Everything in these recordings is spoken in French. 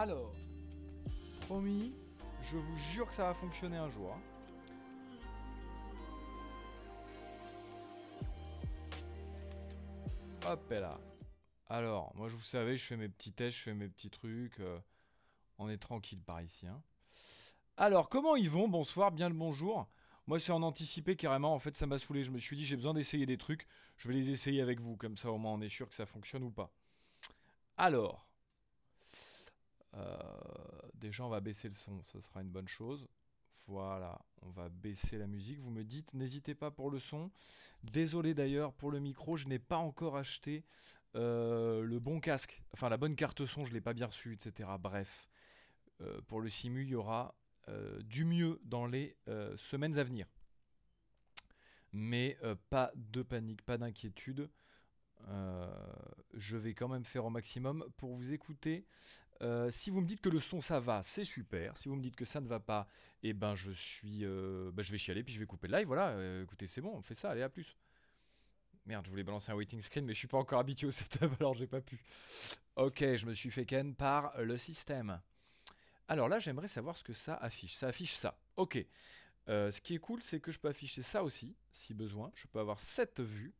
Alors, promis, je vous jure que ça va fonctionner un jour. hein. Hop là. Alors, moi, je vous savez, je fais mes petits tests, je fais mes petits trucs. euh, on est tranquille par ici. hein. Alors, comment ils vont? Bonsoir, bien le bonjour. Moi, c'est en anticipé carrément. En fait, ça m'a saoulé. Je me suis dit, j'ai besoin d'essayer des trucs. Je vais les essayer avec vous. Comme ça, au moins, on est sûr que ça fonctionne ou pas. Alors, déjà, on va baisser le son. Ça sera une bonne chose. Voilà, on va baisser la musique. Vous me dites, n'hésitez pas pour le son. Désolé d'ailleurs pour le micro, je n'ai pas encore acheté euh, le bon casque. Enfin, la bonne carte son, je l'ai pas bien reçue, etc. Bref, euh, pour le simu, il y aura euh, du mieux dans les euh, semaines à venir. Mais euh, pas de panique, pas d'inquiétude. Euh, je vais quand même faire au maximum pour vous écouter. Euh, si vous me dites que le son ça va, c'est super. Si vous me dites que ça ne va pas, eh ben je suis, bah, je vais chialer puis je vais couper le live. Voilà, Euh, écoutez, c'est bon, on fait ça. Allez, à plus. Merde, je voulais balancer un waiting screen, mais je suis pas encore habitué au setup, alors j'ai pas pu. Ok, je me suis fait ken par le système. Alors là, j'aimerais savoir ce que ça affiche. Ça affiche ça. Ok. Ce qui est cool, c'est que je peux afficher ça aussi, si besoin. Je peux avoir cette vue.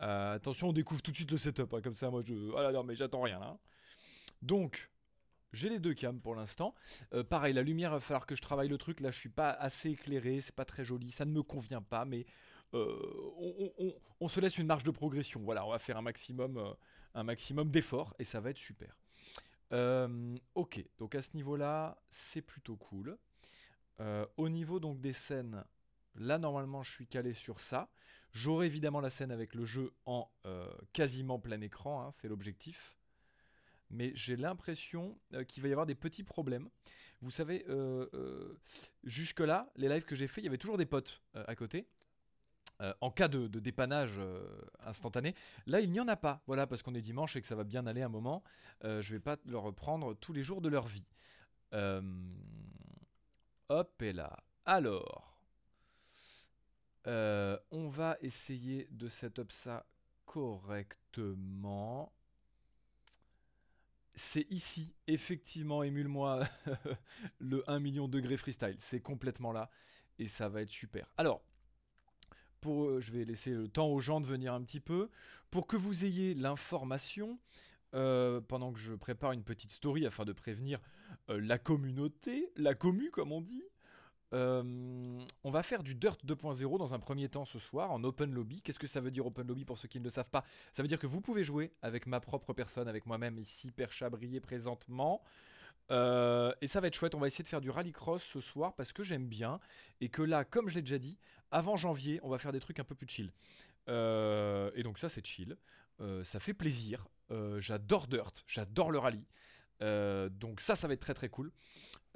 Attention, on découvre tout de suite le setup. hein, comme ça, moi, je. Ah là, non, mais j'attends rien là. Donc, j'ai les deux cams pour l'instant. Euh, pareil, la lumière, va falloir que je travaille le truc. Là, je suis pas assez éclairé, c'est pas très joli, ça ne me convient pas, mais euh, on, se laisse une marge de progression. Voilà, on va faire un maximum, euh, d'efforts et ça va être super. Ok, donc à ce niveau-là, c'est plutôt cool. Au niveau donc des scènes, là normalement je suis calé sur ça. J'aurai évidemment la scène avec le jeu en quasiment plein écran, hein, c'est l'objectif. Mais j'ai l'impression euh, qu'il va y avoir des petits problèmes. Vous savez, euh, euh, jusque-là, les lives que j'ai fait, il y avait toujours des potes à côté. en cas de, dépannage instantané. Là, il n'y en a pas. Voilà, parce qu'on est dimanche et que ça va bien aller un moment. Je vais pas leur reprendre tous les jours de leur vie. Hop et là. Alors, on va essayer de setup ça correctement. C'est ici, effectivement, émule-moi le 1 million degré freestyle. C'est complètement là et ça va être super. Alors, pour, euh, je vais laisser le temps aux gens de venir un petit peu. Pour que vous ayez l'information, euh, pendant que je prépare une petite story afin de prévenir euh, la communauté, la commu comme on dit, euh, on va faire du Dirt 2.0 dans un premier temps ce soir en open lobby. Qu'est-ce que ça veut dire open lobby pour ceux qui ne le savent pas? Ça veut dire que vous pouvez jouer avec ma propre personne, avec moi-même ici, Percha brillé présentement. Euh, et ça va être chouette, on va essayer de faire du rallycross ce soir parce que j'aime bien. Et que là, comme je l'ai déjà dit, avant janvier, on va faire des trucs un peu plus chill. Euh, et donc ça, c'est chill. Ça fait plaisir. J'adore Dirt, j'adore le rallye. Donc ça, ça va être très très cool.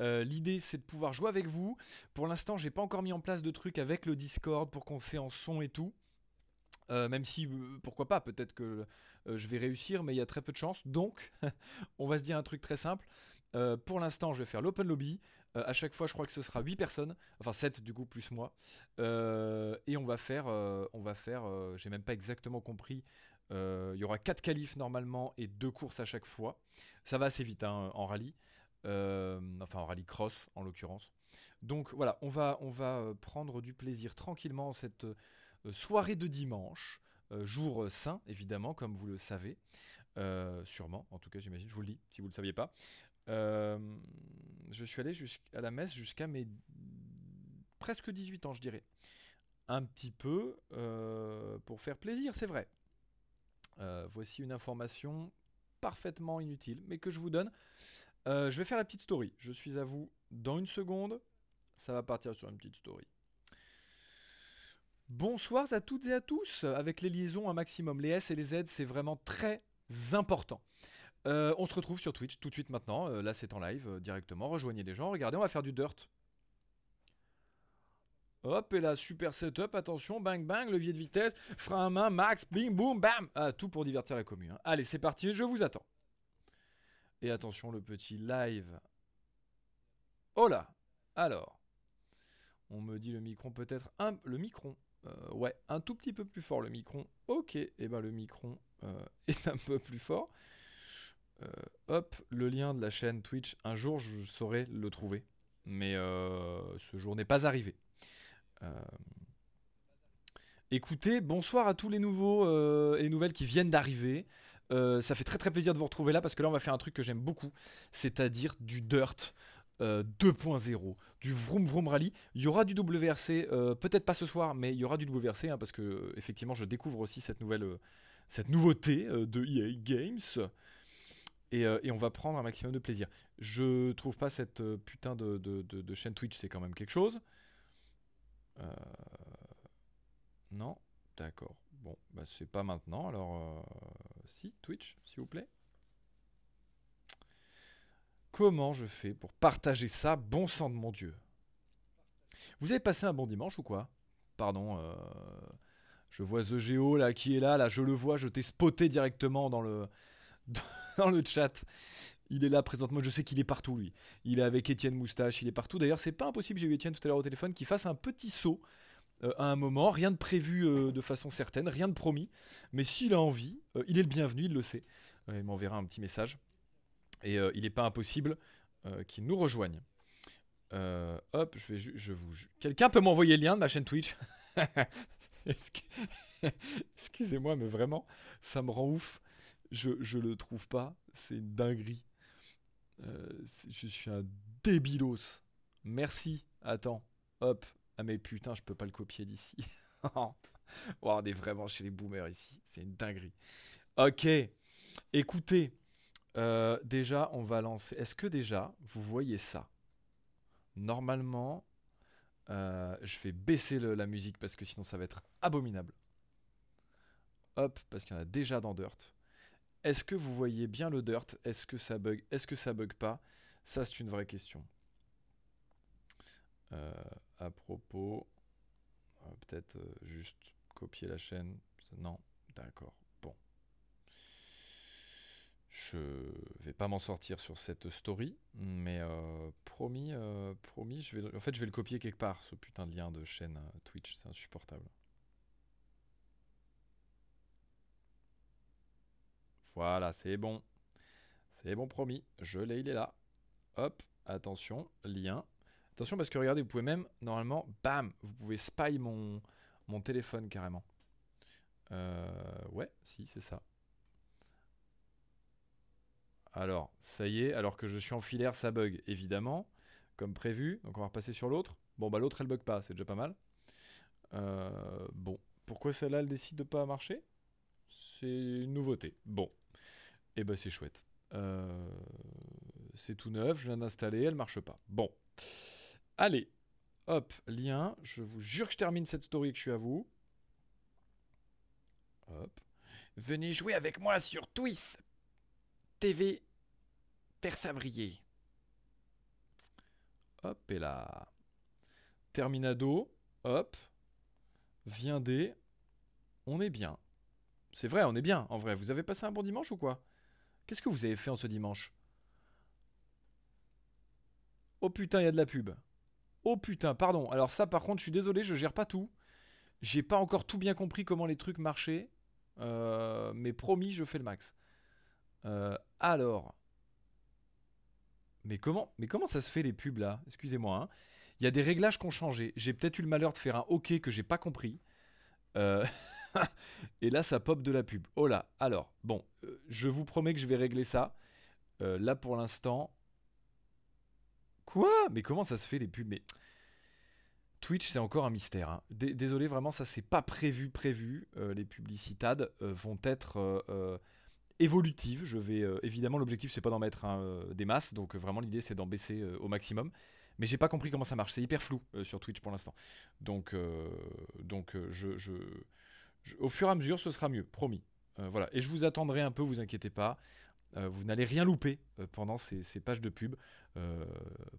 Euh, L'idée, c'est de pouvoir jouer avec vous. Pour l'instant, j'ai pas encore mis en place de trucs avec le Discord pour qu'on sait en son et tout. Euh, même si, euh, pourquoi pas, peut-être que je vais réussir, mais il y a très peu de chances. Donc, on va se dire un truc très simple. Pour l'instant, je vais faire l'open lobby. À chaque fois, je crois que ce sera 8 personnes, enfin 7 du coup, plus moi. Et on va faire, on va faire, j'ai même pas exactement compris. Il y aura 4 qualifs normalement et 2 courses à chaque fois. Ça va assez vite hein, en rallye. Euh, enfin en rallye cross en l'occurrence. Donc voilà, on va, on va euh, prendre du plaisir tranquillement en cette euh, soirée de dimanche. jour saint, évidemment, comme vous le savez. Sûrement, en tout cas, j'imagine, je vous le dis, si vous ne le saviez pas. Je suis allé jusqu'à la messe jusqu'à mes presque 18 ans, je dirais. Un petit peu pour faire plaisir, c'est vrai. Voici une information parfaitement inutile, mais que je vous donne. Euh, je vais faire la petite story. Je suis à vous dans une seconde. Ça va partir sur une petite story. Bonsoir à toutes et à tous. Avec les liaisons un maximum, les S et les Z, c'est vraiment très important. Euh, on se retrouve sur Twitch tout de suite maintenant. Euh, là, c'est en live directement. Rejoignez les gens. Regardez, on va faire du dirt. Hop, et là, super setup. Attention, bang bang, levier de vitesse, frein à main, max, bing, boom, bam. Ah, tout pour divertir la commune. hein. Allez, c'est parti, je vous attends. Et attention, le petit live. Oh là Alors, on me dit le micron peut-être. Le micron euh, Ouais, un tout petit peu plus fort le micron. Ok, et ben le micron euh, est un peu plus fort. hop, le lien de la chaîne Twitch. Un jour, je saurai le trouver. Mais ce jour n'est pas arrivé. Écoutez, bonsoir à tous les nouveaux et les nouvelles qui viennent d'arriver. Ça fait très très plaisir de vous retrouver là parce que là on va faire un truc que j'aime beaucoup, c'est-à-dire du dirt. 2.0, du Vroom Vroom Rally. Il y aura du WRC, peut-être pas ce soir, mais il y aura du WRC hein, parce que effectivement je découvre aussi cette nouvelle, cette nouveauté de EA Games. Euh, et, on va prendre un maximum de plaisir. Je trouve pas cette euh, putain de, chaîne Twitch, c'est quand même quelque chose. Euh, non D'accord. Bon, bah c'est pas maintenant, alors... si, Twitch, s'il vous plaît. Comment je fais pour partager ça, bon sang de mon Dieu? Vous avez passé un bon dimanche ou quoi? Pardon, je vois The Geo là qui est là, là je le vois, je t'ai spoté directement dans le dans le chat. Il est là présentement, je sais qu'il est partout lui. Il est avec Étienne Moustache, il est partout. D'ailleurs, c'est pas impossible, j'ai eu Étienne tout à l'heure au téléphone, qu'il fasse un petit saut euh, à un moment. Rien de prévu euh, de façon certaine, rien de promis. Mais s'il a envie, euh, il est le bienvenu, il le sait. il m'enverra un petit message. Et il n'est pas impossible qu'il nous rejoigne. hop, je vais je vous. Quelqu'un peut m'envoyer le lien de ma chaîne Twitch? Excusez-moi, mais vraiment, ça me rend ouf je, je le trouve pas. C'est une dinguerie. Je suis un débilos. Merci. Attends. Hop. Ah mais putain, je peux pas le copier d'ici. on est vraiment chez les boomers ici. C'est une dinguerie. Ok. Écoutez. Euh, déjà, on va lancer. Est-ce que déjà, vous voyez ça? Normalement, euh, je vais baisser la musique parce que sinon ça va être abominable. Hop, parce qu'il y en a déjà dans Dirt. Est-ce que vous voyez bien le dirt? Est-ce que ça bug? Est-ce que ça bug pas? Ça, c'est une vraie question. Euh, à propos, peut-être euh, juste copier la chaîne. Non, d'accord. Bon. Je vais pas m'en sortir sur cette story, mais euh, promis, promis, je vais, en fait, je vais le copier quelque part, ce putain de lien de chaîne Twitch, c'est insupportable. Voilà, c'est bon. C'est bon, promis. Je l'ai, il est là. Hop, attention, lien. Attention parce que regardez, vous pouvez même, normalement, bam, vous pouvez spy mon, mon téléphone carrément. Euh, ouais, si, c'est ça. Alors, ça y est, alors que je suis en filaire, ça bug, évidemment, comme prévu. Donc on va repasser sur l'autre. Bon, bah l'autre, elle bug pas, c'est déjà pas mal. Euh, bon, pourquoi celle-là, elle décide de pas marcher? C'est une nouveauté. Bon, et eh ben c'est chouette. Euh, c'est tout neuf, je viens d'installer, elle marche pas. Bon. Allez, hop, lien. Je vous jure que je termine cette story que je suis à vous. Hop. Venez jouer avec moi sur Twitch TV Savrier. Hop, et là. Terminado. Hop. Viendez. On est bien. C'est vrai, on est bien, en vrai. Vous avez passé un bon dimanche ou quoi? Qu'est-ce que vous avez fait en ce dimanche? Oh putain, il y a de la pub. Oh putain, pardon. Alors ça, par contre, je suis désolé, je gère pas tout. J'ai pas encore tout bien compris comment les trucs marchaient. Euh, mais promis, je fais le max. Euh, alors. Mais comment, mais comment ça se fait les pubs là? Excusez-moi. Hein. Il y a des réglages qui ont changé. J'ai peut-être eu le malheur de faire un OK que j'ai pas compris. Euh... et là, ça pop de la pub. Oh là, alors, bon, je vous promets que je vais régler ça. Là, pour l'instant... Quoi? Mais comment ça se fait les pubs? Mais... Twitch, c'est encore un mystère. Hein. Désolé, vraiment, ça c'est pas prévu, prévu. Euh, les publicitades vont être évolutives. Je vais évidemment l'objectif c'est pas d'en mettre des masses, donc vraiment l'idée c'est d'en baisser au maximum. Mais j'ai pas compris comment ça marche. C'est hyper flou sur Twitch pour l'instant. Donc, donc je, au fur et à mesure, ce sera mieux, promis. Euh, voilà. Et je vous attendrai un peu, vous inquiétez pas. Euh, vous n'allez rien louper euh, pendant ces, pages de pub.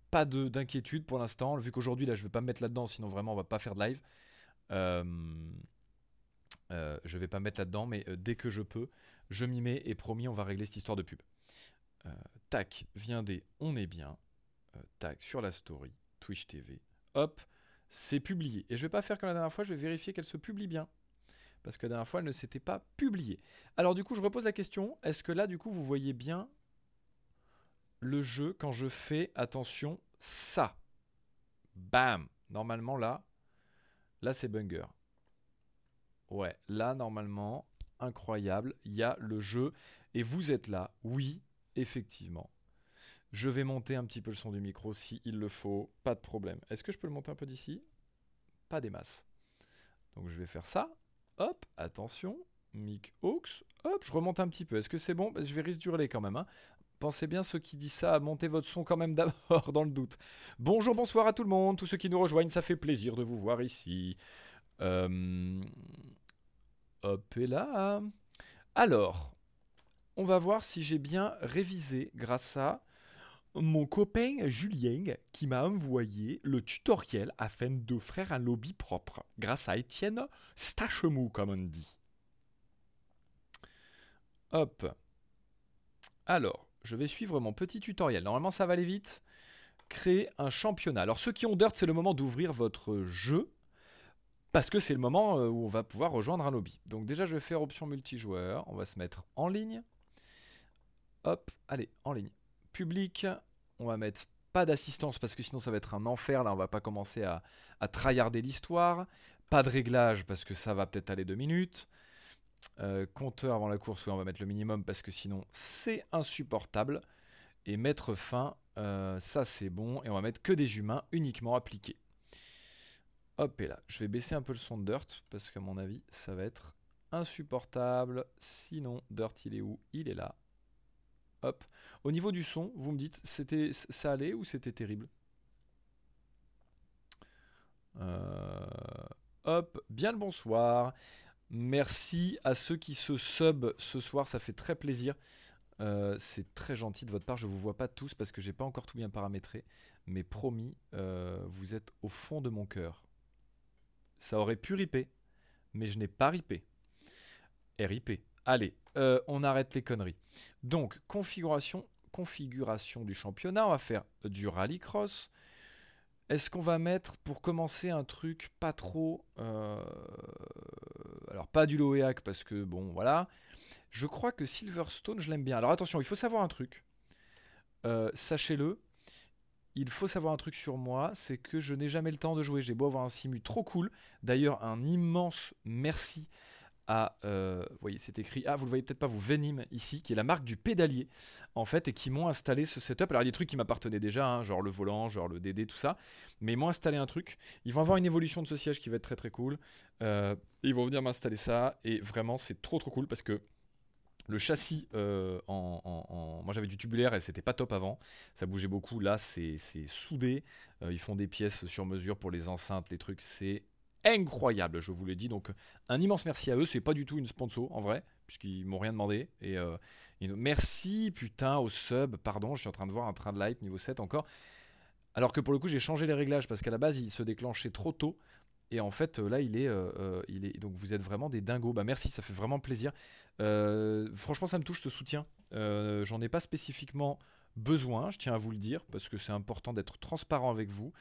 Pas d'inquiétude pour l'instant, vu qu'aujourd'hui, là, je vais pas me mettre là-dedans, sinon vraiment, on va pas faire de live. je ne vais pas me mettre là-dedans, mais dès que je peux, je m'y mets et promis, on va régler cette histoire de pub. tac, vient des on est bien. tac, sur la story, Twitch TV. Hop, c'est publié. Et je vais pas faire comme la dernière fois, je vais vérifier qu'elle se publie bien parce que la dernière fois, elle ne s'était pas publiée. Alors du coup, je repose la question, est-ce que là, du coup, vous voyez bien le jeu quand je fais, attention, ça. Bam Normalement là, là c'est Bunger. Ouais, là normalement, incroyable, il y a le jeu et vous êtes là, oui, effectivement. Je vais monter un petit peu le son du micro si il le faut, pas de problème. Est-ce que je peux le monter un peu d'ici? Pas des masses. Donc je vais faire ça. Hop, attention, mic aux. Hop, je remonte un petit peu. Est-ce que c'est bon? Je vais risque d'hurler quand même. Hein. Pensez bien ceux qui disent ça à monter votre son quand même d'abord dans le doute. Bonjour, bonsoir à tout le monde, tous ceux qui nous rejoignent, ça fait plaisir de vous voir ici. Euh, hop et là. Alors, on va voir si j'ai bien révisé grâce à mon copain Julien qui m'a envoyé le tutoriel afin d'offrir un lobby propre, grâce à Étienne Stachemou, comme on dit. Hop. Alors, je vais suivre mon petit tutoriel. Normalement, ça va aller vite. Créer un championnat. Alors, ceux qui ont Dirt, c'est le moment d'ouvrir votre jeu. Parce que c'est le moment euh, où on va pouvoir rejoindre un lobby. Donc déjà, je vais faire option multijoueur. On va se mettre en ligne. Hop, allez, en ligne. Public, on va mettre pas d'assistance parce que sinon ça va être un enfer. Là, on va pas commencer à, à l'histoire. Pas de réglage parce que ça va peut-être aller deux minutes. Euh, compteur avant la course, on va mettre le minimum parce que sinon c'est insupportable. Et mettre fin, euh, ça c'est bon. Et on va mettre que des humains uniquement appliqués. Hop et là, je vais baisser un peu le son de Dirt parce qu'à mon avis ça va être insupportable. Sinon, Dirt il est où? Il est là. Hop. Au niveau du son, vous me dites, c'était ça allait ou c'était terrible? Euh, Hop, bien le bonsoir. Merci à ceux qui se sub ce soir, ça fait très plaisir. Euh, c'est très gentil de votre part. Je vous vois pas tous parce que j'ai pas encore tout bien paramétré. Mais promis, euh, vous êtes au fond de mon cœur. Ça aurait pu riper, mais je n'ai pas ripé. RIP. Allez, euh, on arrête les conneries. Donc, configuration, configuration du championnat. On va faire du rallycross. Est-ce qu'on va mettre pour commencer un truc pas trop... Alors pas du Loéac parce que bon voilà. Je crois que Silverstone je l'aime bien. Alors attention, il faut savoir un truc. Euh, sachez-le, il faut savoir un truc sur moi, c'est que je n'ai jamais le temps de jouer. J'ai beau avoir un simu trop cool. D'ailleurs, un immense merci euh, vous voyez, c'est écrit, ah, vous le voyez peut-être pas, vous, Venim, ici, qui est la marque du pédalier, en fait, et qui m'ont installé ce setup. Alors, il y a des trucs qui m'appartenaient déjà, hein, genre le volant, genre le DD, tout ça, mais ils m'ont installé un truc. Ils vont avoir une évolution de ce siège qui va être très très cool. Euh, ils vont venir m'installer ça, et vraiment, c'est trop trop cool parce que le châssis, euh, moi j'avais du tubulaire et c'était pas top avant, ça bougeait beaucoup. Là, c'est soudé. ils font des pièces sur mesure pour les enceintes, les trucs, c'est incroyable, je vous l'ai dit. Donc un immense merci à eux. C'est pas du tout une sponsor en vrai, puisqu'ils m'ont rien demandé. Et euh, merci putain au sub. Pardon, je suis en train de voir un train de light niveau 7 encore. Alors que pour le coup, j'ai changé les réglages parce qu'à la base, il se déclenchait trop tôt. Et en fait, là, il est, euh, il est. Donc, vous êtes vraiment des dingos. Bah, merci, ça fait vraiment plaisir. Euh, franchement, ça me touche ce soutien. J'en ai pas spécifiquement besoin, je tiens à vous le dire, parce que c'est important d'être transparent avec vous.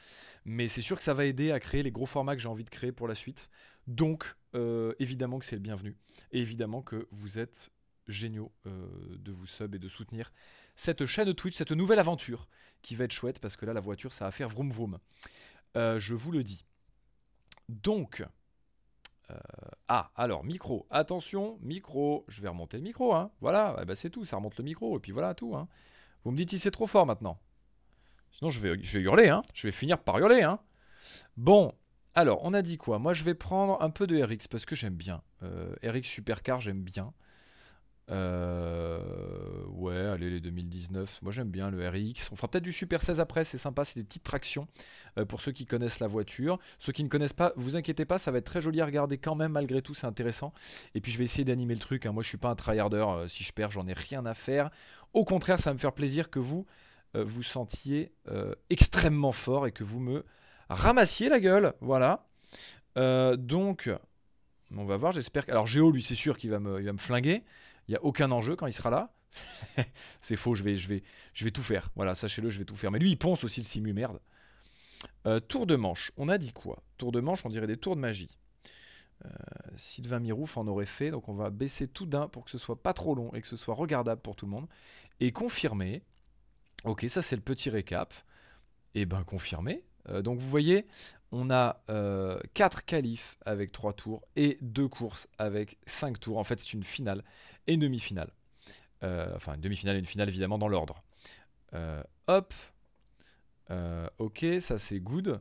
Mais c'est sûr que ça va aider à créer les gros formats que j'ai envie de créer pour la suite. Donc, euh, évidemment que c'est le bienvenu. Et évidemment que vous êtes géniaux euh, de vous sub et de soutenir cette chaîne Twitch, cette nouvelle aventure qui va être chouette, parce que là, la voiture, ça va faire vroom vroom. Euh, je vous le dis. Donc, ah, alors, micro. Attention, micro. Je vais remonter le micro, hein. Voilà, eh ben, c'est tout, ça remonte le micro, et puis voilà tout, hein. Vous me dites si c'est trop fort maintenant. Sinon, je vais, hurler, hein. Je vais finir par hurler, hein. Bon, alors, on a dit quoi? Moi, je vais prendre un peu de RX parce que j'aime bien. Euh, RX Supercar, j'aime bien. Euh, ouais, allez, les 2019. Moi, j'aime bien le RX. On fera peut-être du Super 16 après, c'est sympa, c'est des petites tractions euh, pour ceux qui connaissent la voiture. Ceux qui ne connaissent pas, vous inquiétez pas, ça va être très joli à regarder quand même, malgré tout, c'est intéressant. Et puis, je vais essayer d'animer le truc. Hein. Moi, je suis pas un tryharder. si je perds, j'en ai rien à faire. Au contraire, ça va me faire plaisir que vous euh, vous sentiez euh, extrêmement fort et que vous me ramassiez la gueule. Voilà. Euh, donc, on va voir, j'espère que... Alors Géo, lui, c'est sûr qu'il va me, flinguer. Il n'y a aucun enjeu quand il sera là. c'est faux, je vais, je, vais, je vais tout faire. Voilà, sachez-le, je vais tout faire. Mais lui, il ponce aussi le simu, merde. tour de manche, on a dit quoi? Tour de manche, on dirait des tours de magie. Sylvain Mirouf en aurait fait, donc on va baisser tout d'un pour que ce soit pas trop long et que ce soit regardable pour tout le monde et confirmer. Ok, ça c'est le petit récap. Et eh ben confirmé. Euh, donc vous voyez, on a 4 euh, qualifs avec 3 tours et 2 courses avec 5 tours. En fait, c'est une finale et une demi-finale. Euh, enfin, une demi-finale et une finale évidemment dans l'ordre. hop. ok, ça c'est good.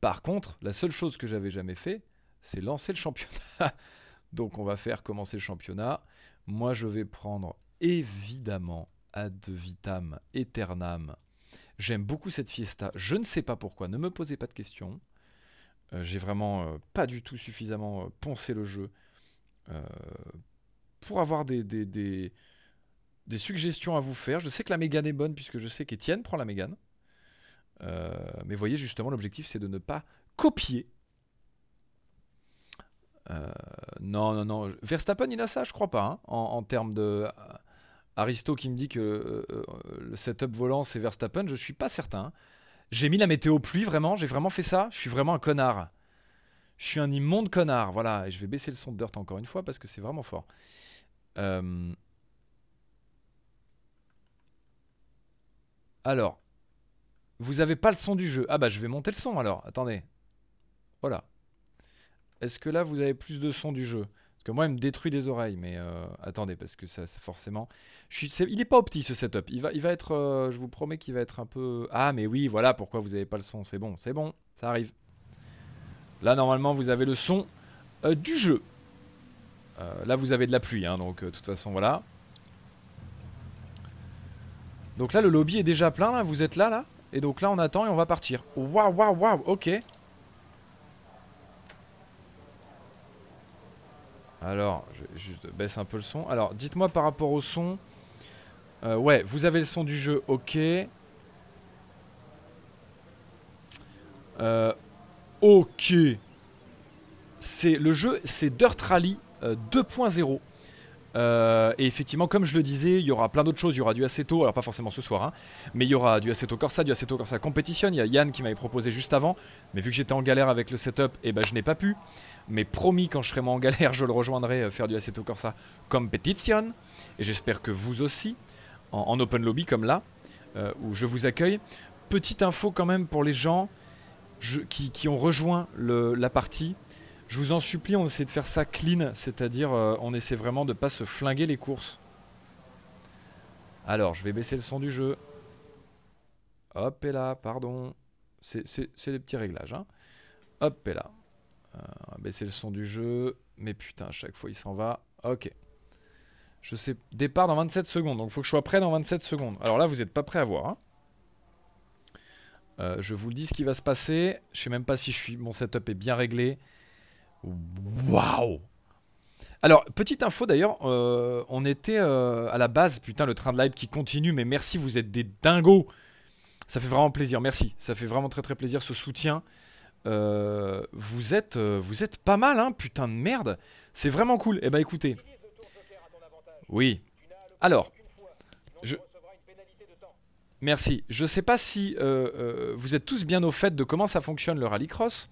Par contre, la seule chose que j'avais jamais fait, c'est lancer le championnat. Donc on va faire commencer le championnat. Moi je vais prendre évidemment Ad Vitam Eternam. J'aime beaucoup cette fiesta. Je ne sais pas pourquoi, ne me posez pas de questions. Euh, j'ai vraiment euh, pas du tout suffisamment euh, poncé le jeu pour avoir des, suggestions à vous faire. Je sais que la Mégane est bonne puisque je sais qu'Etienne prend la Mégane. mais voyez, justement, l'objectif c'est de ne pas copier. Non, non, non. Verstappen, il a ça, je crois pas, hein, en, termes de. Aristo qui me dit que le setup volant c'est Verstappen, je suis pas certain. J'ai mis la météo pluie, vraiment, j'ai vraiment fait ça. Je suis vraiment un connard. Je suis un immonde connard, voilà. Et je vais baisser le son de Dirt encore une fois parce que c'est vraiment fort. Euh, alors, vous avez pas le son du jeu. Ah bah je vais monter le son alors. Attendez. Voilà. Est-ce que là vous avez plus de son du jeu? Que moi, il me détruit des oreilles. Mais euh, attendez, parce que ça, forcément. Je suis, il est pas opti ce setup. Il va, il va être. Euh, je vous promets qu'il va être un peu. Ah, mais oui, voilà pourquoi vous avez pas le son. C'est bon, c'est bon, ça arrive. Là, normalement, vous avez le son euh, du jeu. là, vous avez de la pluie, hein, donc de toute façon, voilà. Donc là, le lobby est déjà plein. Là, vous êtes là, là. Et donc là, on attend et on va partir. Waouh, waouh, waouh. Ok. Alors, je, baisse un peu le son. Alors, dites-moi par rapport au son. Euh, ouais, vous avez le son du jeu, ok. Euh, ok. C'est le jeu, c'est Dirt Rally 2.0. Euh, et effectivement, comme je le disais, il y aura plein d'autres choses. Il y aura du Assetto, alors pas forcément ce soir, hein, mais il y aura du Assetto Corsa, du Assetto Corsa Competition. Il y a Yann qui m'avait proposé juste avant, mais vu que j'étais en galère avec le setup, et eh ben je n'ai pas pu. Mais promis, quand je serai moi en galère, je le rejoindrai euh, faire du Assetto Corsa Competition. Et j'espère que vous aussi, en, open lobby comme là, euh, où je vous accueille. Petite info quand même pour les gens qui, ont rejoint la partie. Je vous en supplie, on essaie de faire ça clean, c'est-à-dire euh, on essaie vraiment de pas se flinguer les courses. Alors, je vais baisser le son du jeu. Hop et là, pardon. C'est des petits réglages. Hein. Hop et là. Euh, on va baisser le son du jeu. Mais putain, à chaque fois il s'en va. Ok. Je sais. Départ dans 27 secondes. Donc il faut que je sois prêt dans 27 secondes. Alors là, vous n'êtes pas prêt à voir. Hein. Euh, je vous le dis ce qui va se passer. Je sais même pas si je suis, mon setup est bien réglé. Waouh alors, petite info d'ailleurs, euh, on était à la base, putain, le train de live qui continue, mais merci, vous êtes des dingos. Ça fait vraiment plaisir, merci. Ça fait vraiment très très plaisir ce soutien. Euh, vous, êtes, euh, vous êtes pas mal, hein, putain de merde. C'est vraiment cool. Eh bah écoutez. Oui. Alors. Je... Merci. Je sais pas si euh, vous êtes tous bien au fait de comment ça fonctionne le rallycross.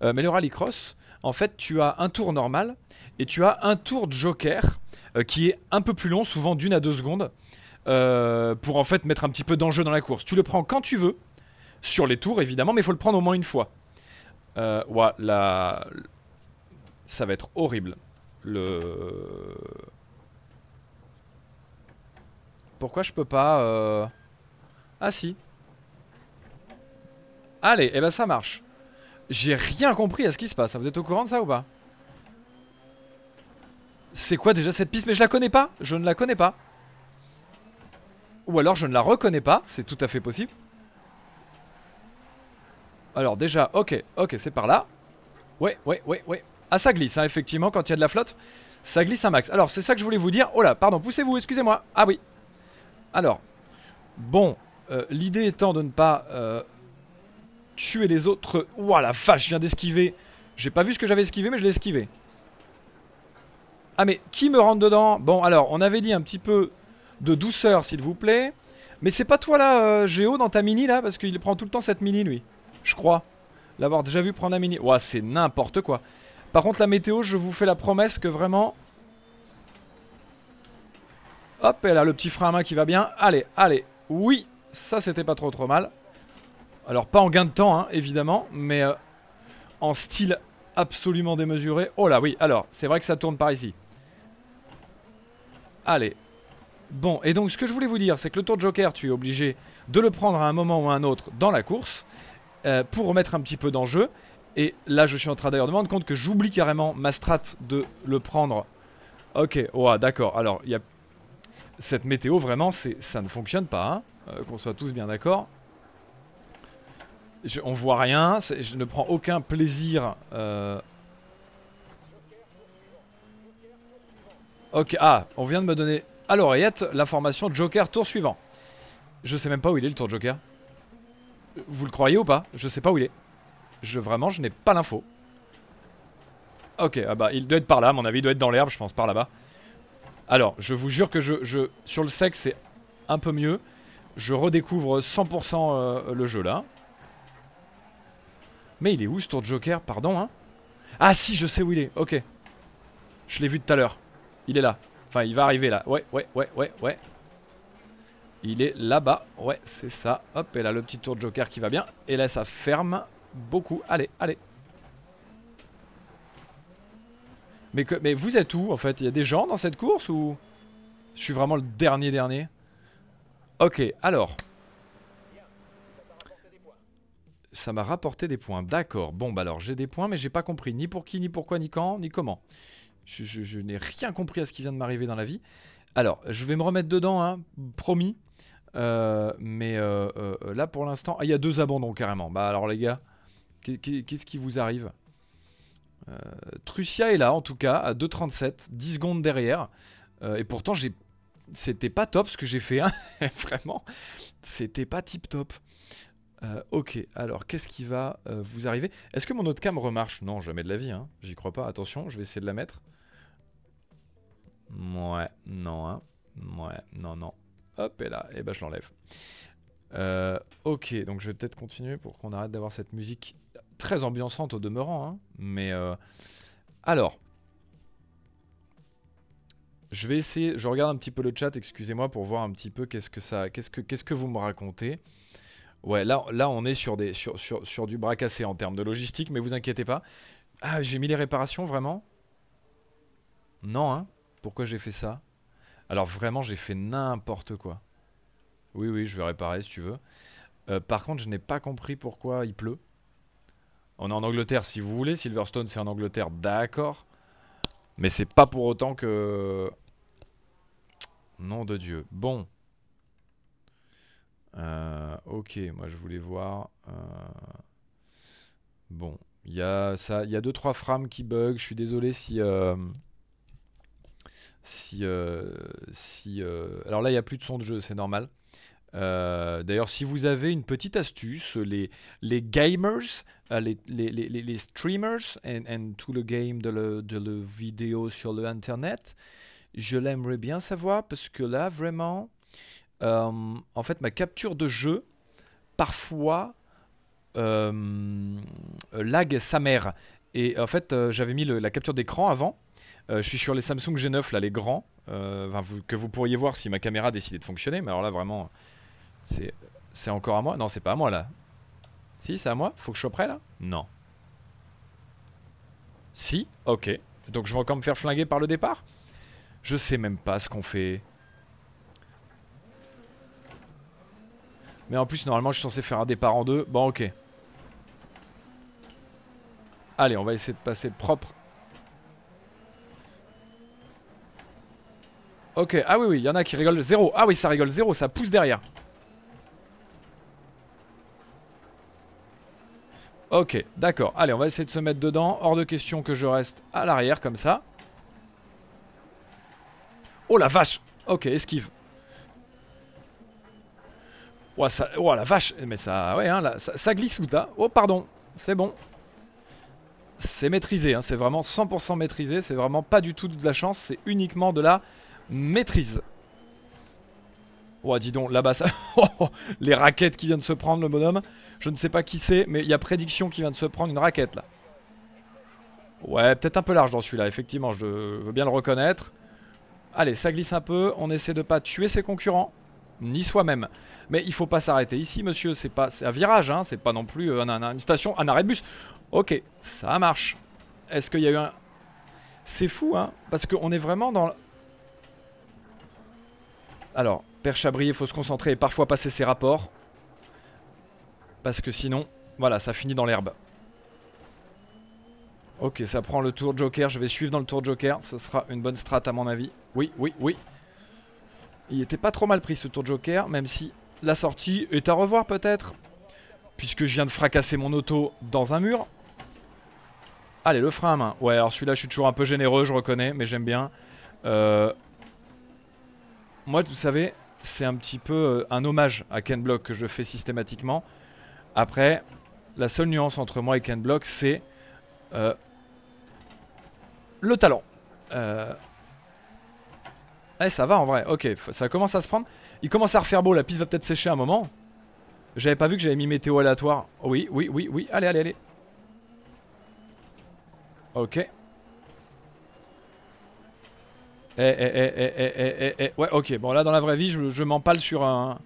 mais le rallycross, en fait, tu as un tour normal et tu as un tour de joker qui est un peu plus long, souvent d'une à deux secondes, pour en fait mettre un petit peu d'enjeu dans la course. Tu le prends quand tu veux, sur les tours évidemment, mais il faut le prendre au moins une fois. Euh, ouais, la... Ça va être horrible. Le... Pourquoi je peux pas... Euh... Ah si. Allez, et eh ben ça marche. J'ai rien compris à ce qui se passe. Vous êtes au courant de ça ou pas? C'est quoi déjà cette piste? Mais je la connais pas. Je ne la connais pas. Ou alors je ne la reconnais pas. C'est tout à fait possible. Alors déjà, ok, ok, c'est par là. Ouais, ouais, ouais, ouais. Ah, ça glisse, hein, effectivement, quand il y a de la flotte. Ça glisse un max. Alors, c'est ça que je voulais vous dire. Oh là, pardon, poussez-vous, excusez-moi. Ah oui. Alors, bon, euh, l'idée étant de ne pas euh, tuer les autres... Ouah, la vache, je viens d'esquiver. J'ai pas vu ce que j'avais esquivé, mais je l'ai esquivé. Ah, mais qui me rentre dedans? Bon, alors, on avait dit un petit peu de douceur, s'il vous plaît. Mais c'est pas toi, là, euh, Géo, dans ta mini, là? Parce qu'il prend tout le temps cette mini, lui je crois. L'avoir déjà vu prendre un mini. Ouah, c'est n'importe quoi. Par contre, la météo, je vous fais la promesse que vraiment... Hop, elle a le petit frein à main qui va bien. Allez, allez. Oui. Ça, c'était pas trop trop mal. Alors, pas en gain de temps, hein, évidemment, mais euh, en style absolument démesuré. Oh là, oui, alors, c'est vrai que ça tourne par ici. Allez. Bon, et donc, ce que je voulais vous dire, c'est que le tour de Joker, tu es obligé de le prendre à un moment ou à un autre dans la course euh, pour remettre un petit peu d'enjeu. Et là, je suis en train d'ailleurs de me rendre compte que j'oublie carrément ma strat de le prendre. Ok, ouais, d'accord. Alors, il y a... Cette météo, vraiment, ça ne fonctionne pas, hein, euh, qu'on soit tous bien d'accord. On voit rien, je ne prends aucun plaisir. Euh. Ok, ah, on vient de me donner à l'oreillette l'information Joker tour suivant. Je sais même pas où il est le tour Joker. Vous le croyez ou pas? Je sais pas où il est. Je vraiment, je n'ai pas l'info. Ok, ah bah il doit être par là, à mon avis, il doit être dans l'herbe, je pense, par là-bas. Alors, je vous jure que je, je sur le sexe, c'est un peu mieux. Je redécouvre 100% euh, le jeu là. Mais il est où ce tour de Joker? Pardon, hein? Ah si, je sais où il est, ok. Je l'ai vu tout à l'heure. Il est là. Enfin, il va arriver là. Ouais, ouais, ouais, ouais, ouais. Il est là-bas. Ouais, c'est ça. Hop, et là, le petit tour de Joker qui va bien. Et là, ça ferme beaucoup. Allez, allez. Mais, mais vous êtes où, en fait? Il y a des gens dans cette course ou... Je suis vraiment le dernier dernier Ok, alors... Ça m'a rapporté des points. D'accord. Bon, bah alors j'ai des points, mais j'ai pas compris ni pour qui, ni pourquoi, ni quand, ni comment. Je, n'ai rien compris à ce qui vient de m'arriver dans la vie. Alors, je vais me remettre dedans, hein, promis. Euh, mais euh, euh, là, pour l'instant... Ah, il y a deux abandons, carrément. Bah alors, les gars, qu'est-ce qui vous arrive? Trucia est là, en tout cas, à 2.37, 10 secondes derrière. et pourtant, j'ai... C'était pas top ce que j'ai fait, hein vraiment. C'était pas tip top. Euh, ok, alors qu'est-ce qui va euh, vous arriver? Est-ce que mon autre cam remarche? Non, jamais de la vie, hein. j'y crois pas. Attention, je vais essayer de la mettre. Ouais, non, hein. Ouais, non, non. Hop, et là, et bah je l'enlève. Euh, ok, donc je vais peut-être continuer pour qu'on arrête d'avoir cette musique très ambiançante au demeurant. Hein. Mais alors, je vais essayer. Je regarde un petit peu le chat. Excusez-moi pour voir un petit peu qu'est-ce que ça, qu'est-ce que, qu'est-ce que vous me racontez. Ouais, là, on est sur, des, sur, du bras en termes de logistique, mais vous inquiétez pas. Ah, j'ai mis les réparations, vraiment? Non, hein? Pourquoi j'ai fait ça? Alors vraiment, j'ai fait n'importe quoi. Oui, oui, je vais réparer si tu veux. Euh, par contre, je n'ai pas compris pourquoi il pleut. On est en Angleterre si vous voulez. Silverstone, c'est en Angleterre, d'accord. Mais c'est pas pour autant que... Nom de Dieu. Bon. Euh, ok, moi je voulais voir. Euh, bon, il y a ça, il y a deux trois frames qui bug. Je suis désolé si euh, si si. alors là, il y a plus de son de jeu, c'est normal. D'ailleurs, si vous avez une petite astuce, les, les gamers, les, les, les, les, streamers et, tout le game de le, de le vidéo sur le internet, je l'aimerais bien savoir parce que là, vraiment, en fait, ma capture de jeu, parfois, euh, lag sa mère. Et en fait, euh, j'avais mis la capture d'écran avant. je suis sur les Samsung G9, là, les grands, que vous pourriez voir si ma caméra décidait de fonctionner. Mais alors là, vraiment, c'est encore à moi Non, c'est pas à moi, là. Si, c'est à moi Faut que je sois prêt, là? Non. Si? Ok. Donc je vais encore me faire flinguer par le départ? Je sais même pas ce qu'on fait. Mais en plus, normalement, je suis censé faire un départ en deux. Bon, ok. Allez, on va essayer de passer propre. Ok, ah oui, oui, il y en a qui rigolent zéro. Ah oui, ça rigole zéro, ça pousse derrière. Ok, d'accord. Allez, on va essayer de se mettre dedans. Hors de question que je reste à l'arrière, comme ça. Oh la vache Ok, esquive. Oh, ça, oh la vache Mais ça, ouais, hein, ça, glisse ou là. Oh, pardon. C'est bon. C'est maîtrisé, hein, c'est vraiment 100% maîtrisé. C'est vraiment pas du tout de la chance, c'est uniquement de la maîtrise. Oh, dis donc, là-bas, ça... les raquettes qui viennent de se prendre, le bonhomme. Je ne sais pas qui c'est, mais il y a prédiction qui vient de se prendre une raquette, là. Ouais, peut-être un peu large dans celui-là, effectivement, je veux bien le reconnaître. Allez, ça glisse un peu, on essaie de pas tuer ses concurrents. ni soi-même. Mais il faut pas s'arrêter ici, monsieur. C'est pas, un virage, hein. C'est pas non plus euh, une station, un arrêt de bus. Ok, ça marche. Est-ce qu'il y a eu un... C'est fou, hein Parce qu'on est vraiment dans... Alors, Père Chabrier, faut se concentrer et parfois passer ses rapports. Parce que sinon, voilà, ça finit dans l'herbe. Ok, ça prend le tour Joker. Je vais suivre dans le tour Joker. Ce sera une bonne strat à mon avis. Oui, oui, oui. Il était pas trop mal pris ce tour Joker, même si la sortie est à revoir peut-être. Puisque je viens de fracasser mon auto dans un mur. Allez, le frein à main. Ouais, alors celui-là, je suis toujours un peu généreux, je reconnais, mais j'aime bien. Euh, moi, vous savez, c'est un petit peu euh, un hommage à Ken Block que je fais systématiquement. Après, la seule nuance entre moi et Ken Block, c'est euh, le talent. Eh, ça va en vrai. Ok, ça commence à se prendre. Il commence à refaire beau, la piste va peut-être sécher un moment. J'avais pas vu que j'avais mis météo aléatoire. Oui, oui, oui, oui. Allez, allez, allez. Ok. Eh, eh, eh, eh, eh, eh, eh, Ouais, ok. Bon, là, dans la vraie vie, je, m'empale sur un...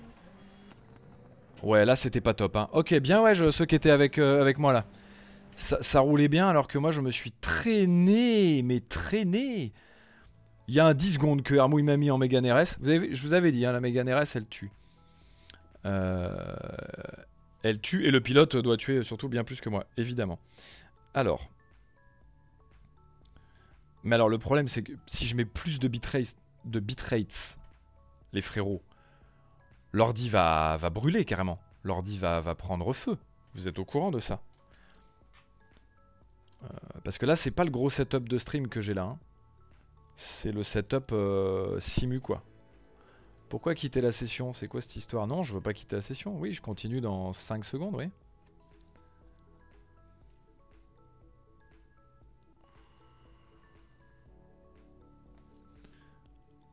Ouais, là, c'était pas top. Hein. Ok, bien, ouais, je, ceux qui étaient avec, euh, avec moi, là. Ça, roulait bien, alors que moi, je me suis traîné, mais traîné. Il y a un 10 secondes que Armouille m'a mis en Mégane RS. Vous avez, je vous avais dit, hein, la Mégane RS, elle tue. Euh, elle tue, et le pilote doit tuer surtout bien plus que moi, évidemment. Alors, mais alors le problème c'est que si je mets plus de bitrates, de les frérots, l'ordi va, va brûler carrément. L'ordi va, va prendre feu. Vous êtes au courant de ça euh, Parce que là c'est pas le gros setup de stream que j'ai là. Hein. C'est le setup euh, simu quoi. Pourquoi quitter la session? C'est quoi cette histoire? Non, je veux pas quitter la session. Oui, je continue dans 5 secondes, oui.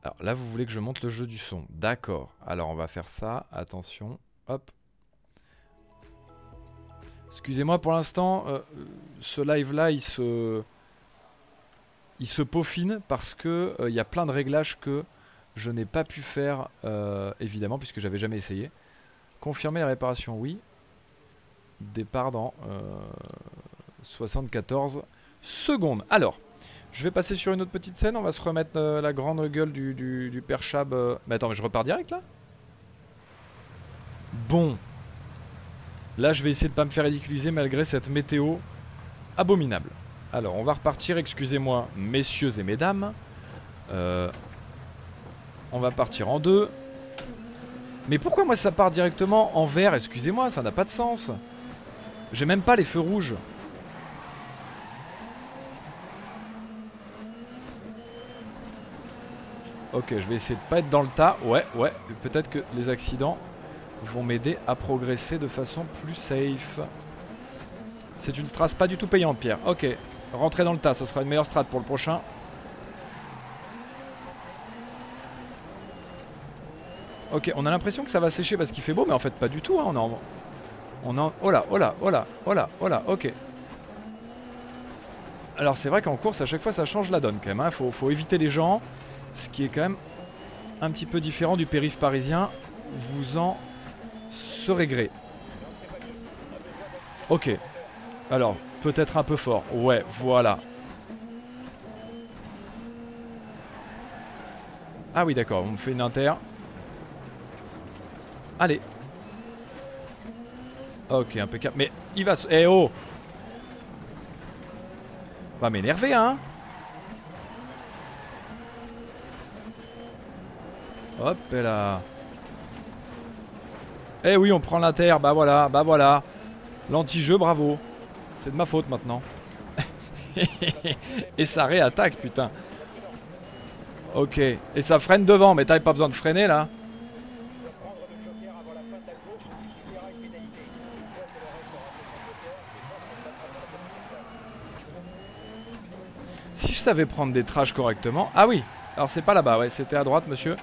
Alors là, vous voulez que je monte le jeu du son. D'accord. Alors on va faire ça. Attention. Hop. Excusez-moi pour l'instant, euh, ce live là il se il se peaufine parce que euh, il y a plein de réglages que je n'ai pas pu faire euh, évidemment puisque j'avais jamais essayé. Confirmer la réparation, oui. Départ dans 74 secondes. Alors, je vais passer sur une autre petite scène, on va se remettre euh, la grande gueule du, père Chab. Euh. Mais attends, mais je repars direct là? Bon. Là, je vais essayer de pas me faire ridiculiser malgré cette météo abominable. Alors, on va repartir, excusez-moi, messieurs et mesdames. Euh, on va partir en deux. Mais pourquoi moi ça part directement en vert Excusez-moi, ça n'a pas de sens. J'ai même pas les feux rouges. Ok, je vais essayer de pas être dans le tas. Ouais, ouais. Peut-être que les accidents vont m'aider à progresser de façon plus safe. C'est une strat pas du tout payante, Pierre. Ok, rentrer dans le tas, ce sera une meilleure strat pour le prochain. Ok, on a l'impression que ça va sécher parce qu'il fait beau, mais en fait pas du tout. Hein. On en... On en... Oh là, oh là, oh là, oh là, oh là, ok. Alors c'est vrai qu'en course, à chaque fois, ça change la donne quand même. Hein. Faut, faut éviter les gens. Ce qui est quand même un petit peu différent du périph' parisien. Vous en serez gré. Ok. Alors, peut-être un peu fort. Ouais, voilà. Ah oui, d'accord. On me fait une inter. Allez. Ok, impeccable. Mais il va... Eh oh Va m'énerver, hein Hop là. Eh oui, on prend l'inter. Bah voilà, bah voilà. L'anti-jeu, bravo. C'est de ma faute maintenant. et ça réattaque, putain. Ok. Et ça freine devant, mais t'avais pas besoin de freiner là. Si je savais prendre des trash correctement... Ah oui Alors c'est pas là-bas, ouais, c'était à droite, monsieur.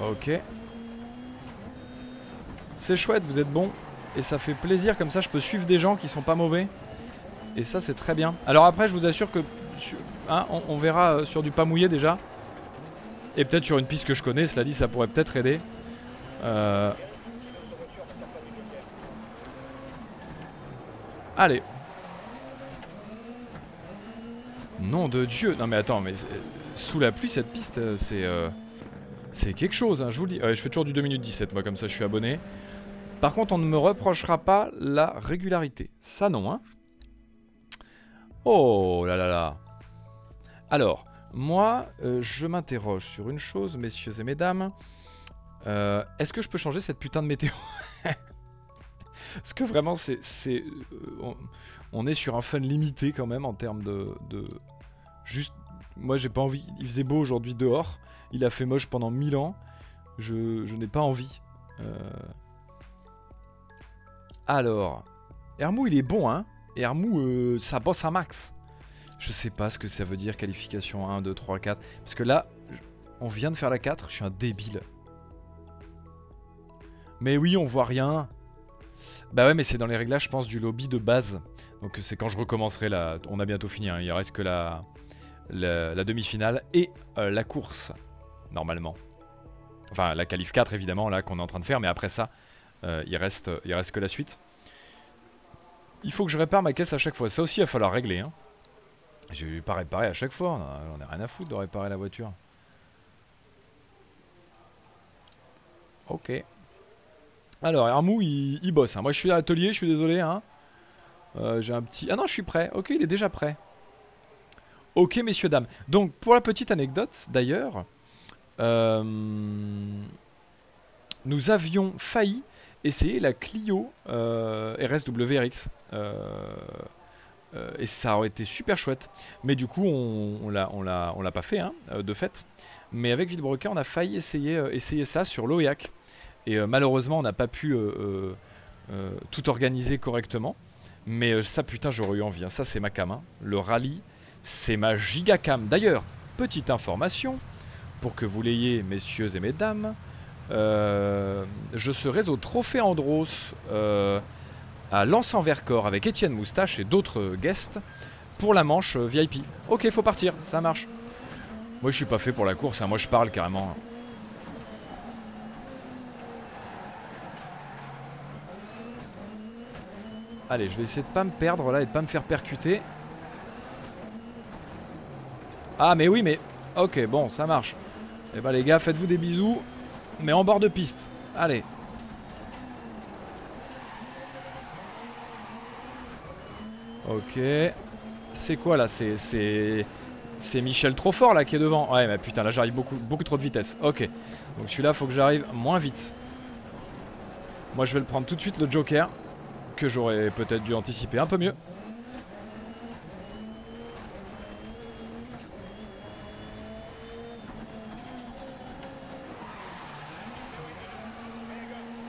Ok. C'est chouette, vous êtes bon. Et ça fait plaisir, comme ça je peux suivre des gens qui sont pas mauvais. Et ça c'est très bien. Alors après je vous assure que hein, on, verra euh, sur du pas mouillé déjà. Et peut-être sur une piste que je connais, cela dit, ça pourrait peut-être aider. Euh, Allez. Nom de Dieu. Non mais attends, mais sous la pluie, cette piste, euh, c'est... Euh, c'est quelque chose, hein, je vous le dis. je fais toujours du 2 minutes 17, moi, comme ça, je suis abonné. Par contre, on ne me reprochera pas la régularité. Ça, non, hein. Oh là là là. Alors, moi, euh, je m'interroge sur une chose, messieurs et mesdames. Est-ce que je peux changer cette putain de météo? Parce que vraiment, c'est, euh, on, est sur un fun limité quand même en termes de, juste. Moi, j'ai pas envie. Il faisait beau aujourd'hui dehors. Il a fait moche pendant 1000 ans. Je, n'ai pas envie. Euh. Alors, Hermou, il est bon, hein. Hermou, euh, ça bosse à max. Je sais pas ce que ça veut dire qualification 1, 2, 3, 4. Parce que là, on vient de faire la 4, je suis un débile. Mais oui, on voit rien. Bah ouais, mais c'est dans les réglages, je pense, du lobby de base. Donc c'est quand je recommencerai là. On a bientôt fini, hein. il reste que la, la, demi-finale et euh, la course, normalement. Enfin, la qualif 4, évidemment, là, qu'on est en train de faire, mais après ça, euh, il, reste, il reste que la suite. Il faut que je répare ma caisse à chaque fois. Ça aussi, il va falloir régler. Hein. Je vais pas réparer à chaque fois. On a rien à foutre de réparer la voiture. Ok. Alors, Hermou, il, bosse. Hein. Moi, je suis à l'atelier, je suis désolé. Hein. Euh, j'ai un petit... Ah non, je suis prêt. Ok, il est déjà prêt. Ok, messieurs, dames. Donc, pour la petite anecdote, d'ailleurs, euh, nous avions failli essayer la Clio euh, RSWRX. et ça aurait été super chouette. Mais du coup, on, on l'a pas fait, hein, de fait. Mais avec Villebrequin, on a failli essayer, essayer ça sur l'OEAC. Et euh, malheureusement, on n'a pas pu euh, euh, tout organiser correctement. Mais ça, putain, j'aurais eu envie. Hein. Ça, c'est ma cam. Hein. Le rallye, c'est ma giga cam. D'ailleurs, petite information, pour que vous l'ayez, messieurs et mesdames. Je serai au Trophée Andros à Lens en Vercors avec Étienne Moustache et d'autres guests pour la manche VIP. Ok, faut partir, ça marche. Moi, je suis pas fait pour la course. Hein. Moi, je parle carrément. Allez, je vais essayer de pas me perdre là et de pas me faire percuter. Ah mais oui mais... Ok bon ça marche. Eh bah les gars faites-vous des bisous. Mais en bord de piste. Allez. Ok. C'est quoi là? C'est... C'est Michel trop fort là qui est devant. Ouais mais putain là j'arrive beaucoup, beaucoup trop de vitesse. Ok. Donc celui-là faut que j'arrive moins vite. Moi je vais le prendre tout de suite le Joker que j'aurais peut-être dû anticiper un peu mieux.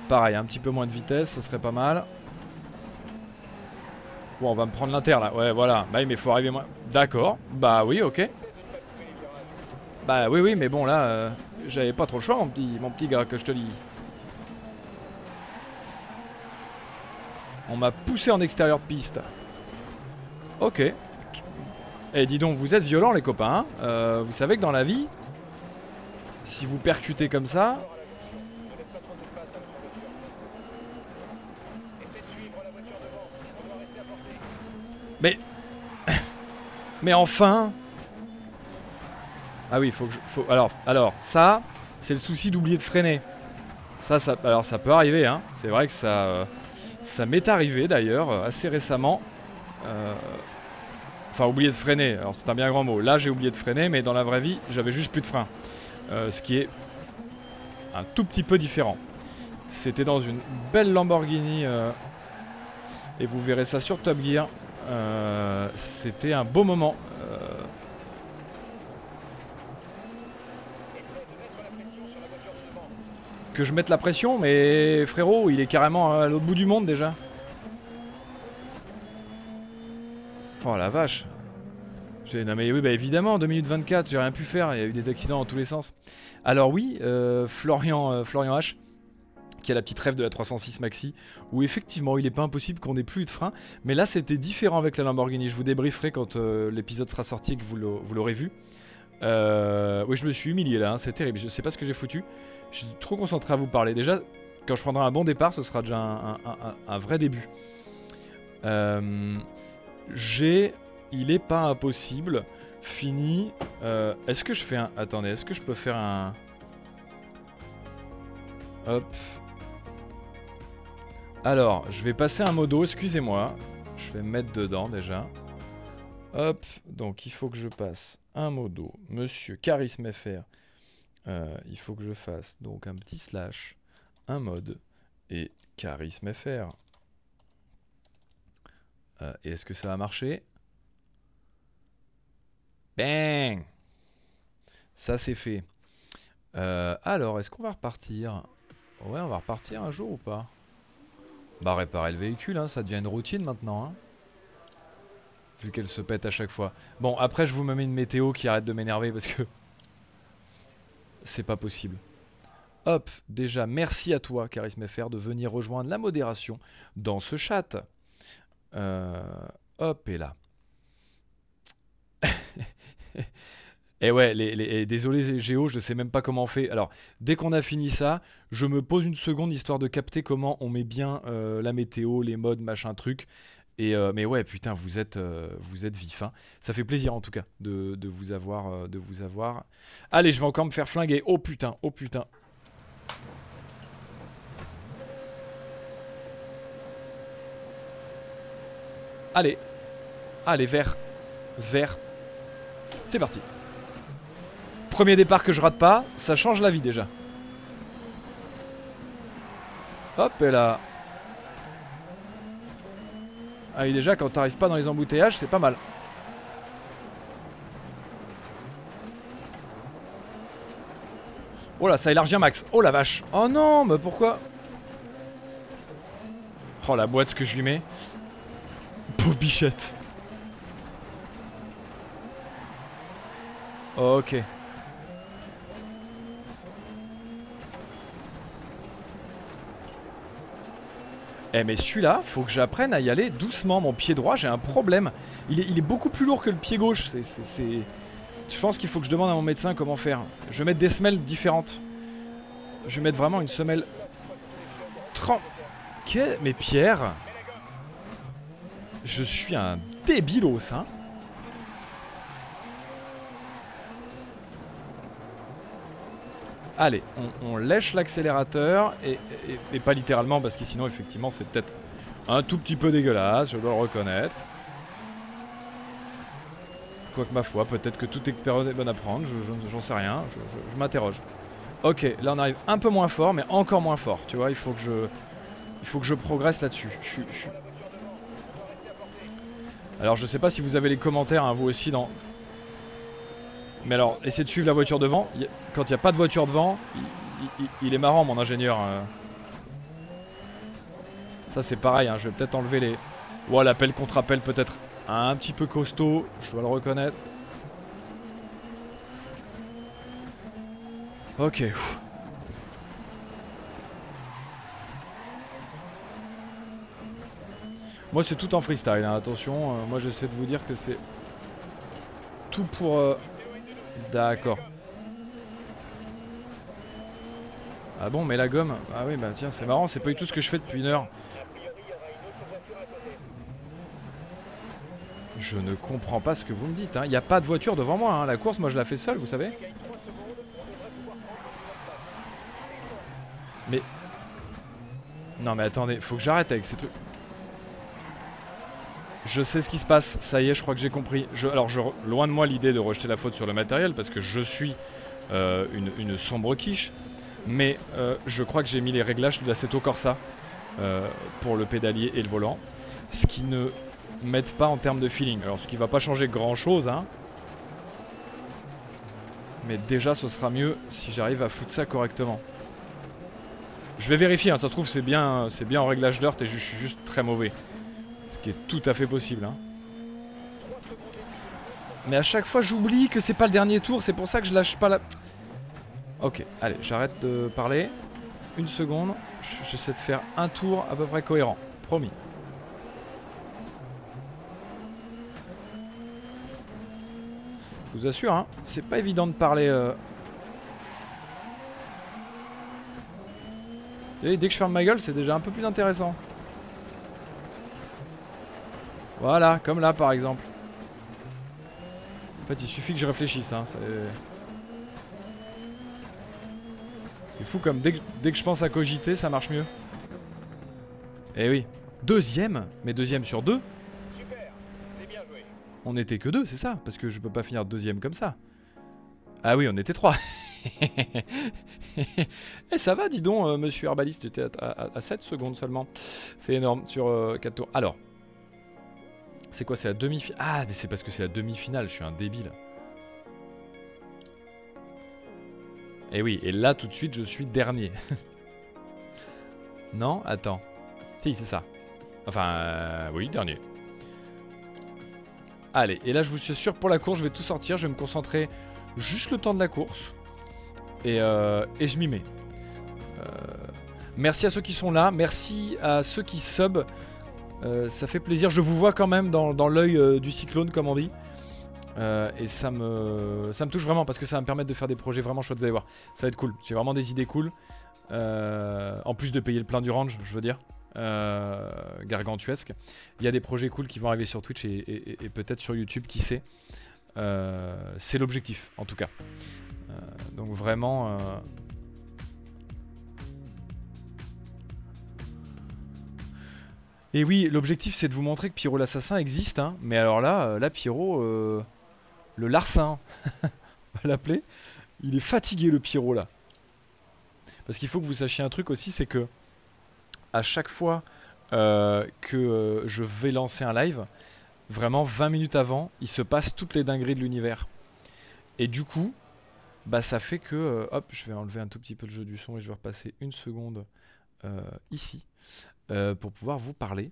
Pareil, un petit peu moins de vitesse, ce serait pas mal. Bon, on va me prendre l'inter là. Ouais, voilà. Bah, mais il faut arriver moins. D'accord. Bah oui, ok. Bah oui, oui, mais bon là, euh, j'avais pas trop le choix, mon petit, mon petit gars, que je te dis. On m'a poussé en extérieur de piste. Ok. Eh dis donc, vous êtes violents les copains. Hein. Euh, vous savez que dans la vie, si vous percutez comme ça... Mais enfin Ah oui. Alors, ça, c'est le souci d'oublier de freiner. Ça, ça... Alors, ça peut arriver, hein. C'est vrai que ça... Euh, ça m'est arrivé d'ailleurs euh, assez récemment. Euh, enfin, oublier de freiner. Alors, c'est un bien grand mot. Là, j'ai oublié de freiner, mais dans la vraie vie, j'avais juste plus de frein. Ce qui est un tout petit peu différent. C'était dans une belle Lamborghini. et vous verrez ça sur Top Gear. C'était un beau moment. que je mette la pression, mais frérot, il est carrément à l'autre bout du monde déjà. Oh la vache. Non mais oui, bah évidemment, 2 minutes 24, j'ai rien pu faire, il y a eu des accidents dans tous les sens. Alors oui, euh, Florian, euh, Florian H, la petite rêve de la 306 Maxi, où effectivement il n'est pas impossible qu'on ait plus de frein, mais là c'était différent avec la Lamborghini, je vous débrieferai quand euh, l'épisode sera sorti et que vous l'aurez vu. Euh, oui, je me suis humilié là, hein, c'est terrible. Je sais pas ce que j'ai foutu. Je suis trop concentré à vous parler. Déjà, quand je prendrai un bon départ, ce sera déjà un, vrai début. Euh, j'ai... Il est pas impossible. Fini. Est-ce que je fais un... Attendez, est-ce que je peux faire un... Hop. Alors, je vais passer un modo, excusez-moi. Je vais me mettre dedans déjà. Hop, donc il faut que je passe un modo. Monsieur Charisme FR. Euh, il faut que je fasse donc un petit slash, un mode et Charisme FR. Euh, et est-ce que ça va marcher? Bang Ça c'est fait. Euh, alors, est-ce qu'on va repartir? Ouais, on va repartir un jour ou pas? Bah réparer le véhicule, hein, ça devient une routine maintenant. Hein vu qu'elle se pète à chaque fois. Bon, après je vous mets une météo qui arrête de m'énerver parce que c'est pas possible. Hop, déjà merci à toi Charisme FR de venir rejoindre la modération dans ce chat. Euh, hop, et là. et ouais, les, désolé Géo, je sais même pas comment on fait. Alors, dès qu'on a fini ça, je me pose une seconde histoire de capter comment on met bien euh, la météo, les modes, machin truc. Euh, mais ouais, putain, vous êtes, euh, vif. Hein. Ça fait plaisir en tout cas de, vous avoir, de vous avoir. Allez, je vais encore me faire flinguer. Oh putain, oh putain. Allez, allez, vert, vert. C'est parti. Premier départ que je rate pas, ça change la vie déjà. Hop, et là. Ah déjà quand t'arrives pas dans les embouteillages c'est pas mal. Oh là ça élargit un max. Oh la vache. Oh non mais pourquoi? Oh la boîte ce que je lui mets. Pauvre bichette. Ok Eh mais celui-là, faut que j'apprenne à y aller doucement. Mon pied droit, j'ai un problème. Il est, beaucoup plus lourd que le pied gauche. Je pense qu'il faut que je demande à mon médecin comment faire. Je vais mettre des semelles différentes. Je vais mettre vraiment une semelle... 30... Mais Pierre... Je suis un débilos, hein Allez, on, lèche l'accélérateur, et, pas littéralement, parce que sinon, effectivement, c'est peut-être un tout petit peu dégueulasse, je dois le reconnaître. Quoique, ma foi, peut-être que toute expérience est bonne à prendre, j'en sais rien, je, m'interroge. Ok, là on arrive un peu moins fort, mais encore moins fort, tu vois, il faut que je, il faut que je progresse là-dessus. Alors je sais pas si vous avez les commentaires, hein, vous aussi, dans, mais alors, essayez de suivre la voiture devant. Quand il n'y a pas de voiture devant, il, est marrant mon ingénieur. Euh. Ça c'est pareil, hein, je vais peut-être enlever les... Ouais, l'appel contre appel peut-être un petit peu costaud, je dois le reconnaître. Ok. Moi c'est tout en freestyle, hein, attention, euh, moi j'essaie de vous dire que c'est tout pour euh, D'accord. Ah bon, mais la gomme Ah oui, bah tiens, c'est marrant, c'est pas du tout ce que je fais depuis une heure. Je ne comprends pas ce que vous me dites. Hein. Il n'y a pas de voiture devant moi. Hein. La course, moi, je la fais seule, vous savez. Mais... Non, mais attendez, faut que j'arrête avec ces trucs. Je sais ce qui se passe, ça y est, je crois que j'ai compris. alors, je, loin de moi l'idée de rejeter la faute sur le matériel, parce que je suis euh, une, sombre quiche, mais euh, je crois que j'ai mis les réglages de l'Assetto Corsa euh, pour le pédalier et le volant, ce qui ne m'aide pas en termes de feeling. Alors, ce qui va pas changer grand chose, hein, mais déjà, ce sera mieux si j'arrive à foutre ça correctement. Je vais vérifier, hein, ça se trouve c'est bien, bien en réglage d'heure et je suis juste très mauvais. Ce qui est tout à fait possible. Hein. Mais à chaque fois j'oublie que c'est pas le dernier tour, c'est pour ça que je lâche pas la... Ok, allez, j'arrête de parler. Une seconde, j'essaie de faire un tour à peu près cohérent, promis. Je vous assure, hein, c'est pas évident de parler... Euh... dès que je ferme ma gueule, c'est déjà un peu plus intéressant. Voilà, comme là par exemple. En fait, il suffit que je réfléchisse. Hein, c'est fou comme dès que, je pense à cogiter, ça marche mieux. Eh oui. Deuxième Mais deuxième sur deux On était que deux, c'est ça? Parce que je peux pas finir deuxième comme ça. Ah oui, on était trois. Eh ça va, dis donc, euh, monsieur herbaliste, j'étais à, 7 secondes seulement. C'est énorme sur 4 euh, tours. Alors, c'est quoi, c'est la demi-finale Ah, mais c'est parce que c'est la demi-finale, je suis un débile. Et eh oui, et là tout de suite je suis dernier. non Attends. Si, c'est ça. Enfin, euh, oui, dernier. Allez, et là je vous suis sûr pour la course, je vais tout sortir, je vais me concentrer juste le temps de la course. Et, euh, et je m'y mets. Euh, merci à ceux qui sont là, merci à ceux qui sub. Ça fait plaisir, je vous vois quand même dans, l'œil du cyclone, comme on dit. et ça me, ça me touche vraiment parce que ça va me permettre de faire des projets vraiment chouettes, vous allez voir. Ça va être cool, j'ai vraiment des idées cool. en plus de payer le plein du range, je veux dire. Euh, gargantuesque. Il y a des projets cool qui vont arriver sur Twitch et, peut-être sur YouTube, qui sait. Euh, c'est l'objectif, en tout cas. Euh, donc vraiment... Et oui, l'objectif c'est de vous montrer que Pyro l'assassin existe, hein. mais alors là, là Pyro, le larcin, on va l'appeler, il est fatigué le Pyro là. Parce qu'il faut que vous sachiez un truc aussi, c'est que à chaque fois euh, que euh, je vais lancer un live, vraiment 20 minutes avant, il se passe toutes les dingueries de l'univers. Et du coup, bah ça fait que, euh, hop, je vais enlever un tout petit peu le jeu du son et je vais repasser une seconde ici pour pouvoir vous parler.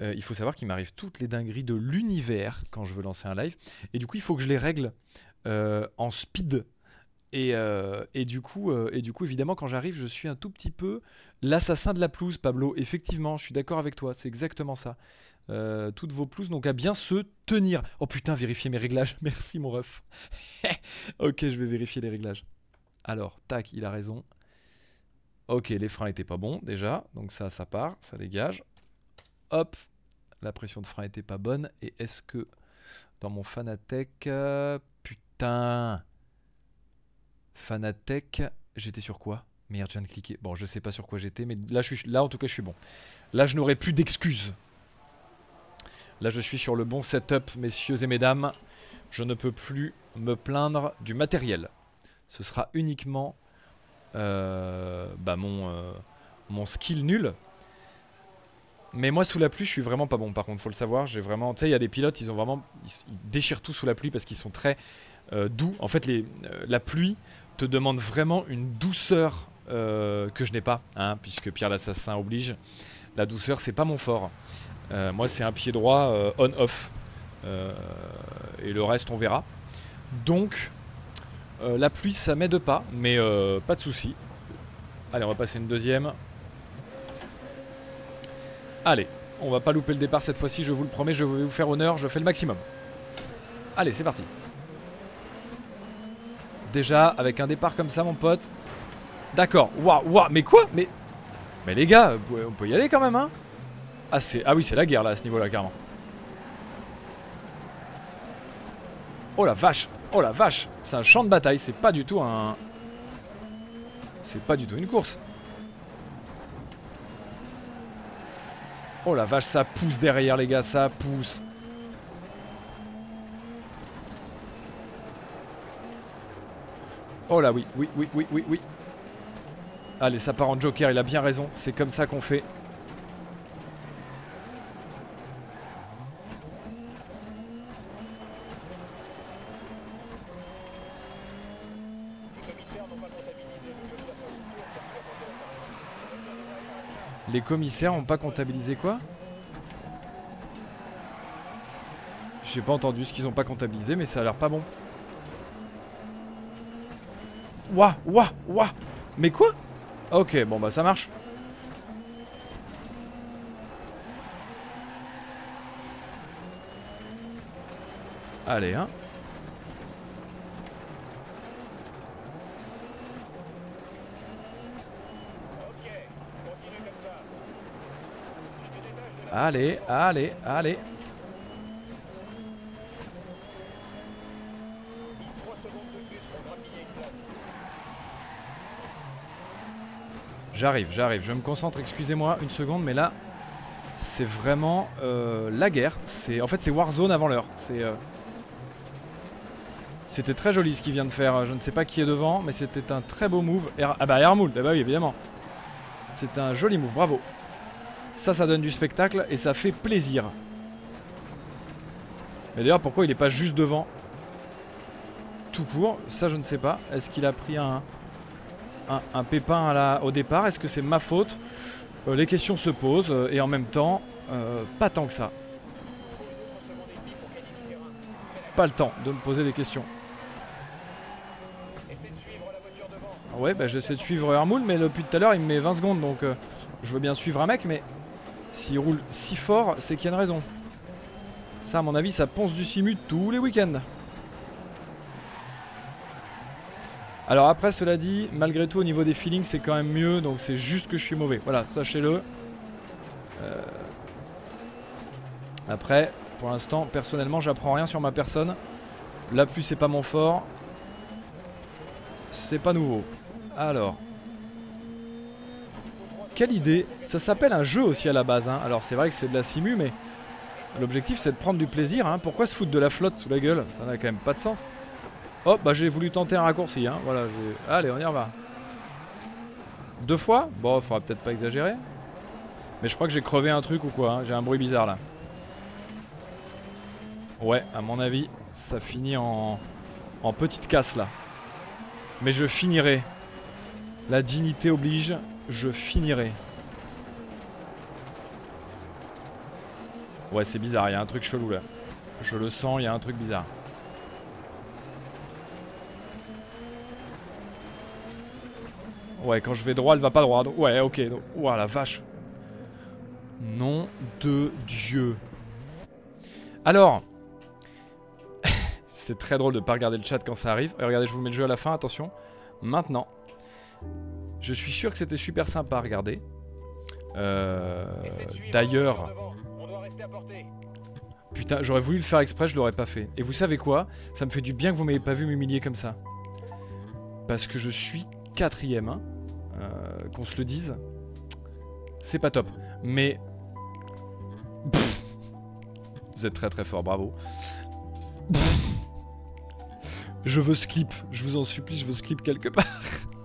il faut savoir qu'il m'arrive toutes les dingueries de l'univers quand je veux lancer un live. Et du coup, il faut que je les règle en speed euh, et, du coup, euh, et du coup, évidemment, quand j'arrive, je suis un tout petit peu l'assassin de la pelouse, Pablo. Effectivement, je suis d'accord avec toi, c'est exactement ça. Euh, toutes vos pelouses, donc à bien se tenir. Oh putain, vérifier mes réglages. Merci mon ref. ok, je vais vérifier les réglages. Alors, tac, il a raison. Ok, les freins étaient pas bons déjà, donc ça, ça part, ça dégage. Hop, la pression de frein était pas bonne. Et est-ce que dans mon Fanatec, putain, Fanatec, j'étais sur quoi? Merde, je viens de cliquer. Bon, je sais pas sur quoi j'étais, mais là, là, en tout cas, je suis bon. Là, je n'aurai plus d'excuses. Là, je suis sur le bon setup, messieurs et mesdames. Je ne peux plus me plaindre du matériel. Ce sera uniquement euh, bah, mon, euh, mon skill nul. Mais moi, sous la pluie, je suis vraiment pas bon. Par contre, faut le savoir. J'ai vraiment, tu sais, il y a des pilotes, ils ont vraiment, ils, déchirent tout sous la pluie parce qu'ils sont très euh, doux. En fait, les, la pluie, te demande vraiment une douceur euh, que je n'ai pas, hein, puisque Pierre l'Assassin oblige. La douceur, c'est pas mon fort. Euh, moi, c'est un pied droit euh, on-off. et le reste, on verra. Donc, la pluie, ça m'aide pas, mais pas de souci. Allez, on va passer une deuxième. Allez, on va pas louper le départ cette fois-ci, je vous le promets, je vais vous faire honneur, je fais le maximum. Allez, c'est parti. Déjà, avec un départ comme ça, mon pote. D'accord. Waouh, waouh. Mais quoi? Mais mais les gars, on peut y aller quand même, hein? Ah, ah oui, c'est la guerre, là, à ce niveau-là, carrément. Oh la vache Oh la vache C'est un champ de bataille, c'est pas du tout un... C'est pas du tout une course. Oh la vache, ça pousse derrière, les gars, ça pousse. Oh là oui, oui, oui, oui, oui, oui. Allez, ça part en joker, il a bien raison. C'est comme ça qu'on fait. Les commissaires n'ont pas comptabilisé quoi? J'ai pas entendu ce qu'ils ont pas comptabilisé, mais ça a l'air pas bon. Ouah, ouah, ouah Mais quoi? Ok, bon bah ça marche. Allez, hein. Allez, allez, allez. J'arrive, j'arrive. Je me concentre, excusez-moi une seconde, mais là, c'est vraiment euh, la guerre. C'est, En fait, c'est Warzone avant l'heure. Euh, c'était très joli ce qu'il vient de faire. Je ne sais pas qui est devant, mais c'était un très beau move. ah bah Hermoult, ah bah oui, évidemment. C'est un joli move, bravo. Ça, ça donne du spectacle et ça fait plaisir. Mais d'ailleurs, pourquoi il n'est pas juste devant Tout court, ça je ne sais pas. Est-ce qu'il a pris un, un, pépin au départ? Est-ce que c'est ma faute? Euh, Les questions se posent euh, et en même temps, euh, pas tant que ça. Pas le temps de me poser des questions. Ouais, bah j'essaie de suivre Hermoul, mais depuis tout à l'heure il me met 20 secondes donc je veux bien suivre un mec, mais s'il roule si fort, c'est qu'il y a une raison. Ça, à mon avis, ça ponce du simu tous les week-ends. Alors après, cela dit, malgré tout, au niveau des feelings, c'est quand même mieux. Donc c'est juste que je suis mauvais. Voilà, sachez-le. Euh, après, pour l'instant, personnellement, j'apprends rien sur ma personne. La pluie, c'est pas mon fort. C'est pas nouveau. Alors, quelle idée Ça s'appelle un jeu aussi à la base. Hein. Alors c'est vrai que c'est de la simu, mais l'objectif c'est de prendre du plaisir. Hein. Pourquoi se foutre de la flotte sous la gueule? Ça n'a quand même pas de sens. Oh, bah j'ai voulu tenter un raccourci. Hein. Voilà, Allez, on y va. Deux fois? Bon, faudra peut-être pas exagérer. Mais je crois que j'ai crevé un truc ou quoi. Hein. J'ai un bruit bizarre là. Ouais, à mon avis, ça finit en, en petite casse là. Mais je finirai. La dignité oblige je finirai. Ouais, c'est bizarre, il y a un truc chelou là. Je le sens, il y a un truc bizarre. Ouais, quand je vais droit, elle va pas droit. Ouais, ok. Ouah, la vache. Nom de Dieu. Alors, c'est très drôle de pas regarder le chat quand ça arrive. regardez, je vous mets le jeu à la fin, attention. Maintenant, je suis sûr que c'était super sympa à regarder. Euh, D'ailleurs... Putain, j'aurais voulu le faire exprès, je l'aurais pas fait. Et vous savez quoi? Ça me fait du bien que vous m'ayez pas vu m'humilier comme ça. Parce que je suis quatrième, hein. euh, qu'on se le dise. C'est pas top. Mais... vous êtes très très fort, bravo. je veux skip, je vous en supplie, je veux skip quelque part.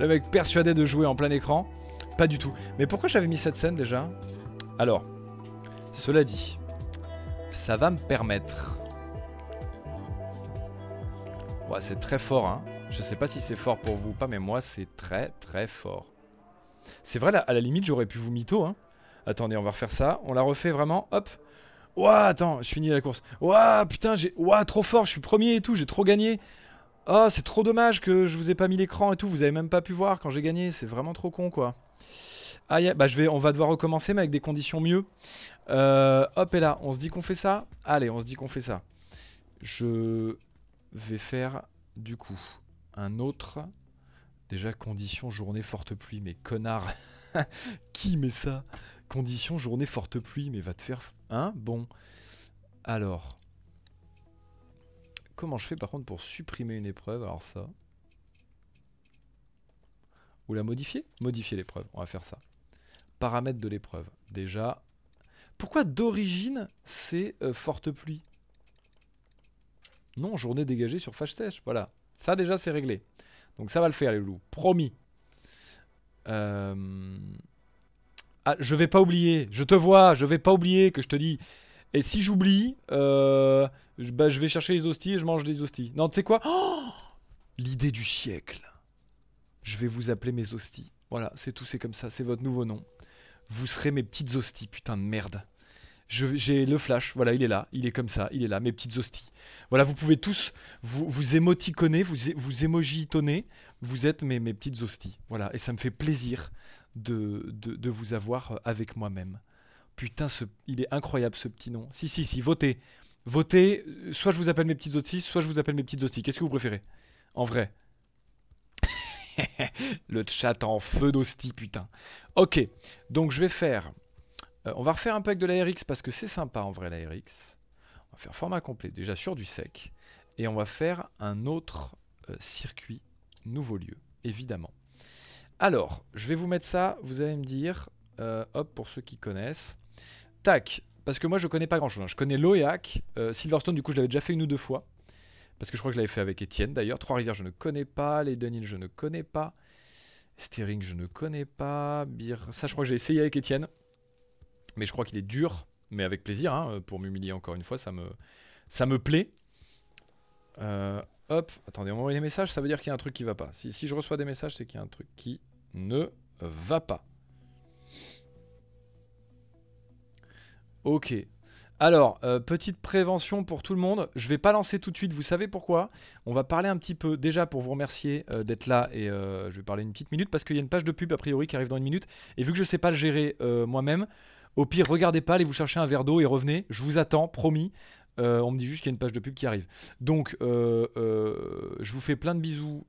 Le mec persuadé de jouer en plein écran. Pas du tout. Mais pourquoi j'avais mis cette scène déjà? Alors, cela dit, ça va me permettre... Ouais, c'est très fort, hein. Je sais pas si c'est fort pour vous ou pas, mais moi, c'est très très fort. C'est vrai, à la limite, j'aurais pu vous mytho, hein. Attendez, on va refaire ça. On la refait vraiment, hop. Ouah, attends, je finis la course. Ouah, putain, j'ai... Ouah, trop fort, je suis premier et tout, j'ai trop gagné. Oh, c'est trop dommage que je vous ai pas mis l'écran et tout, vous avez même pas pu voir quand j'ai gagné, c'est vraiment trop con quoi. Ah bah je vais, on va devoir recommencer mais avec des conditions mieux. Euh, hop et là, on se dit qu'on fait ça Allez, on se dit qu'on fait ça. Je vais faire du coup un autre. Déjà condition journée forte pluie, mais connard. Qui met ça? Condition journée forte pluie, mais va te faire... Hein? Bon. Alors, Comment je fais par contre pour supprimer une épreuve Alors ça. Ou la modifier? Modifier l'épreuve, on va faire ça. Paramètres de l'épreuve. Déjà. Pourquoi d'origine c'est euh, forte pluie? Non, journée dégagée sur fâche sèche. Voilà. Ça déjà c'est réglé. Donc ça va le faire les loups. Promis. Euh... Ah, je vais pas oublier. Je te vois, je vais pas oublier que je te dis. Et si j'oublie, euh, bah, je vais chercher les hosties et je mange des hosties. Non, tu sais quoi? Oh L'idée du siècle. Je vais vous appeler mes hosties. Voilà, c'est tout, c'est comme ça, c'est votre nouveau nom. Vous serez mes petites hosties, putain de merde. J'ai le flash, voilà, il est là, il est comme ça, il est là, mes petites hosties. Voilà, vous pouvez tous vous, vous émoticonner, vous, vous émojitonner, vous êtes mes, mes petites hosties. Voilà, et ça me fait plaisir de, de, de vous avoir avec moi-même. Putain, il est incroyable ce petit nom. Si, si, si, votez. Votez, soit je vous appelle mes petites hosties, soit je vous appelle mes petites hosties. Qu'est-ce que vous préférez? En vrai. le chat en feu d'hostie, putain. Ok, donc je vais faire Euh, on va refaire un peu avec de la RX parce que c'est sympa en vrai la RX. On va faire format complet, déjà sur du sec. Et on va faire un autre euh, circuit, nouveau lieu, évidemment. Alors, je vais vous mettre ça, vous allez me dire, euh, hop, pour ceux qui connaissent. Tac, parce que moi je connais pas grand chose. Hein. Je connais Loéac, Silverstone, du coup je l'avais déjà fait une ou deux fois. Parce que je crois que je l'avais fait avec Étienne d'ailleurs. Trois-Rivières, je ne connais pas. Les Dunhill, je ne connais pas. Steering, je ne connais pas. Bir... Ça, je crois que j'ai essayé avec Étienne. Mais je crois qu'il est dur. Mais avec plaisir, hein, pour m'humilier encore une fois, ça me, ça me plaît. Euh, hop, attendez, on m'envoie des messages, ça veut dire qu'il y a un truc qui va pas. Si, si je reçois des messages, c'est qu'il y a un truc qui ne va pas. Ok, alors, euh, petite prévention pour tout le monde. Je vais pas lancer tout de suite, vous savez pourquoi? On va parler un petit peu, déjà pour vous remercier euh, d'être là, et euh, je vais parler une petite minute, parce qu'il y a une page de pub a priori qui arrive dans une minute, et vu que je sais pas le gérer moi-même, au pire, regardez pas, allez vous chercher un verre d'eau et revenez, je vous attends, promis. on me dit juste qu'il y a une page de pub qui arrive. Donc, je vous fais plein de bisous,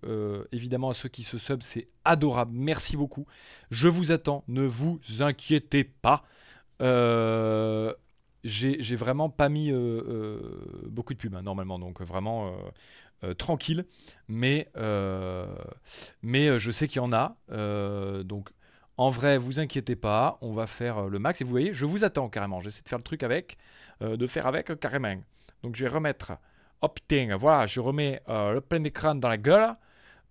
évidemment, à ceux qui se sub, c'est adorable, merci beaucoup. Je vous attends, ne vous inquiétez pas. Euh, j'ai vraiment pas mis euh, euh, beaucoup de pubs hein, normalement, donc vraiment tranquille. Mais, mais je sais qu'il y en a. donc en vrai, vous inquiétez pas, on va faire le max. Et vous voyez, je vous attends carrément. J'essaie de faire le truc avec, de faire avec carrément. Donc je vais remettre, hop, voilà, je remets le plein écran dans la gueule.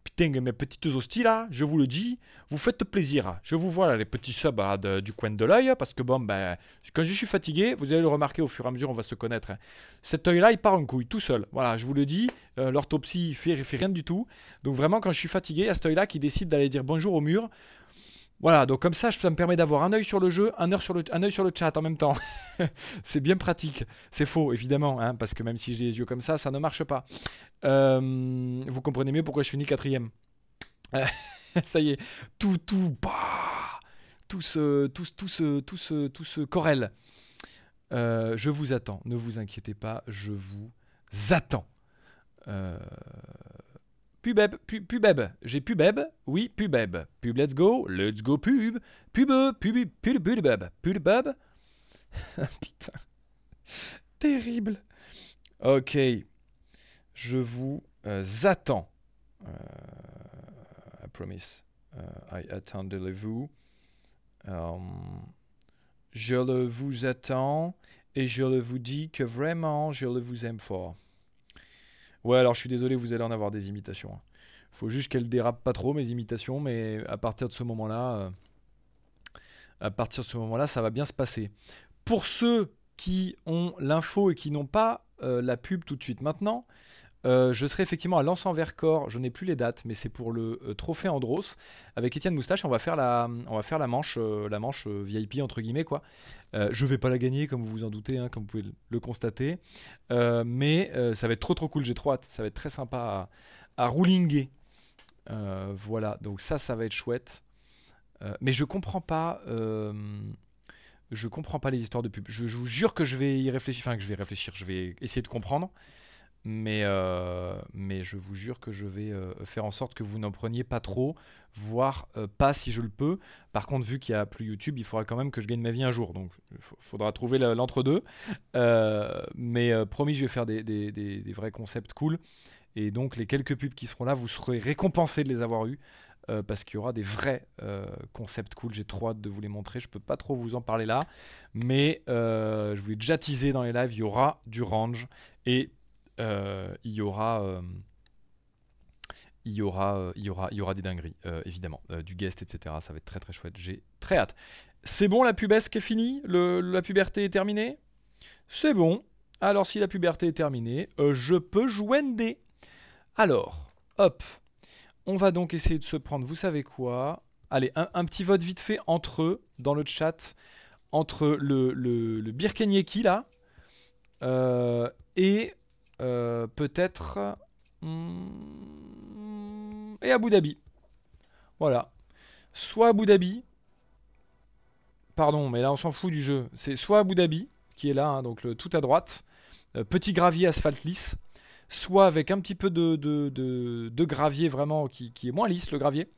Putain, mes petites hosties là, je vous le dis, vous faites plaisir. Je vous vois là, les petits subs du coin de l'œil, parce que bon, ben, quand je suis fatigué, vous allez le remarquer au fur et à mesure, on va se connaître. Hein. Cet œil là, il part en couille, tout seul. Voilà, je vous le dis, euh, l'orthopsie fait, fait rien du tout. Donc vraiment, quand je suis fatigué, il y a cet œil là qui décide d'aller dire bonjour au mur. Voilà, donc comme ça, ça me permet d'avoir un œil sur le jeu, un œil sur le, chat en même temps. c'est bien pratique. C'est faux, évidemment, hein, parce que même si j'ai les yeux comme ça, ça ne marche pas. Euh, vous comprenez mieux pourquoi je finis quatrième. ça y est, tout, tout, bah, tout se, tout, tout se, tout se, tout se corrèle. Euh, je vous attends, ne vous inquiétez pas, je vous attends. Euh, Pubeb, pu, pubeb. J'ai pubeb, oui, pubeb. Pub, let's go, let's go pub. Pub, pub, pub, pubeb, pubeb. Putain. Terrible. Ok. Je vous euh, attends. Euh, I promise. Uh, I attendez-vous. Um, je vous attends et je le vous dis que vraiment je le vous aime fort. Ouais, alors je suis désolé, vous allez en avoir des imitations. Hein. Faut juste qu'elles dérapent pas trop mes imitations, mais à partir de ce moment-là, euh, à partir de ce moment-là, ça va bien se passer. Pour ceux qui ont l'info et qui n'ont pas euh, la pub tout de suite maintenant, euh, je serai effectivement à Lens en Vercors, je n'ai plus les dates, mais c'est pour le euh, trophée Andros. Avec Étienne Moustache, on va faire la, on va faire la manche, euh, la manche VIP entre guillemets quoi. je vais pas la gagner comme vous vous en doutez, hein, comme vous pouvez le, constater, mais ça va être trop trop cool, j'ai trop hâte, ça va être très sympa à, à roulinguer. voilà, donc ça, ça va être chouette. mais je comprends pas, je comprends pas les histoires de pub. Je, je, vous jure que je vais y réfléchir, enfin que je vais réfléchir, je vais essayer de comprendre. Mais, euh, mais je vous jure que je vais euh, faire en sorte que vous n'en preniez pas trop, voire euh, pas si je le peux. Par contre, vu qu'il n'y a plus YouTube, il faudra quand même que je gagne ma vie un jour. Donc, il faudra trouver l'entre-deux. mais promis, je vais faire des, des, des, vrais concepts cool. Et donc, les quelques pubs qui seront là, vous serez récompensés de les avoir eus. parce qu'il y aura des vrais concepts cool. J'ai trop hâte de vous les montrer. Je peux pas trop vous en parler là. Mais je voulais déjà teaser dans les lives. Il y aura du range. Et il y aura euh, il y aura, euh, il y aura, il y aura des dingueries, évidemment, du guest, etc. Ça va être très très chouette. J'ai très hâte. C'est bon, la pubesque est finie? La puberté est terminée? C'est bon. Alors, si la puberté est terminée, je peux jouer des. Alors, hop. On va donc essayer de se prendre, vous savez quoi? Allez, un, petit vote vite fait entre eux, dans le chat, entre le, le, le là, et euh, peut-être. Hmm, et Abu Dhabi. Voilà. Soit Abu Dhabi. Pardon, mais là on s'en fout du jeu. C'est soit Abu Dhabi, qui est là, hein, donc tout à droite. Euh, petit gravier asphalte lisse. Soit avec un petit peu de, gravier vraiment qui, est moins lisse, le gravier.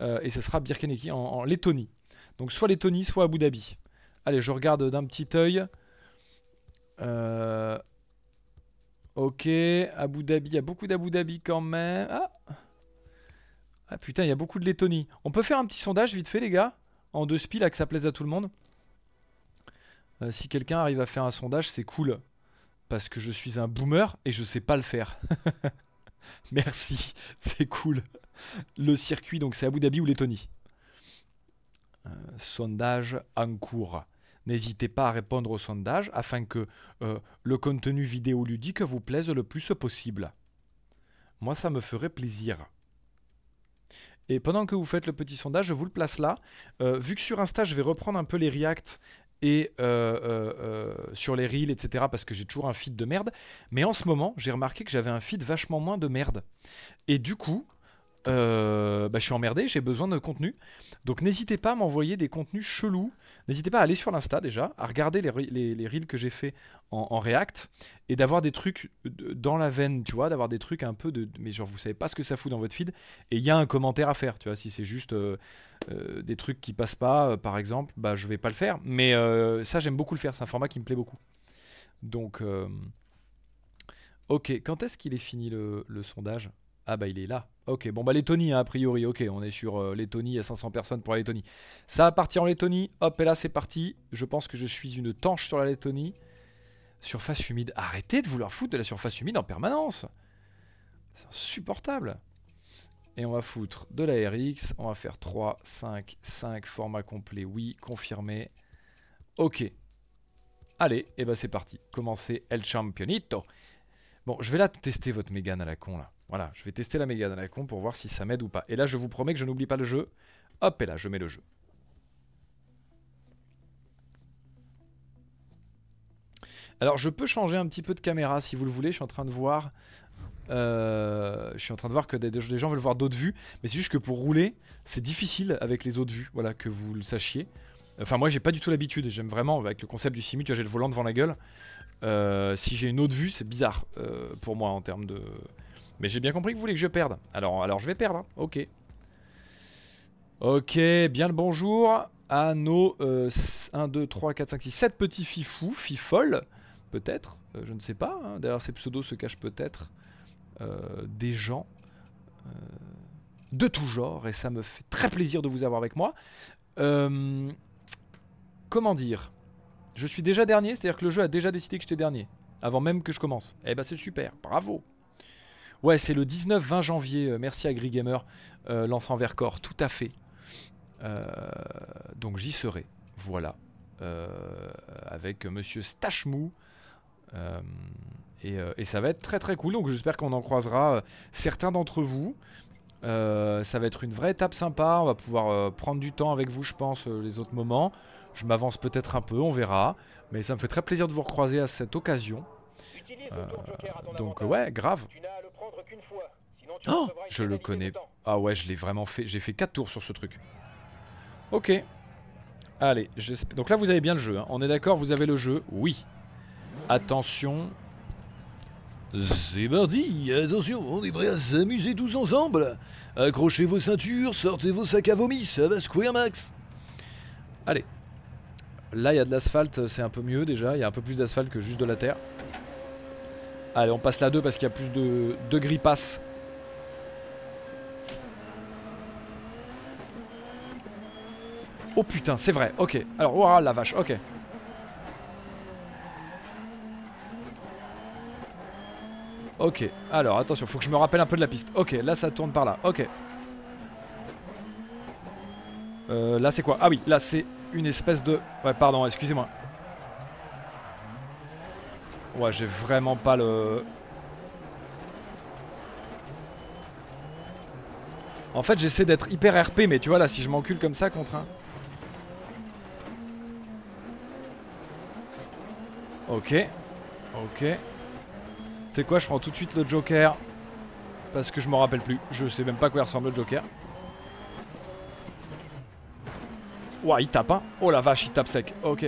Euh, et ce sera Birkeneki en, en Lettonie. Donc soit Lettonie, soit Abu Dhabi. Allez, je regarde d'un petit œil. Euh, ok, Abu Dhabi, il y a beaucoup d'Abu Dhabi quand même. Ah. ah putain, il y a beaucoup de Lettonie. On peut faire un petit sondage vite fait, les gars En deux spies, là, que ça plaise à tout le monde. Euh, si quelqu'un arrive à faire un sondage, c'est cool. Parce que je suis un boomer et je sais pas le faire. Merci, c'est cool. Le circuit, donc c'est Abu Dhabi ou Lettonie. Euh, sondage en cours. N'hésitez pas à répondre au sondage afin que euh, le contenu vidéoludique vous plaise le plus possible. Moi, ça me ferait plaisir. Et pendant que vous faites le petit sondage, je vous le place là. Euh, vu que sur Insta, je vais reprendre un peu les reacts et sur les reels, etc. parce que j'ai toujours un feed de merde. Mais en ce moment, j'ai remarqué que j'avais un feed vachement moins de merde. Et du coup, bah, je suis emmerdé, j'ai besoin de contenu. Donc n'hésitez pas à m'envoyer des contenus chelous. N'hésitez pas à aller sur l'Insta déjà, à regarder les, les, que j'ai fait en, React et d'avoir des trucs dans la veine, tu vois, d'avoir des trucs un peu de. Mais genre, vous savez pas ce que ça fout dans votre feed et il y a un commentaire à faire, tu vois. Si c'est juste euh, euh, des trucs qui passent pas, euh, par exemple, bah je vais pas le faire. Mais ça, j'aime beaucoup le faire, c'est un format qui me plaît beaucoup. Donc. Ok, quand est-ce qu'il est fini le sondage? Ah bah il est là. Ok, bon bah Lettonie hein, a priori, ok, on est sur euh, Lettonie, il y a 500 personnes pour la Lettonie. Ça va partir en Lettonie, hop et là c'est parti. Je pense que je suis une tanche sur la Lettonie. Surface humide, arrêtez de vouloir foutre de la surface humide en permanence. C'est insupportable. Et on va foutre de la RX, on va faire 3, 5, 5, format complet, oui, confirmé. Ok. Allez, et bah c'est parti. Commencez El Championito. Bon, je vais là tester votre Mégane à la con là. Voilà, je vais tester la Mégane à la con pour voir si ça m'aide ou pas. Et là, je vous promets que je n'oublie pas le jeu. Hop, et là, je mets le jeu. Alors, je peux changer un petit peu de caméra si vous le voulez. Je suis en train de voir... Euh, je suis en train de voir que des, gens veulent voir d'autres vues. Mais c'est juste que pour rouler, c'est difficile avec les autres vues. Voilà, que vous le sachiez. Enfin, moi, j'ai pas du tout l'habitude. J'aime vraiment, avec le concept du simu, tu vois, j'ai le volant devant la gueule. Euh, si j'ai une autre vue, c'est bizarre euh, pour moi en termes de... Mais j'ai bien compris que vous voulez que je perde. Alors, alors je vais perdre, hein. ok. Ok, bien le bonjour à nos 1, 2, 3, 4, 5, 6, 7 petits fifous, fifoles, peut-être, euh, je ne sais pas. Hein. derrière ces pseudos se cachent peut-être des gens de tout genre, et ça me fait très plaisir de vous avoir avec moi. comment dire? Je suis déjà dernier, c'est-à-dire que le jeu a déjà décidé que j'étais dernier. Avant même que je commence. Eh ben c'est super, bravo Ouais, c'est le 19-20 janvier, euh, merci à Grigamer, euh, lançant Vercors, tout à fait. Euh, donc j'y serai, voilà. avec Monsieur Stachmou. Et, et, ça va être très très cool, donc j'espère qu'on en croisera certains d'entre vous. ça va être une vraie étape sympa, on va pouvoir prendre du temps avec vous je pense les autres moments. Je m'avance peut-être un peu, on verra. Mais ça me fait très plaisir de vous recroiser à cette occasion. Euh, donc ouais, grave. Oh, je le connais. Ah ouais, je l'ai vraiment fait. J'ai fait 4 tours sur ce truc. Ok. Allez, donc là vous avez bien le jeu. Hein. On est d'accord, vous avez le jeu Oui. Attention. C'est parti Attention, on est prêt à s'amuser tous ensemble Accrochez vos ceintures, sortez vos sacs à vomi, ça va secouer max Allez, Là, il y a de l'asphalte, c'est un peu mieux déjà. Il y a un peu plus d'asphalte que juste de la terre. Allez, on passe la 2 parce qu'il y a plus de, de gripasses. Oh putain, c'est vrai, ok. Alors, oh la vache, ok. Ok, alors attention, faut que je me rappelle un peu de la piste. Ok, là ça tourne par là, ok. Euh, là c'est quoi? Ah oui, là c'est une espèce de... Ouais, pardon, excusez-moi. Ouais, j'ai vraiment pas le... En fait, j'essaie d'être hyper RP, mais tu vois, là, si je m'encule comme ça contre un... Ok. Ok. C'est quoi, je prends tout de suite le Joker. Parce que je m'en rappelle plus. Je sais même pas quoi ressemble le Joker. Ouah, il tape, hein. Oh la vache, il tape sec. Ok.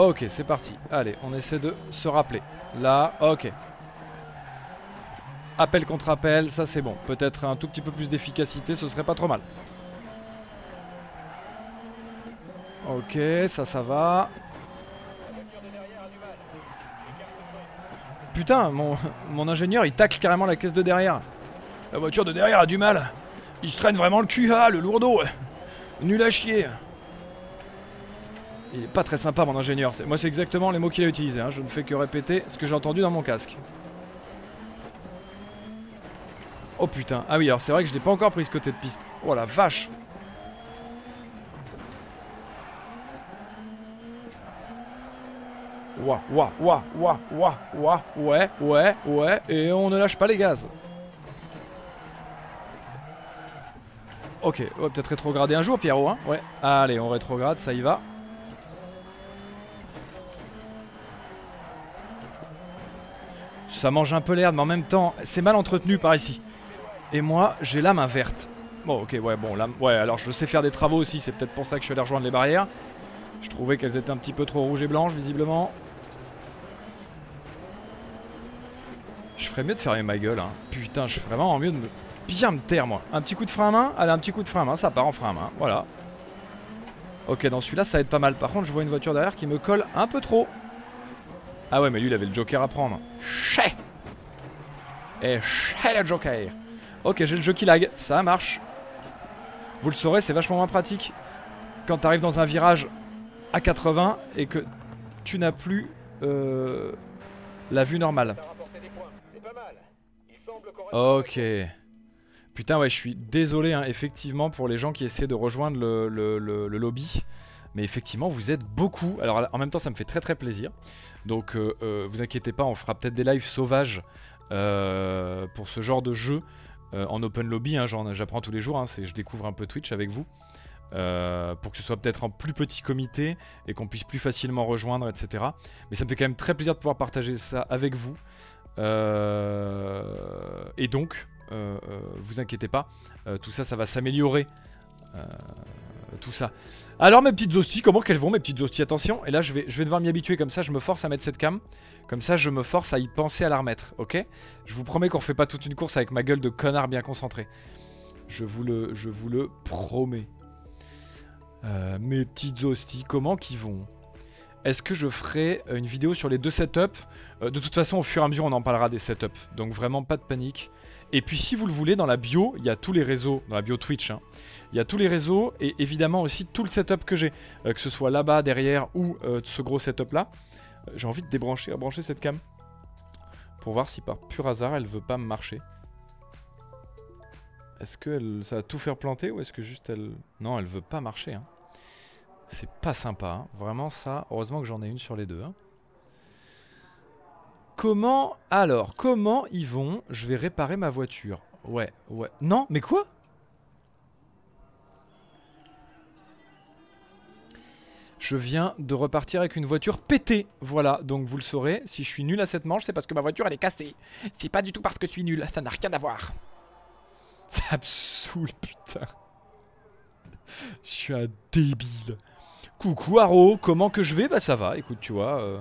Ok, c'est parti. Allez, on essaie de se rappeler. Là, ok. appel contre appel, ça c'est bon. Peut-être un tout petit peu plus d'efficacité, ce serait pas trop mal. Ok, ça, ça va. Putain, mon, mon ingénieur, il tacle carrément la caisse de derrière. La voiture de derrière a du mal. Il se traîne vraiment le cul, ah, le lourdeau. Nul à chier. Il est pas très sympa, mon ingénieur. Moi, c'est exactement les mots qu'il a utilisés. Hein. Je ne fais que répéter ce que j'ai entendu dans mon casque. Oh putain. Ah oui, alors c'est vrai que je n'ai pas encore pris ce côté de piste. Oh la vache. Ouah, ouah, ouah, ouah, ouah, ouah, ouais, ouais, ouais, et on ne lâche pas les gaz. Ok, on va peut-être rétrograder un jour, Pierrot, hein Ouais, allez, on rétrograde, ça y va. Ça mange un peu l'air, mais en même temps, c'est mal entretenu par ici. Et moi, j'ai la main verte. Bon, ok, ouais, bon, là, ouais, alors je sais faire des travaux aussi, c'est peut-être pour ça que je suis allé rejoindre les barrières. Je trouvais qu'elles étaient un petit peu trop rouges et blanches, visiblement. Je ferais mieux de fermer ma gueule, hein. Putain, je ferais vraiment mieux de bien me taire, moi. Un petit coup de frein à main Allez, un petit coup de frein à main, ça part en frein à main, voilà. Ok, dans celui-là, ça va être pas mal. Par contre, je vois une voiture derrière qui me colle un peu trop. Ah ouais, mais lui, il avait le joker à prendre. Chez Et chez le joker Ok, j'ai le jeu qui lag, ça marche. Vous le saurez, c'est vachement moins pratique quand t'arrives dans un virage à 80 et que tu n'as plus euh, la vue normale. Ok. Putain, ouais, je suis désolé, hein, effectivement, pour les gens qui essaient de rejoindre le, lobby. Mais effectivement, vous êtes beaucoup. Alors, en même temps, ça me fait très très plaisir. Donc, euh, euh, vous inquiétez pas, on fera peut-être des lives sauvages euh, pour ce genre de jeu en open lobby. Hein, J'apprends tous les jours, hein, je découvre un peu Twitch avec vous. pour que ce soit peut-être en plus petit comité et qu'on puisse plus facilement rejoindre, etc. Mais ça me fait quand même très plaisir de pouvoir partager ça avec vous. et donc, vous inquiétez pas, tout ça, ça va s'améliorer. Tout ça. Alors mes petites hosties, comment qu'elles vont mes petites hosties? Attention, et là je vais, je vais devoir m'y habituer comme ça, je me force à mettre cette cam. Comme ça je me force à y penser à la remettre, ok? Je vous promets qu'on refait pas toute une course avec ma gueule de connard bien concentré. Je vous le, je vous le promets. mes petites hosties, comment qu'ils vont? Est-ce que je ferai une vidéo sur les deux setups? De toute façon, au fur et à mesure, on en parlera des setups. Donc vraiment, pas de panique. Et puis si vous le voulez, dans la bio, il y a tous les réseaux, dans la bio Twitch, hein. Il y a tous les réseaux et évidemment aussi tout le setup que j'ai, euh, que ce soit là-bas, derrière ou euh, ce gros setup là. Euh, j'ai envie de débrancher, brancher cette cam pour voir si par pur hasard elle veut pas marcher. Est-ce que ça va tout faire planter ou est-ce que juste elle... Non, elle veut pas marcher. Hein. C'est pas sympa, hein. vraiment ça. Heureusement que j'en ai une sur les deux. Hein. Comment alors Comment ils vont Je vais réparer ma voiture? Ouais, ouais. Non, mais quoi? Je viens de repartir avec une voiture pétée. Voilà, donc vous le saurez, si je suis nul à cette manche, c'est parce que ma voiture elle est cassée. C'est pas du tout parce que je suis nul, ça n'a rien à voir. Ça me saoule, putain. Je suis un débile. Coucou Haro, comment que je vais? Bah ça va, écoute, tu vois. Euh,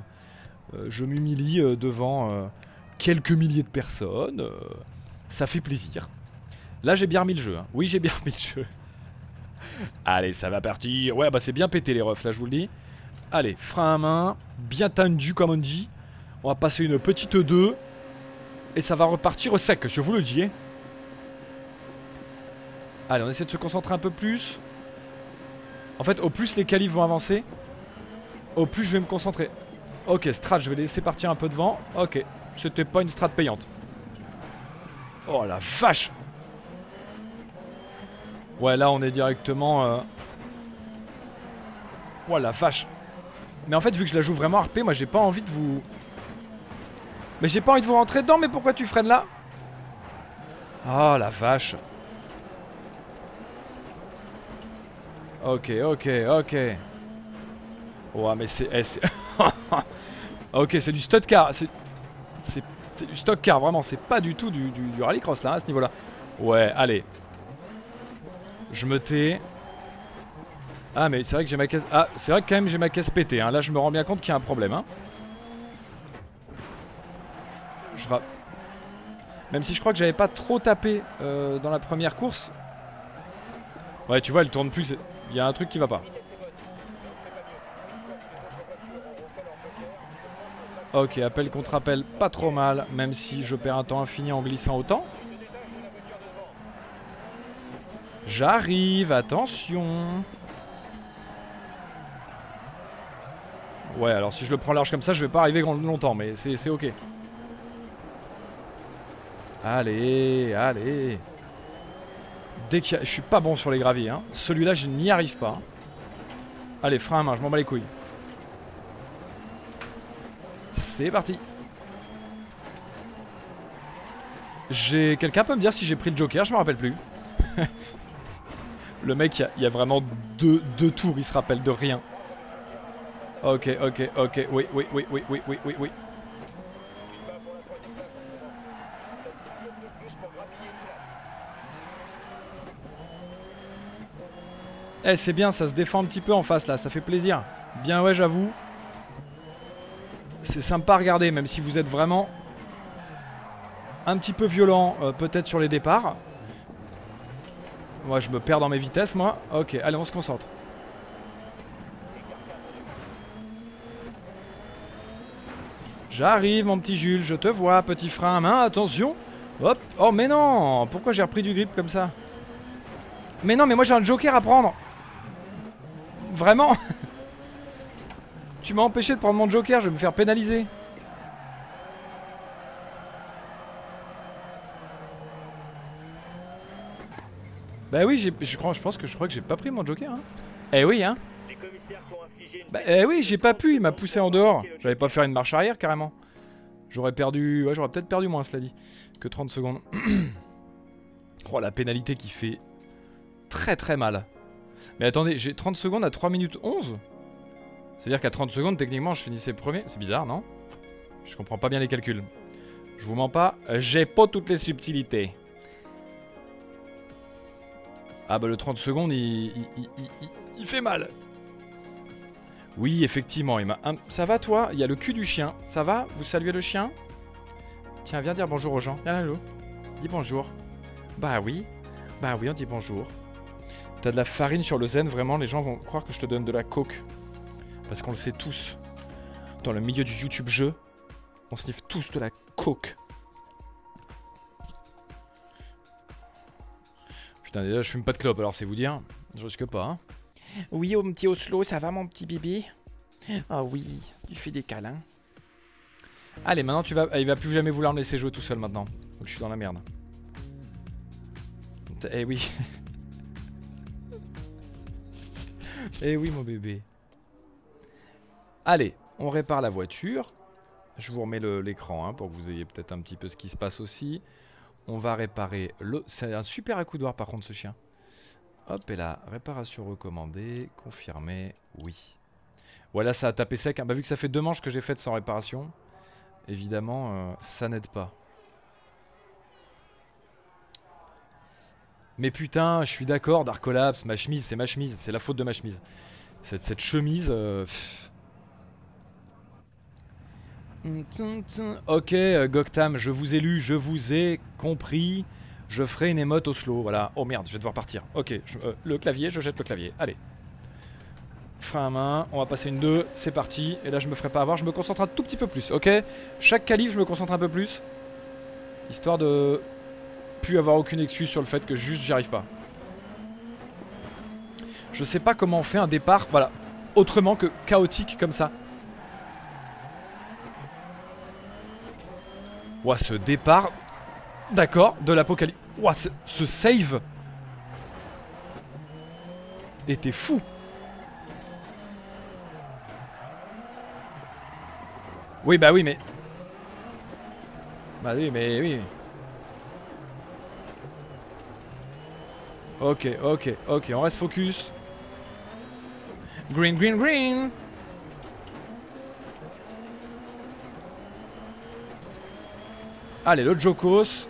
euh, je m'humilie euh, devant quelques milliers de personnes. ça fait plaisir. Là, j'ai bien remis le jeu. Hein. Oui, j'ai bien remis le jeu. Allez, ça va partir. Ouais, bah c'est bien pété les refs, là, je vous le dis. Allez, frein à main, bien tendu comme on dit. On va passer une petite 2. Et ça va repartir au sec, je vous le dis. Hein. Allez, on essaie de se concentrer un peu plus. En fait, au plus les qualifs vont avancer, au plus je vais me concentrer. Ok, strat, je vais laisser partir un peu devant. Ok, c'était pas une strat payante. Oh la vache Ouais, là on est directement... Euh... Oh la vache Mais en fait, vu que je la joue vraiment RP, moi j'ai pas envie de vous... Mais j'ai pas envie de vous rentrer dedans, mais pourquoi tu freines là? Oh la vache Ok, ok, ok. Ouais, mais c'est... Eh, Ok, c'est du stud car. C'est du stock car, vraiment. C'est pas du tout du, du, rallycross là, à ce niveau-là. Ouais, allez. Je me tais. Ah, mais c'est vrai que j'ai ma caisse. Ah, c'est vrai que quand même j'ai ma caisse pétée. Hein. Là, je me rends bien compte qu'il y a un problème. Hein. Je Même si je crois que j'avais pas trop tapé euh, dans la première course. Ouais, tu vois, elle tourne plus. Il y a un truc qui va pas. Ok, appel contre appel, pas trop mal, même si je perds un temps infini en glissant autant. J'arrive, attention. Ouais, alors si je le prends large comme ça, je vais pas arriver longtemps, mais c'est ok. Allez, allez. Dès qu'il a... Je suis pas bon sur les graviers, hein. Celui-là, je n'y arrive pas. Allez, frein à main, je m'en bats les couilles. C'est parti. J'ai... Quelqu'un peut me dire si j'ai pris le joker, je me rappelle plus. Le mec, il y, a vraiment deux, deux tours, il se rappelle de rien. Ok, ok, ok, oui, oui, oui, oui, oui, oui, oui, oui. Eh, c'est bien, ça se défend un petit peu en face là, ça fait plaisir. Bien ouais, j'avoue. C'est sympa à regarder, même si vous êtes vraiment un petit peu violent, euh, peut-être sur les départs. Moi, je me perds dans mes vitesses, moi. Ok, allez, on se concentre. J'arrive, mon petit Jules, je te vois, petit frein à main, attention. Hop, oh, mais non Pourquoi j'ai repris du grip comme ça? Mais non, mais moi j'ai un joker à prendre Vraiment? Tu m'as empêché de prendre mon joker, je vais me faire pénaliser. Bah oui, je, crois, je pense que je crois que j'ai pas pris mon joker. Hein. Eh oui, hein. Bah eh oui, j'ai pas pu, il m'a poussé en dehors. J'allais pas faire une marche arrière carrément. J'aurais perdu, ouais, j'aurais peut-être perdu moins, cela dit, que 30 secondes. oh, la pénalité qui fait très très mal. Mais attendez, j'ai 30 secondes à 3 minutes 11 C'est-à-dire qu'à 30 secondes, techniquement, je finissais premier. C'est bizarre, non? Je comprends pas bien les calculs. Je vous mens pas, j'ai pas toutes les subtilités. Ah bah le 30 secondes, il, il, fait mal. Oui, effectivement, il m'a... Ça va toi? Il y a le cul du chien. Ça va? Vous saluez le chien? Tiens, viens dire bonjour aux gens. Viens là, Dis bonjour. Bah oui. Bah oui, on dit bonjour. T'as de la farine sur le zen, vraiment, les gens vont croire que je te donne de la coke. Parce qu'on le sait tous. Dans le milieu du YouTube jeu, on sniffe tous de la coke. Putain, déjà, je fume pas de clope, alors c'est vous dire. Je risque pas, hein. Oui, mon petit Oslo, ça va, mon petit bébé Ah oui, tu fais des câlins. Allez, maintenant, tu vas... il va plus jamais vouloir me laisser jouer tout seul, maintenant. Donc je suis dans la merde. Eh oui. Eh oui, mon bébé. Allez, on répare la voiture. Je vous remets l'écran hein, pour que vous ayez peut-être un petit peu ce qui se passe aussi. On va réparer le... C'est un super accoudoir par contre ce chien. Hop, et là, réparation recommandée, confirmé, oui. Voilà, ça a tapé sec. Hein. Bah, vu que ça fait deux manches que j'ai faites sans réparation, évidemment, euh, ça n'aide pas. Mais putain, je suis d'accord, Dark Collapse, ma chemise, c'est ma chemise, c'est la faute de ma chemise. Cette, cette chemise... Euh, ok, euh, Goktam, je vous ai lu, je vous ai compris. Je ferai une émote au slow, voilà. Oh merde, je vais devoir partir. Ok, euh, le clavier, je jette le clavier. Allez. Frein à main, on va passer une 2, c'est parti. Et là, je me ferai pas avoir, je me concentre un tout petit peu plus, ok? Chaque calife, je me concentre un peu plus. Histoire de plus avoir aucune excuse sur le fait que juste j'y arrive pas. Je sais pas comment on fait un départ, voilà, autrement que chaotique comme ça. Ouah, ce départ, d'accord, de l'apocalypse. Ouah, ce, save était fou. Oui, bah oui, mais... Bah oui, mais oui. Ok, ok, ok, on reste focus. Green, green, green Allez, le Jokos.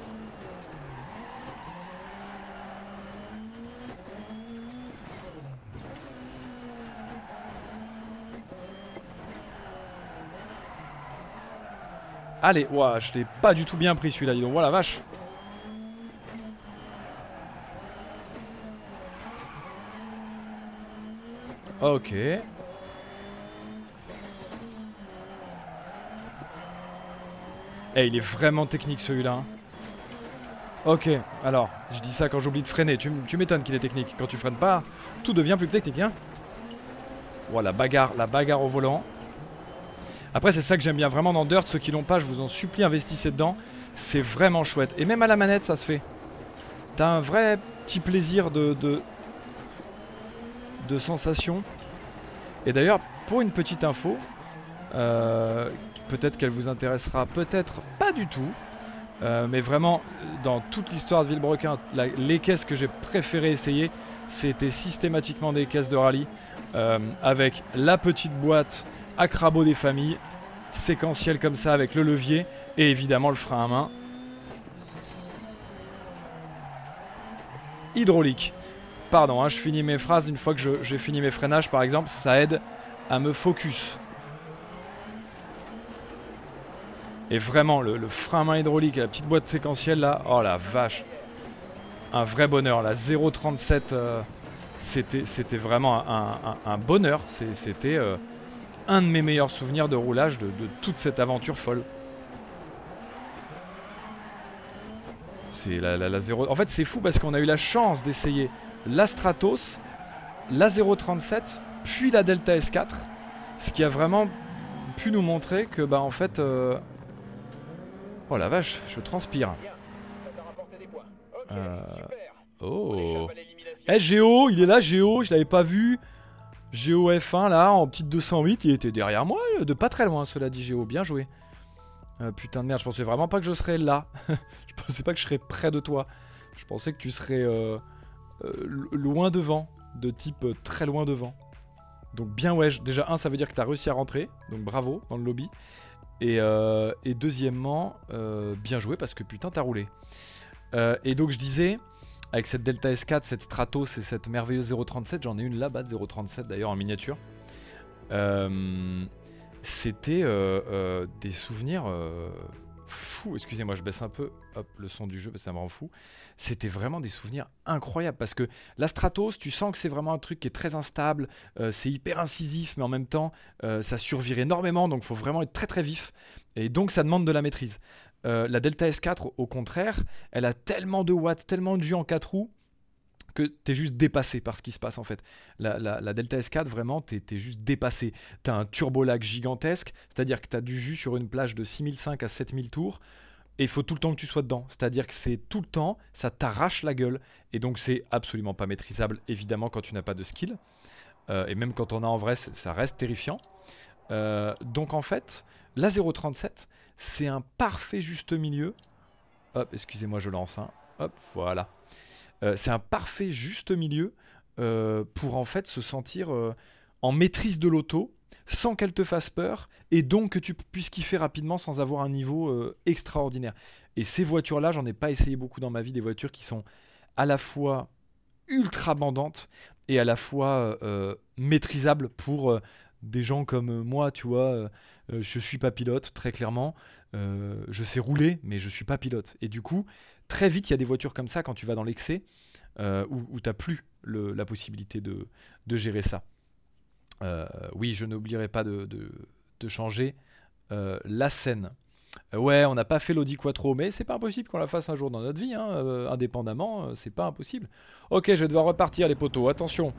Allez, ouah, je l'ai pas du tout bien pris celui-là, dis donc, voilà vache. Ok. Eh, il est vraiment technique celui-là. Hein. Ok, alors, je dis ça quand j'oublie de freiner. Tu, m'étonnes qu'il est technique. Quand tu freines pas, tout devient plus technique, hein. Voilà, bagarre, la bagarre au volant. Après, c'est ça que j'aime bien vraiment dans Dirt. Ceux qui l'ont pas, je vous en supplie, investissez dedans. C'est vraiment chouette. Et même à la manette, ça se fait. T'as un vrai petit plaisir de, de, de sensation. Et d'ailleurs, pour une petite info, euh, peut-être qu'elle vous intéressera, peut-être pas du tout. Euh, mais vraiment, dans toute l'histoire de Villebrequin, les caisses que j'ai préféré essayer, c'était systématiquement des caisses de rallye. Euh, avec la petite boîte à crabeau des familles, séquentielle comme ça avec le levier et évidemment le frein à main. Hydraulique. Pardon, hein, je finis mes phrases une fois que j'ai fini mes freinages par exemple, ça aide à me focus. Et vraiment, le, frein à main hydraulique et la petite boîte séquentielle là, oh la vache. Un vrai bonheur, la 0.37, euh, c'était vraiment un, bonheur. C'était euh, un de mes meilleurs souvenirs de roulage de, toute cette aventure folle. C'est la, la, 0... En fait, c'est fou parce qu'on a eu la chance d'essayer la Stratos, la 037, puis la Delta S4. Ce qui a vraiment pu nous montrer que, bah, en fait, euh, Oh la vache, je transpire. Euh... Oh. Eh Géo, il est là Géo, je l'avais pas vu. Géo F1 là, en petite 208, il était derrière moi, de pas très loin, cela dit Géo, bien joué. Euh, putain de merde, je pensais vraiment pas que je serais là. je pensais pas que je serais près de toi. Je pensais que tu serais euh, euh, loin devant, de type très loin devant. Donc bien ouais, déjà un, ça veut dire que t'as réussi à rentrer, donc bravo dans le lobby. Euh, et, deuxièmement, euh, bien joué parce que putain t'as roulé. Euh, et donc je disais, avec cette Delta S4, cette Stratos et cette merveilleuse 037, j'en ai une là-bas de 037 d'ailleurs en miniature. C'était des souvenirs fous. Excusez-moi, je baisse un peu hop, le son du jeu parce que ça me rend fou c'était vraiment des souvenirs incroyables parce que la Stratos, tu sens que c'est vraiment un truc qui est très instable, euh, c'est hyper incisif, mais en même temps, euh, ça survire énormément, donc il faut vraiment être très très vif, et donc ça demande de la maîtrise. Euh, la Delta S4, au contraire, elle a tellement de watts, tellement de jus en 4 roues, que tu es juste dépassé par ce qui se passe en fait. La, Delta S4, vraiment, tu es, juste dépassé. Tu as un turbo-lag gigantesque, c'est-à-dire que tu as du jus sur une plage de 6005 à 7000 tours. Et il faut tout le temps que tu sois dedans. C'est-à-dire que c'est tout le temps, ça t'arrache la gueule. Et donc c'est absolument pas maîtrisable, évidemment, quand tu n'as pas de skill. Euh, et même quand on a en vrai, ça reste terrifiant. Euh, donc en fait, la 037, c'est un parfait juste milieu. Hop, excusez-moi, je lance un. Hop, voilà. Euh, c'est un parfait juste milieu pour en fait se sentir en maîtrise de l'auto sans qu'elle te fasse peur et donc que tu puisses kiffer rapidement sans avoir un niveau euh, extraordinaire. Et ces voitures-là, j'en ai pas essayé beaucoup dans ma vie, des voitures qui sont à la fois ultra bandantes et à la fois euh, euh, maîtrisables pour des gens comme moi, tu vois. je suis pas pilote, très clairement. je sais rouler, mais je suis pas pilote. Et du coup, très vite, il y a des voitures comme ça quand tu vas dans l'excès où tu n'as plus la possibilité de gérer ça. Euh, oui, je n'oublierai pas de, changer euh, la scène. Euh, ouais, on n'a pas fait l'Audi Quattro, mais c'est pas impossible qu'on la fasse un jour dans notre vie, hein, indépendamment, c'est pas impossible. Ok, je vais devoir repartir les poteaux, attention.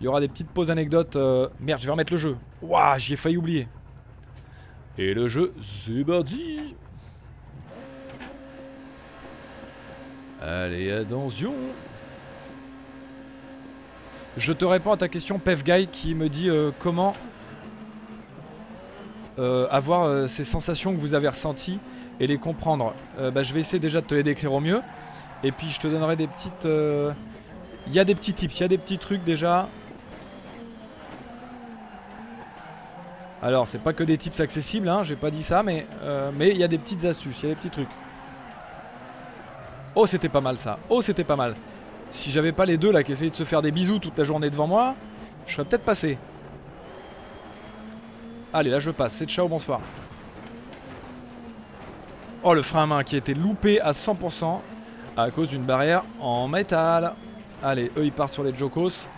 Il y aura des petites pauses anecdotes. Merde, je vais remettre le jeu. Waouh, j'y ai failli oublier. Et le jeu, c'est parti Allez, attention je te réponds à ta question, Guy, qui me dit euh, comment euh, avoir euh, ces sensations que vous avez ressenties et les comprendre. Bah, je vais essayer déjà de te les décrire au mieux. Et puis je te donnerai des petites... Il y a des petits tips, il y a des petits trucs déjà. Alors, c'est pas que des tips accessibles, hein, j'ai pas dit ça, mais mais il y a des petites astuces, il y a des petits trucs. Oh, c'était pas mal ça. Oh, c'était pas mal. Si j'avais pas les deux là qui essayaient de se faire des bisous toute la journée devant moi, je serais peut-être passé. Allez, là je passe. C'est ciao, bonsoir. Oh, le frein à main qui a été loupé à 100% à cause d'une barrière en métal. Allez, eux ils partent sur les Jokos.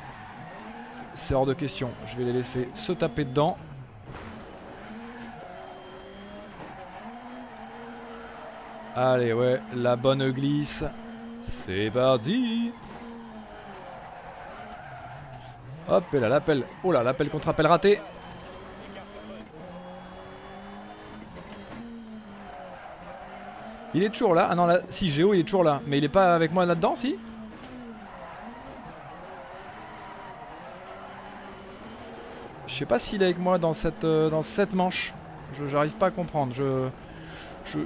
C'est hors de question. Je vais les laisser se taper dedans. Allez, ouais, la bonne glisse. C'est parti Hop, et là, l'appel. Oh là, l'appel contre appel raté. Il est toujours là. Ah non, là, si, Géo, il est toujours là. Mais il est pas avec moi là-dedans, si? Je sais pas s'il est avec moi dans cette, euh, dans cette manche. J'arrive pas à comprendre. Je, je,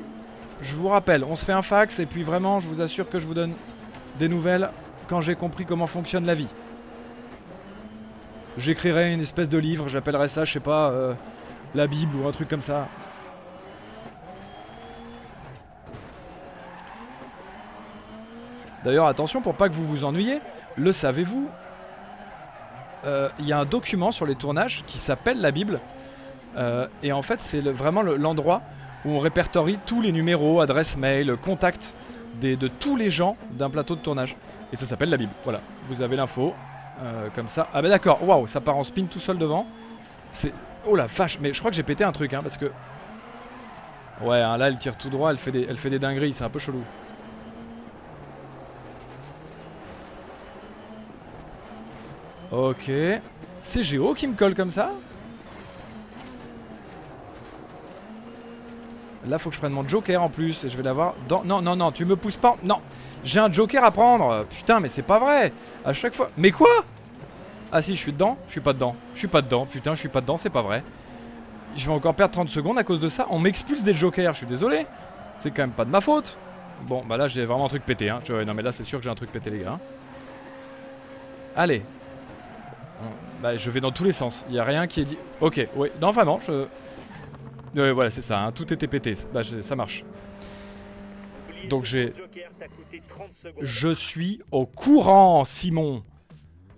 je vous rappelle, on se fait un fax et puis vraiment, je vous assure que je vous donne des nouvelles quand j'ai compris comment fonctionne la vie. J'écrirai une espèce de livre, j'appellerai ça, je sais pas, euh, la Bible ou un truc comme ça. D'ailleurs, attention pour pas que vous vous ennuyiez, le savez-vous euh, Il y a un document sur les tournages qui s'appelle la Bible. Euh, et en fait, c'est vraiment l'endroit où on répertorie tous les numéros, adresses mail, contacts de tous les gens d'un plateau de tournage. Et ça s'appelle la Bible. Voilà, vous avez l'info. Euh, comme ça. Ah bah d'accord, waouh, ça part en spin tout seul devant. C'est... Oh la vache, mais je crois que j'ai pété un truc, hein, parce que... Ouais, hein, là elle tire tout droit, elle fait des, elle fait des dingueries, c'est un peu chelou. Ok. C'est Géo qui me colle comme ça? Là, faut que je prenne mon joker en plus. Et je vais l'avoir dans... Non, non, non, tu me pousses pas. Non J'ai un joker à prendre Putain, mais c'est pas vrai À chaque fois... Mais quoi? Ah si, je suis dedans Je suis pas dedans. Je suis pas dedans. Putain, je suis pas dedans, c'est pas vrai. Je vais encore perdre 30 secondes à cause de ça. On m'expulse des jokers, je suis désolé. C'est quand même pas de ma faute. Bon, bah là, j'ai vraiment un truc pété. Hein. Non, mais là, c'est sûr que j'ai un truc pété, les gars. Allez, bah, je vais dans tous les sens. Il n'y a rien qui est dit. Ok, ouais. Non, vraiment, je. Ouais, voilà, c'est ça. Hein. Tout était pété. Bah, ça marche. Donc j'ai. Je suis au courant, Simon.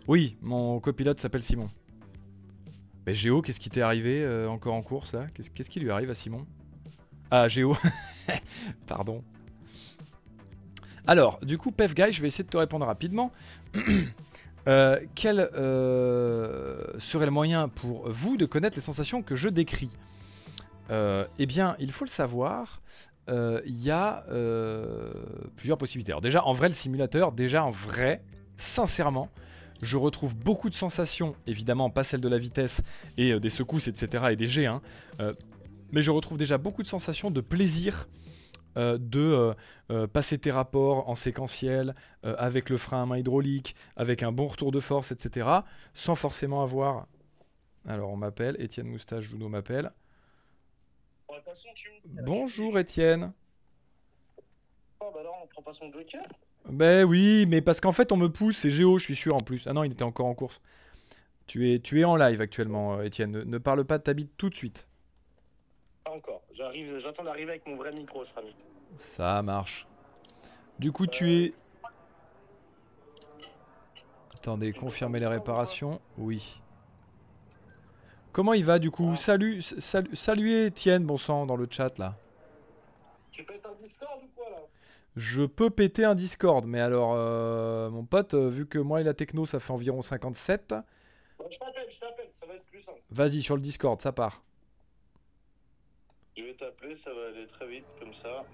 Oui, mon copilote s'appelle Simon. Mais Géo, qu'est-ce qui t'est arrivé euh, encore en course là? Qu'est-ce qui lui arrive à Simon? Ah, Géo. Pardon. Alors, du coup, Pef Guy, je vais essayer de te répondre rapidement. Euh, quel euh, serait le moyen pour vous de connaître les sensations que je décris? Eh bien, il faut le savoir, il y a plusieurs possibilités. Alors déjà, en vrai, le simulateur, déjà en vrai, sincèrement, je retrouve beaucoup de sensations, évidemment pas celles de la vitesse et des secousses, etc. et des jets, hein, mais je retrouve déjà beaucoup de sensations de plaisir euh, de euh, euh, passer tes rapports en séquentiel, avec le frein à main hydraulique, avec un bon retour de force, etc. Sans forcément avoir... Alors on m'appelle, Étienne Moustache Juno m'appelle. Bonjour Étienne. Oh bah alors on prend pas son joker Ben oui, mais parce qu'en fait on me pousse, c'est Géo je suis sûr en plus. Ah non il était encore en course. Tu es, tu es en live actuellement Étienne, ne, parle pas de ta bite tout de suite. Pas encore. J'arrive, j'attends d'arriver avec mon vrai micro, Srami. Ça marche. Du coup, tu es. Attendez, confirmer les réparations. Oui. Comment il va du coup Salut, salut, salut Etienne, bon sang, dans le chat là. Tu pètes un Discord ou quoi là? Je peux péter un Discord, mais alors, euh, mon pote, euh, vu que moi et la techno ça fait environ 57. je t'appelle, je t'appelle, ça va être plus simple. Vas-y, sur le Discord, ça part. Je vais t'appeler, ça va aller très vite comme ça.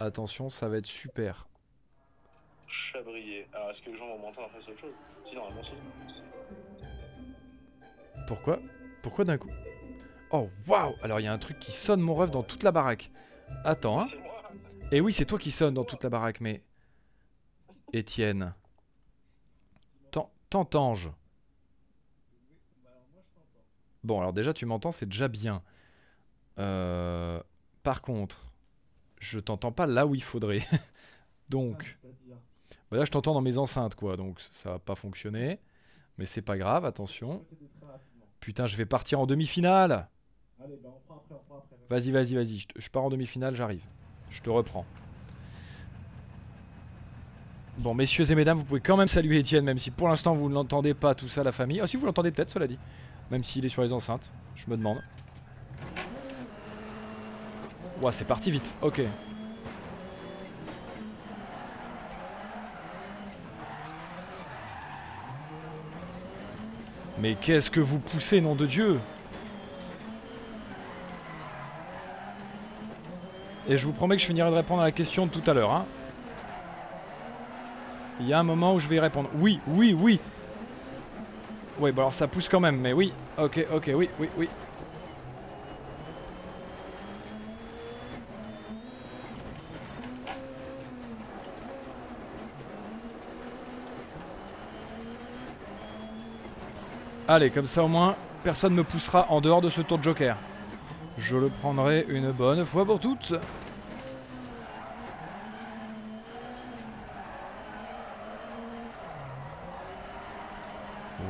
Attention, ça va être super. Chabrier. Alors, est-ce que les gens vont m'entendre après autre chose? Si, normalement, si. Pourquoi? Pourquoi d'un coup? Oh, waouh Alors, il y a un truc qui sonne mon rêve dans toute la baraque. Attends, hein Et eh oui, c'est toi qui sonne dans toute la baraque, mais... Étienne. T'entends-je? Bon, alors déjà, tu m'entends, c'est déjà bien. Euh, par contre, je t'entends pas là où il faudrait. donc, bah là je t'entends dans mes enceintes quoi, donc ça va pas fonctionner. Mais c'est pas grave, attention. Putain, je vais partir en demi-finale. Vas-y, vas-y, vas-y. Je, pars en demi-finale, j'arrive. Je te reprends. Bon, messieurs et mesdames, vous pouvez quand même saluer Étienne, même si pour l'instant vous ne l'entendez pas, tout ça, la famille. Ah, si vous l'entendez peut-être, cela dit. Même s'il est sur les enceintes, je me demande. Ouah, c'est parti vite. Ok. Mais qu'est-ce que vous poussez, nom de Dieu? Et je vous promets que je finirai de répondre à la question de tout à l'heure. Hein. Il y a un moment où je vais y répondre. Oui, oui, oui. Oui, bon alors ça pousse quand même, mais oui. Ok, ok, oui, oui, oui. Allez, comme ça au moins, personne ne me poussera en dehors de ce tour de joker. Je le prendrai une bonne fois pour toutes.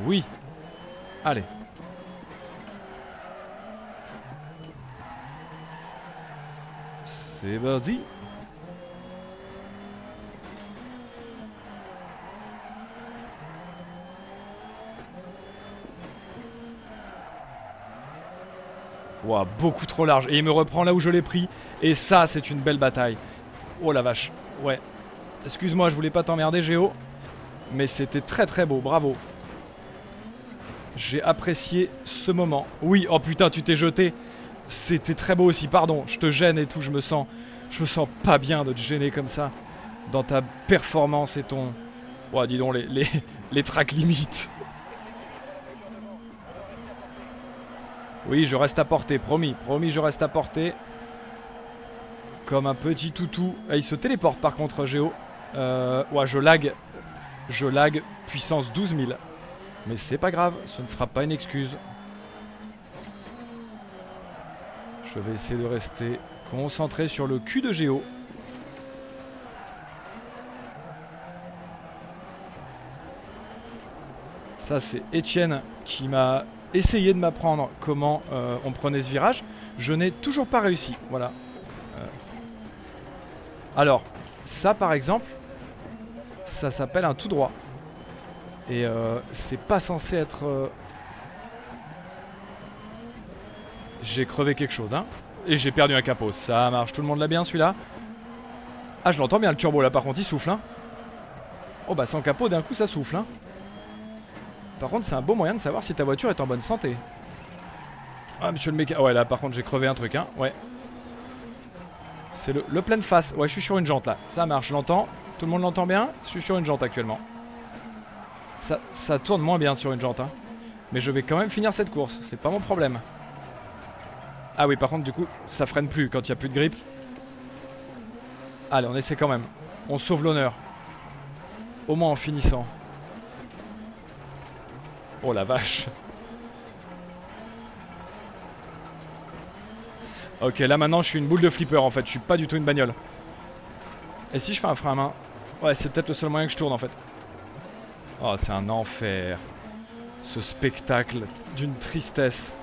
Oui. Allez. C'est vas-y. Ouah, beaucoup trop large. Et il me reprend là où je l'ai pris. Et ça, c'est une belle bataille. Oh la vache. Ouais. Excuse-moi, je voulais pas t'emmerder, Géo. Mais c'était très très beau. Bravo. J'ai apprécié ce moment. Oui, oh putain, tu t'es jeté. C'était très beau aussi, pardon. Je te gêne et tout, je me sens... Je me sens pas bien de te gêner comme ça. Dans ta performance et ton... Oh, dis donc, les, les, les tracks limites. Oui, je reste à portée, promis. Promis, je reste à portée. Comme un petit toutou. Il se téléporte par contre, Géo. Euh, je lag. Je lag puissance 12 000. Mais c'est pas grave, ce ne sera pas une excuse. Je vais essayer de rester concentré sur le cul de Géo. Ça c'est Étienne qui m'a essayé de m'apprendre comment euh, on prenait ce virage. Je n'ai toujours pas réussi. Voilà. Euh. Alors, ça par exemple, ça s'appelle un tout droit. Et euh, c'est pas censé être... J'ai crevé quelque chose, hein. Et j'ai perdu un capot. Ça marche. Tout le monde l'a bien, celui-là? Ah, je l'entends bien, le turbo, là. Par contre, il souffle, hein. Oh, bah, sans capot, d'un coup, ça souffle, hein. Par contre, c'est un beau moyen de savoir si ta voiture est en bonne santé. Ah, monsieur le méca... Ouais, là, par contre, j'ai crevé un truc, hein. Ouais. C'est le, le pleine face. Ouais, je suis sur une jante, là. Ça marche, je l'entends. Tout le monde l'entend bien? Je suis sur une jante, actuellement. Ça, tourne moins bien sur une jante. Hein. Mais je vais quand même finir cette course. C'est pas mon problème. Ah oui, par contre, du coup, ça freine plus quand il n'y a plus de grippe. Allez, on essaie quand même. On sauve l'honneur. Au moins en finissant. Oh la vache. Ok, là maintenant je suis une boule de flipper en fait. Je suis pas du tout une bagnole. Et si je fais un frein à main? Ouais, c'est peut-être le seul moyen que je tourne en fait. Oh, c'est un enfer. Ce spectacle d'une tristesse.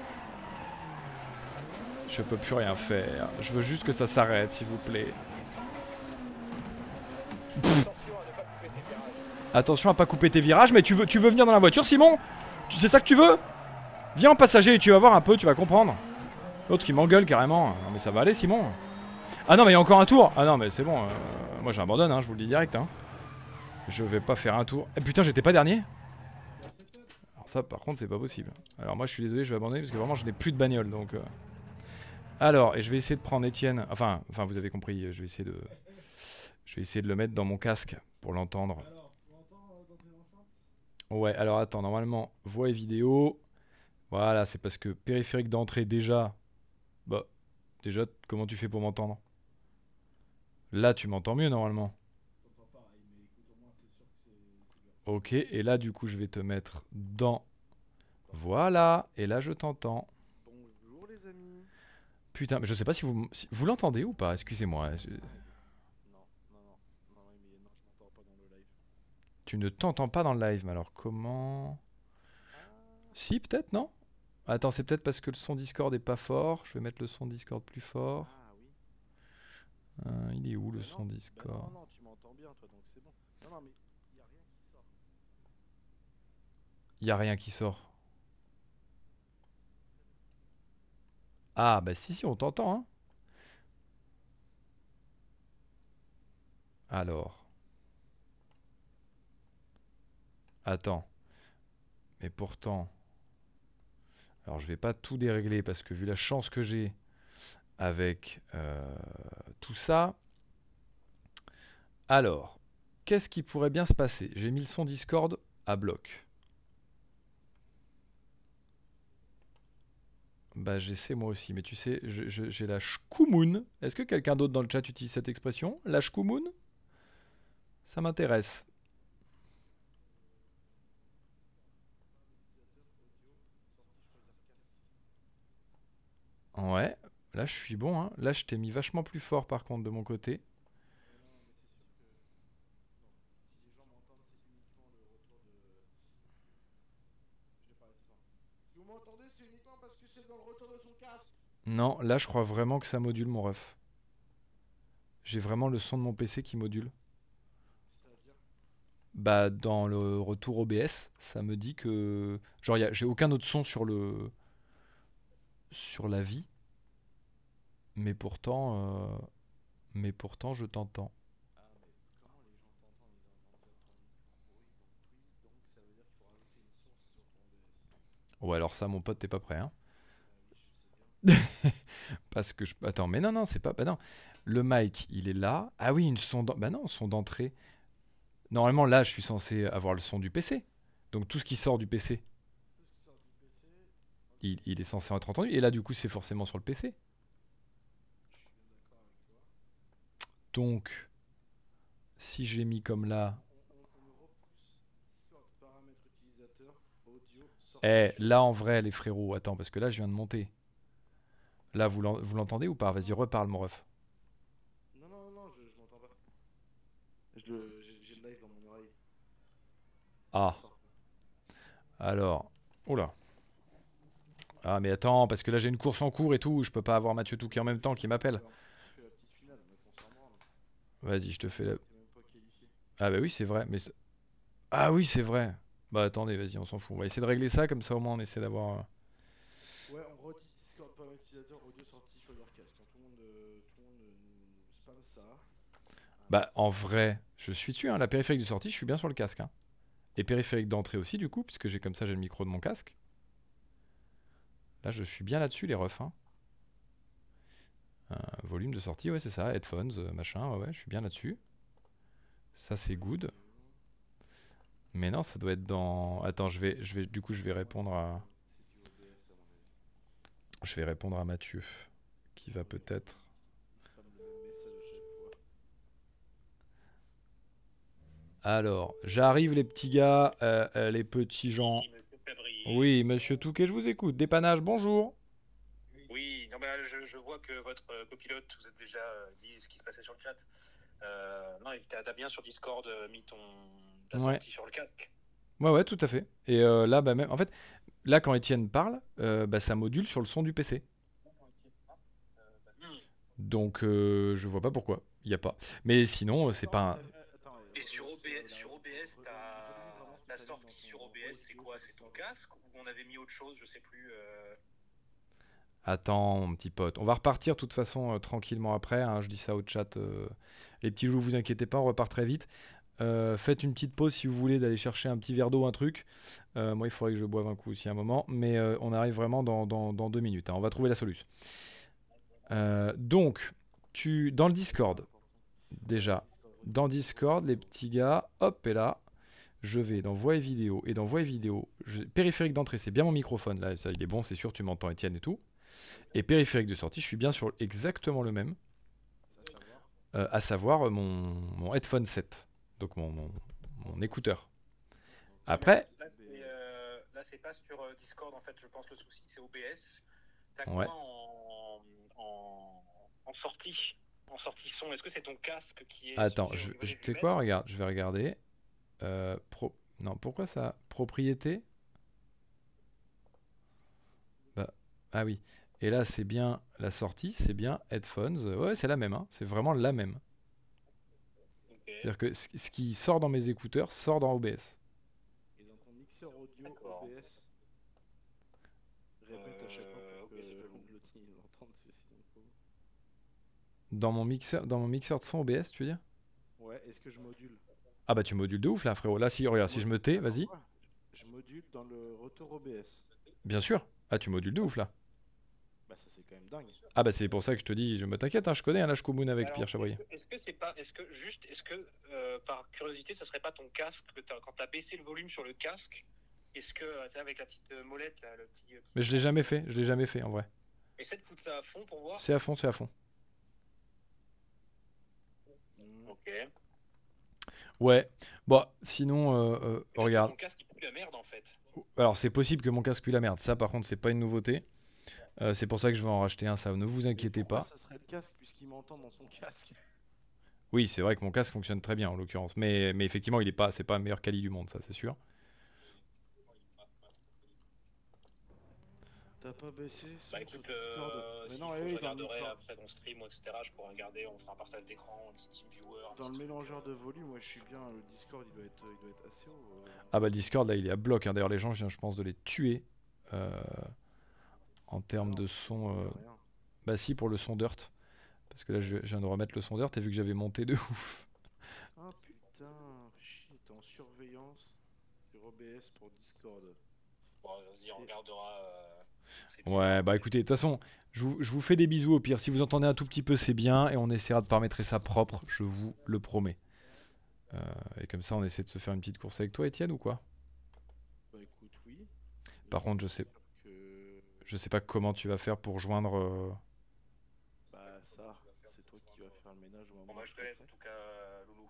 Je peux plus rien faire. Je veux juste que ça s'arrête, s'il vous plaît. Attention à pas couper tes virages, mais tu veux, tu veux venir dans la voiture, Simon? Sais ça que tu veux Viens en passager et tu vas voir un peu, tu vas comprendre. L'autre qui m'engueule carrément. Non mais ça va aller, Simon. Ah non, mais il y a encore un tour. Ah non, mais c'est bon. Euh, moi j'abandonne, hein, je vous le dis direct. Hein. Je vais pas faire un tour. Eh putain, j'étais pas dernier Alors ça, par contre, c'est pas possible. Alors moi, je suis désolé, je vais abandonner parce que vraiment, je n'ai plus de bagnole, donc... Euh. Alors, et je vais essayer de prendre Étienne. Enfin, enfin, vous avez compris, je vais essayer de... Je vais essayer de le mettre dans mon casque pour l'entendre. Ouais, alors attends, normalement, voix et vidéo. Voilà, c'est parce que périphérique d'entrée déjà... Bah, déjà, comment tu fais pour m'entendre? Là, tu m'entends mieux normalement. Ok, et là du coup je vais te mettre dans... Voilà, et là je t'entends. Bonjour les amis. Putain, mais je sais pas si vous, vous l'entendez ou pas, excusez-moi. Tu ne t'entends pas dans le live, mais alors comment? Si, peut-être, non? Attends, c'est peut-être parce que le son Discord est pas fort. Je vais mettre le son Discord plus fort. Ah hein, il est où le son Discord? non, tu m'entends bien, toi, donc c'est bon. Non, non, mais il a rien qui sort. Il a rien qui sort. Ah, bah si, si, on t'entend. Hein. Alors. Attends. Mais pourtant. Alors je vais pas tout dérégler parce que vu la chance que j'ai avec euh, tout ça. Alors, qu'est-ce qui pourrait bien se passer? J'ai mis le son Discord à bloc. Bah j'essaie moi aussi, mais tu sais, j'ai la shkumoun. Est-ce que quelqu'un d'autre dans le chat utilise cette expression? La shkumoun Ça m'intéresse. Ouais, là je suis bon, hein. Là je t'ai mis vachement plus fort par contre de mon côté. Non, là je crois vraiment que ça module mon ref. J'ai vraiment le son de mon PC qui module. Bah dans le retour OBS, ça me dit que genre j'ai aucun autre son sur le sur la vie, mais pourtant euh, mais pourtant je t'entends. Ouais alors ça mon pote t'es pas prêt hein. Parce que je... Attends, mais non, non, c'est pas... Bah non. Le mic, il est là. Ah oui, une son... Bah non, son d'entrée. Normalement, là, je suis censé avoir le son du PC. Donc tout ce qui sort du PC, Tout ce qui sort du PC, ok, il, il est censé être entendu. Et là, du coup, c'est forcément sur le PC. je suis bien d'accord avec toi. Donc, si j'ai mis comme là... Eh, là, en vrai, les frérots, attends, parce que là, je viens de monter. Là, vous l'en- vous l'entendez ou pas? Vas-y, reparle, mon ref. Non, non, non, je, je m'entends pas. Le- J'ai le live dans mon oreille. Ah, alors... Oula. Ah, mais attends, parce que là, j'ai une course en cours et tout. Je peux pas avoir Mathieu Touquet en même temps qui m'appelle. Branle. Vas-y, je te fais la... Ah bah oui, c'est vrai, mais... c'est- Ah oui, c'est vrai. Bah attendez, vas-y, on s'en fout. On va essayer de régler ça, comme ça au moins on essaie d'avoir... euh, Ouais, on redit Discord, paramètres utilisateurs, audio, sortie, choisir casque. Hein, Tout le monde, euh, tout le monde euh, spam ça. Bah en vrai, je suis dessus, hein. La périphérique de sortie, je suis bien sur le casque. hein. Et périphérique d'entrée aussi, du coup, puisque j'ai comme ça, j'ai le micro de mon casque. Là, je suis bien là-dessus, les refs. hein. Euh, volume de sortie, ouais, c'est ça. Headphones, euh, machin, ouais, ouais, je suis bien là-dessus. Ça, c'est good. Mais non, ça doit être dans... Attends, je vais, je vais, du coup, je vais répondre à... Je vais répondre à Mathieu, qui va peut-être... Alors, j'arrive les petits gars, euh, les petits gens. Oui, monsieur Touquet, je vous écoute. Dépannage, bonjour. Oui, non, mais là, je, je vois que votre euh, copilote vous a déjà euh, dit ce qui se passait sur le chat. Euh, non, t'as t'as bien sur Discord euh, mis ton ta Ouais. sortie sur le casque. Ouais, ouais, tout à fait. Et euh, là, bah, même, en fait, là, quand Étienne parle, euh, bah, ça module sur le son du PC. Hmm. Donc, euh, je vois pas pourquoi. Il y a pas. Mais sinon, c'est pas un... Attends, euh, Et sur reviens OBS, la- sur OBS, reviens- ta, mis sortie sur OBS, c'est quoi C'est ton casque ou on avait mis autre chose Je sais plus. euh. Attends, mon petit pote. On va repartir de toute façon euh, tranquillement après. hein, je dis ça au chat. euh, Les petits loups, vous inquiétez pas, on repart très vite. Euh, faites une petite pause si vous voulez d'aller chercher un petit verre d'eau, un truc. Euh, moi, il faudrait que je boive un coup aussi un moment. Mais euh, on arrive vraiment dans, dans- dans deux minutes. hein, On va trouver la solution. Euh, donc, tu, dans le Discord, déjà, dans Discord, les petits gars, hop, et là, je vais dans voix et vidéo. Et dans voix et vidéo, je- périphérique d'entrée, c'est bien mon microphone. Là, ça, il est bon, c'est sûr, tu m'entends, Étienne et tout. Et périphérique de sortie, je suis bien sur exactement le même, euh, à savoir euh, mon, mon headphone 7, donc mon, mon, mon écouteur. Après, Là, c'est pas sur euh, Discord en fait. Je pense le souci, c'est OBS. T'as Ouais. quoi en, en, en sortie? En sortie son Est-ce que c'est ton casque qui est attends, je, tu sais quoi, regarde, je vais regarder. Euh, pro, non, pourquoi ça Propriété? Bah, ah oui. Et là, c'est bien la sortie, c'est bien headphones. Ouais, c'est la même, hein, c'est vraiment la même. C'est-à-dire que ce, qui sort dans mes écouteurs sort dans OBS. Et dans ton mixeur audio. OBS, répète à chaque fois Euh, pour que l'entende, c'est Dans mon mixeur, dans mon mixeur de son OBS, tu veux dire? Ouais, est-ce que je module? Ah bah tu modules de ouf là frérot. Là si regarde, si je me tais, vas-y. Je module dans le rotor OBS. Bien sûr. Ah tu modules de ouf là. Bah ça c'est quand même dingue. Ah bah c'est pour ça que je te dis, je me t'inquiète, hein, je connais un hein, Moon avec Alors, Pierre Chabrier. Est-ce que- c'est pas, est-ce que juste, est-ce que euh, par curiosité, ça serait pas ton casque que t'as- quand t'as baissé le volume sur le casque, est-ce que euh, tu sais, avec la petite euh, molette là, le petit, euh, petit- Mais je l'ai jamais fait, je l'ai jamais fait en vrai. essaie de foutre ça à fond pour voir. C'est à fond, c'est à fond. Hmm. Ok. Ouais. Bon, sinon, euh, euh, regarde. que Ton casque il pue la merde en fait. Alors c'est possible que mon casque pue la merde. Ça par contre, c'est pas une nouveauté. Euh, c'est pour ça que je vais en racheter un. Ça, ne vous inquiétez pas. Ça serait le casque puisqu'il m'entend dans son casque? Oui, c'est vrai que mon casque fonctionne très bien en l'occurrence. Mais, mais effectivement, il est pas, c'est pas le meilleur quali du monde, ça c'est sûr. T'as pas baissé Bah écoute, Discord euh, Mais s'il non, faut, je oui, dans le, regarderai sur- après ton stream, etc. Je pourrais regarder, on fera un partage d'écran, un petit team viewer. un dans le mélangeur de volume, moi je suis bien. Le Discord il doit être, il doit être assez haut. euh. Ah bah le Discord là, il est à bloc. hein. D'ailleurs, les gens, je viens, je pense, de les tuer euh, en termes Non, de son. euh. Bah si, pour le son Dirt. Parce que là, je je viens de remettre le son Dirt et vu que j'avais monté de ouf. Ah putain, shit, en surveillance sur OBS pour Discord. Bon, vas-y, on regardera. Ouais, bah écoutez, de toute façon, je vous, je vous fais des bisous au pire. Si vous entendez un tout petit peu, c'est bien. Et on essaiera de paramétrer ça propre, je vous le promets. Euh, et comme ça, on essaie de se faire une petite course avec toi, Étienne, ou quoi? Bah écoute, oui. Par contre, je sais- Que... Je sais pas comment tu vas faire pour joindre. euh, Bah ça, c'est toi qui vas faire le ménage au moment Bon, bah, je te laisse en tout cas, euh, Loulou.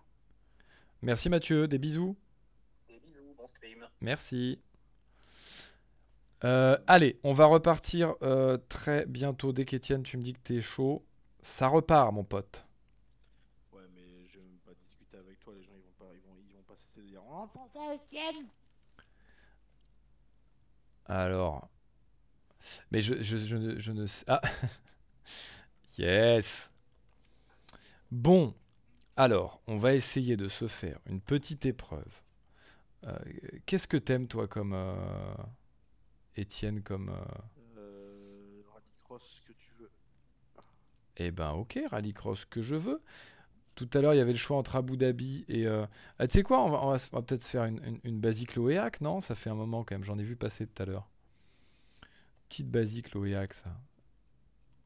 Merci Mathieu, des bisous. Des bisous, bon stream. Merci. Euh, allez, on va repartir euh, très bientôt. Dès qu'Étienne, tu me dis que t'es chaud, ça repart, mon pote. Ouais, mais je vais même pas discuter avec toi, les gens ils vont pas, ils vont, ils vont pas cesser de dire On entend ça, Etienne Alors. Mais je, je, je ne, je ne sais. Ah Yes Bon, alors, on va essayer de se faire une petite épreuve. Euh, Qu'est-ce que t'aimes, toi, comme. Étienne, comme. euh, Euh. Rallycross, que tu veux. Eh ben, ok, rallycross que je veux. Tout à l'heure, il y avait le choix entre Abu Dhabi et. euh, Ah, tu sais quoi, on va, on va se- on va peut-être se faire une, une, une basique Loéac, non? Ça fait un moment quand même, j'en ai vu passer tout à l'heure. Petite basique Loéac, ça.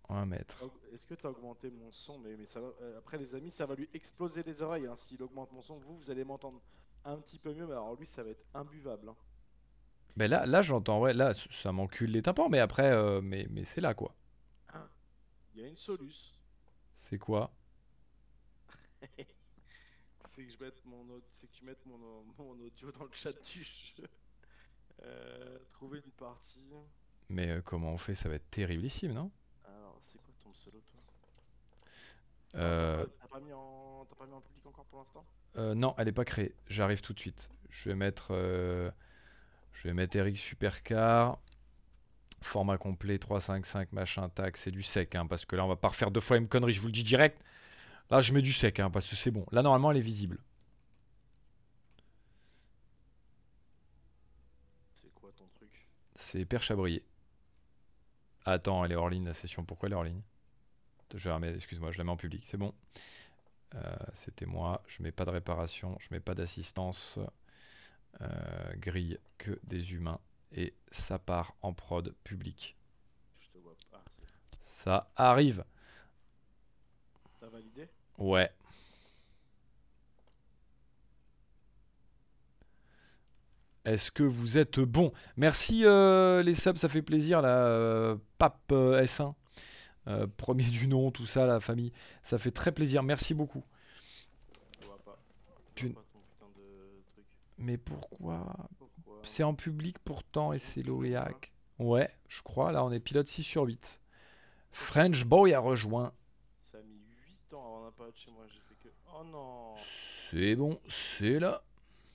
Un mètre. Est-ce que t'as augmenté mon son? Mais, mais ça va... euh, Après, les amis, ça va lui exploser les oreilles. Hein. S'il augmente mon son, vous, vous allez m'entendre un petit peu mieux, mais alors lui, ça va être imbuvable. hein. Ben là, là j'entends, ouais, là, ça m'encule les tympans, mais après, euh, mais, mais c'est là, quoi. Il y a une soluce. C'est quoi? C'est que je mette mon c'est que tu mettes mon, mon audio dans le chat du jeu. Euh, trouver une partie. Mais euh, comment on fait? Ça va être terriblissime, non? Alors, c'est quoi ton solo, toi? Euh, T'as pas, mis en... pas mis en public encore pour l'instant? euh, Non, elle est pas créée. J'arrive tout de suite. Je vais mettre, euh, je vais mettre Eric Supercar. Format complet 355 machin tac, c'est du sec hein, parce que là on va pas refaire deux fois la même connerie, je vous le dis direct. Là je mets du sec hein, parce que c'est bon. Là normalement elle est visible. C'est quoi ton truc? C'est perche à briller. Attends, elle est hors ligne la session. Pourquoi elle est hors ligne? Je la excuse-moi, je la mets en public, c'est bon. Euh, C'était moi, je mets pas de réparation, je mets pas d'assistance. Euh, grille que des humains. Et ça part en prod public. Ça arrive. T'as validé? Ouais. Est-ce que vous êtes bon? Merci euh, les subs, ça fait plaisir. La euh, Pape euh, S1, euh, premier du nom, tout ça, la famille, ça fait très plaisir. Merci beaucoup. Tu- vois pas ton putain de truc. Mais pourquoi? Pourquoi? C'est en public pourtant et c'est Loéac. Ouais, je crois. Là, on est pilote 6 sur 8. French Boy a rejoint. Ça a mis 8 ans avant d'apparaître chez moi. J'ai fait que. Oh non C'est bon, c'est là.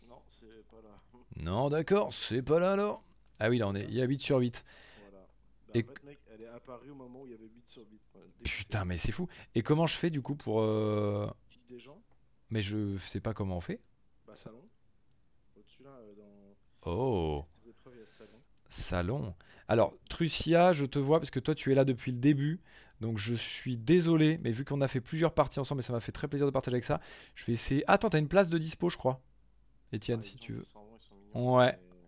Non, c'est pas là. Non, d'accord, c'est pas là alors. Ah oui, là, on est. Il y a 8 sur 8. Voilà. Bah, Et- En fait, mec, elle est apparue au moment où il y avait 8 sur 8. Ouais, dégoûté. Putain, mais c'est fou. Et comment je fais du coup pour. euh, des gens? Mais je sais pas comment on fait. Bah, salon. Euh, dans. Oh, salon. salon. Alors, Trucia, je te vois parce que toi tu es là depuis le début. Donc je suis désolé, mais vu qu'on a fait plusieurs parties ensemble et ça m'a fait très plaisir de partager avec ça, je vais essayer. Attends, t'as une place de dispo, je crois. Étienne, Ah, si tu veux. mignons, Ouais. mais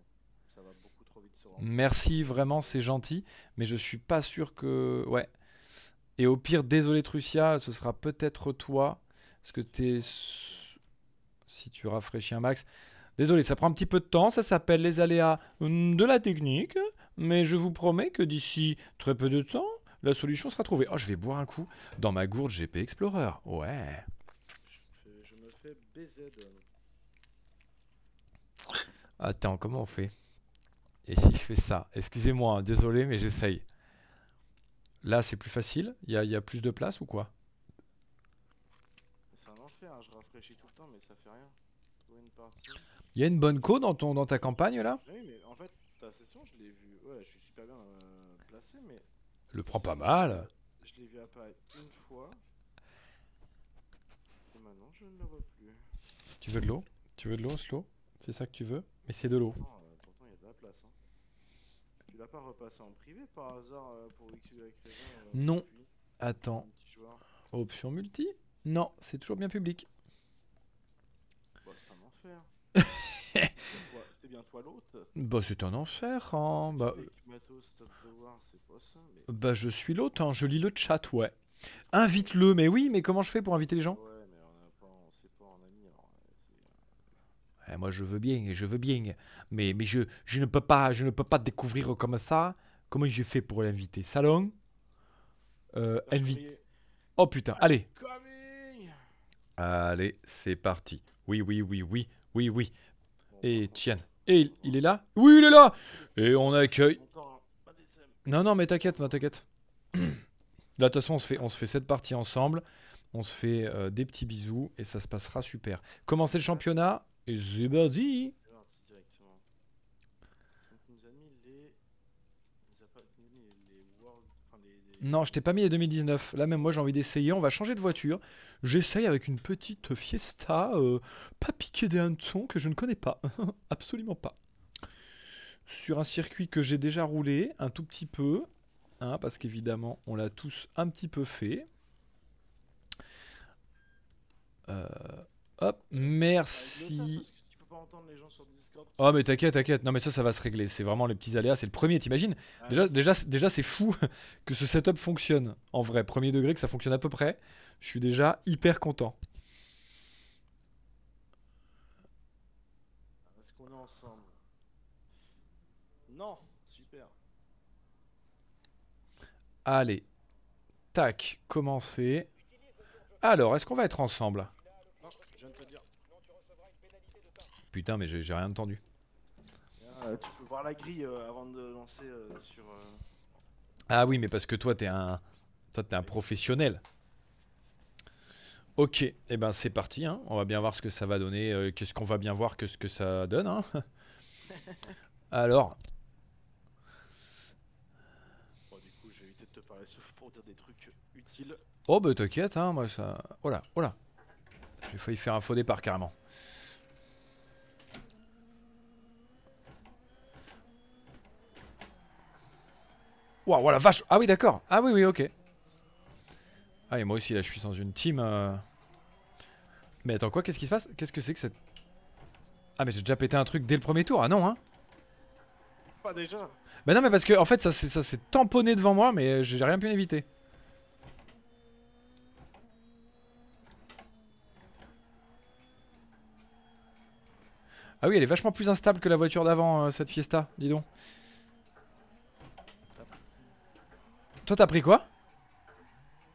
Ça va beaucoup trop vite se remplir. Merci, vraiment, c'est gentil. Mais je suis pas sûr que. Ouais. Et au pire, désolé Trucia, ce sera peut-être toi. Parce que t'es. Si tu rafraîchis un max. Désolé, ça prend un petit peu de temps. Ça s'appelle les aléas hum, de la technique. Mais je vous promets que d'ici très peu de temps, la solution sera trouvée. Oh, je vais boire un coup dans ma gourde GP Explorer. Ouais. Je, me fais BZ. Attends, comment on fait? Et si je fais ça? Excusez-moi, hein, désolé, mais j'essaye. Là, c'est plus facile? Il y a, il y a plus de place ou quoi? C'est un enfer, hein, je rafraîchis tout le temps, mais ça fait rien. Trouver une partie. Il y a une bonne co dans, ton, dans ta campagne là? Oui, mais en fait, ta session, je l'ai vue. Ouais, je suis super bien euh, placé, mais Le prends pas mal. je l'ai vu apparaître une fois. Et maintenant, je ne le vois plus. Tu veux de l'eau? Tu veux de l'eau, Slow C'est ça que tu veux? Mais c'est de l'eau. Pourtant, euh, pourtant, il y a de la place. Hein. Tu l'as pas repassé en privé par hasard euh, pour X ou Y euh, Non. Attends, option multi? Non, c'est toujours bien public. Bah, c'est un enfer. C'est bien toi- l'autre. Bah, c'est un enfer, hein. Bah, bah, je suis l'autre, hein. Je lis le chat, ouais. Invite-le, mais oui, mais comment je fais pour inviter les gens? Ouais, mais on a pas, on sait pas en ami, alors c'est. Moi, je veux bien, je veux bien. Mais, mais je, je ne peux pas, je ne peux pas découvrir comme ça. Comment j'ai fait pour l'inviter Salon euh, invite. Oh putain, allez. Coming Allez, c'est parti. Oui, oui, oui, oui, oui, oui. Et tiens. Et il, est là? Oui, il est là Et on accueille. Non, non, mais t'inquiète, non, t'inquiète. Là, de toute façon, on se fait, on se fait cette partie ensemble. On se fait euh, des petits bisous et ça se passera super. Commencez le championnat et c'est parti. Je vais voir si directement. Donc, il nous a mis les. Il nous a pas il nous a mis les World. Enfin, les. les- Non, je t'ai pas mis les 2019. Là même moi j'ai envie d'essayer. On va changer de voiture. J'essaye avec une petite Fiesta, euh, pas piquée des hannetons que je ne connais pas. Absolument pas. Sur un circuit que j'ai déjà roulé un tout petit peu. hein, parce qu'évidemment on l'a tous un petit peu fait. Euh, hop, merci. Parce que tu peux pas entendre les gens sur Discord. Oh mais t'inquiète, t'inquiète. Non mais ça, ça va se régler. C'est vraiment les petits aléas. C'est le premier, t'imagines Déjà, déjà, déjà c'est fou que ce setup fonctionne. En vrai, premier degré, que ça fonctionne à peu près. Je suis déjà hyper content. Est-ce qu'on est ensemble? Non Super. Allez. Tac, commencer. Alors, est-ce qu'on va être ensemble Non, je viens de te dire. Putain, mais j'ai rien entendu. Euh, tu peux voir la grille euh, avant de lancer euh, sur. euh, Ah oui, mais parce que toi, t'es un, toi, t'es un professionnel. Ok, et eh ben c'est parti. hein. On va bien voir ce que ça va donner. euh, Qu'est-ce qu'on va bien voir que ce que ça donne. hein. Alors, Bon, du coup, je vais éviter de te parler sauf pour dire des trucs utiles. oh bah t'inquiète, hein, moi ça. Oh là, oh là. J'ai failli faire un faux départ carrément. Waouh, voilà, vache. Ah oui, d'accord. Ah oui, oui, ok. Ah, et moi aussi, là, je suis dans une team. euh. Mais attends, quoi Qu'est-ce qui se passe? Qu'est-ce que c'est que cette. Ah, mais j'ai déjà pété un truc dès le premier tour. Ah non, hein Pas déjà Bah non, mais parce que, en fait, ça s'est tamponné devant moi, mais j'ai rien pu éviter. Ah oui, elle est vachement plus instable que la voiture d'avant, euh, cette Fiesta, dis donc. Toi, t'as pris quoi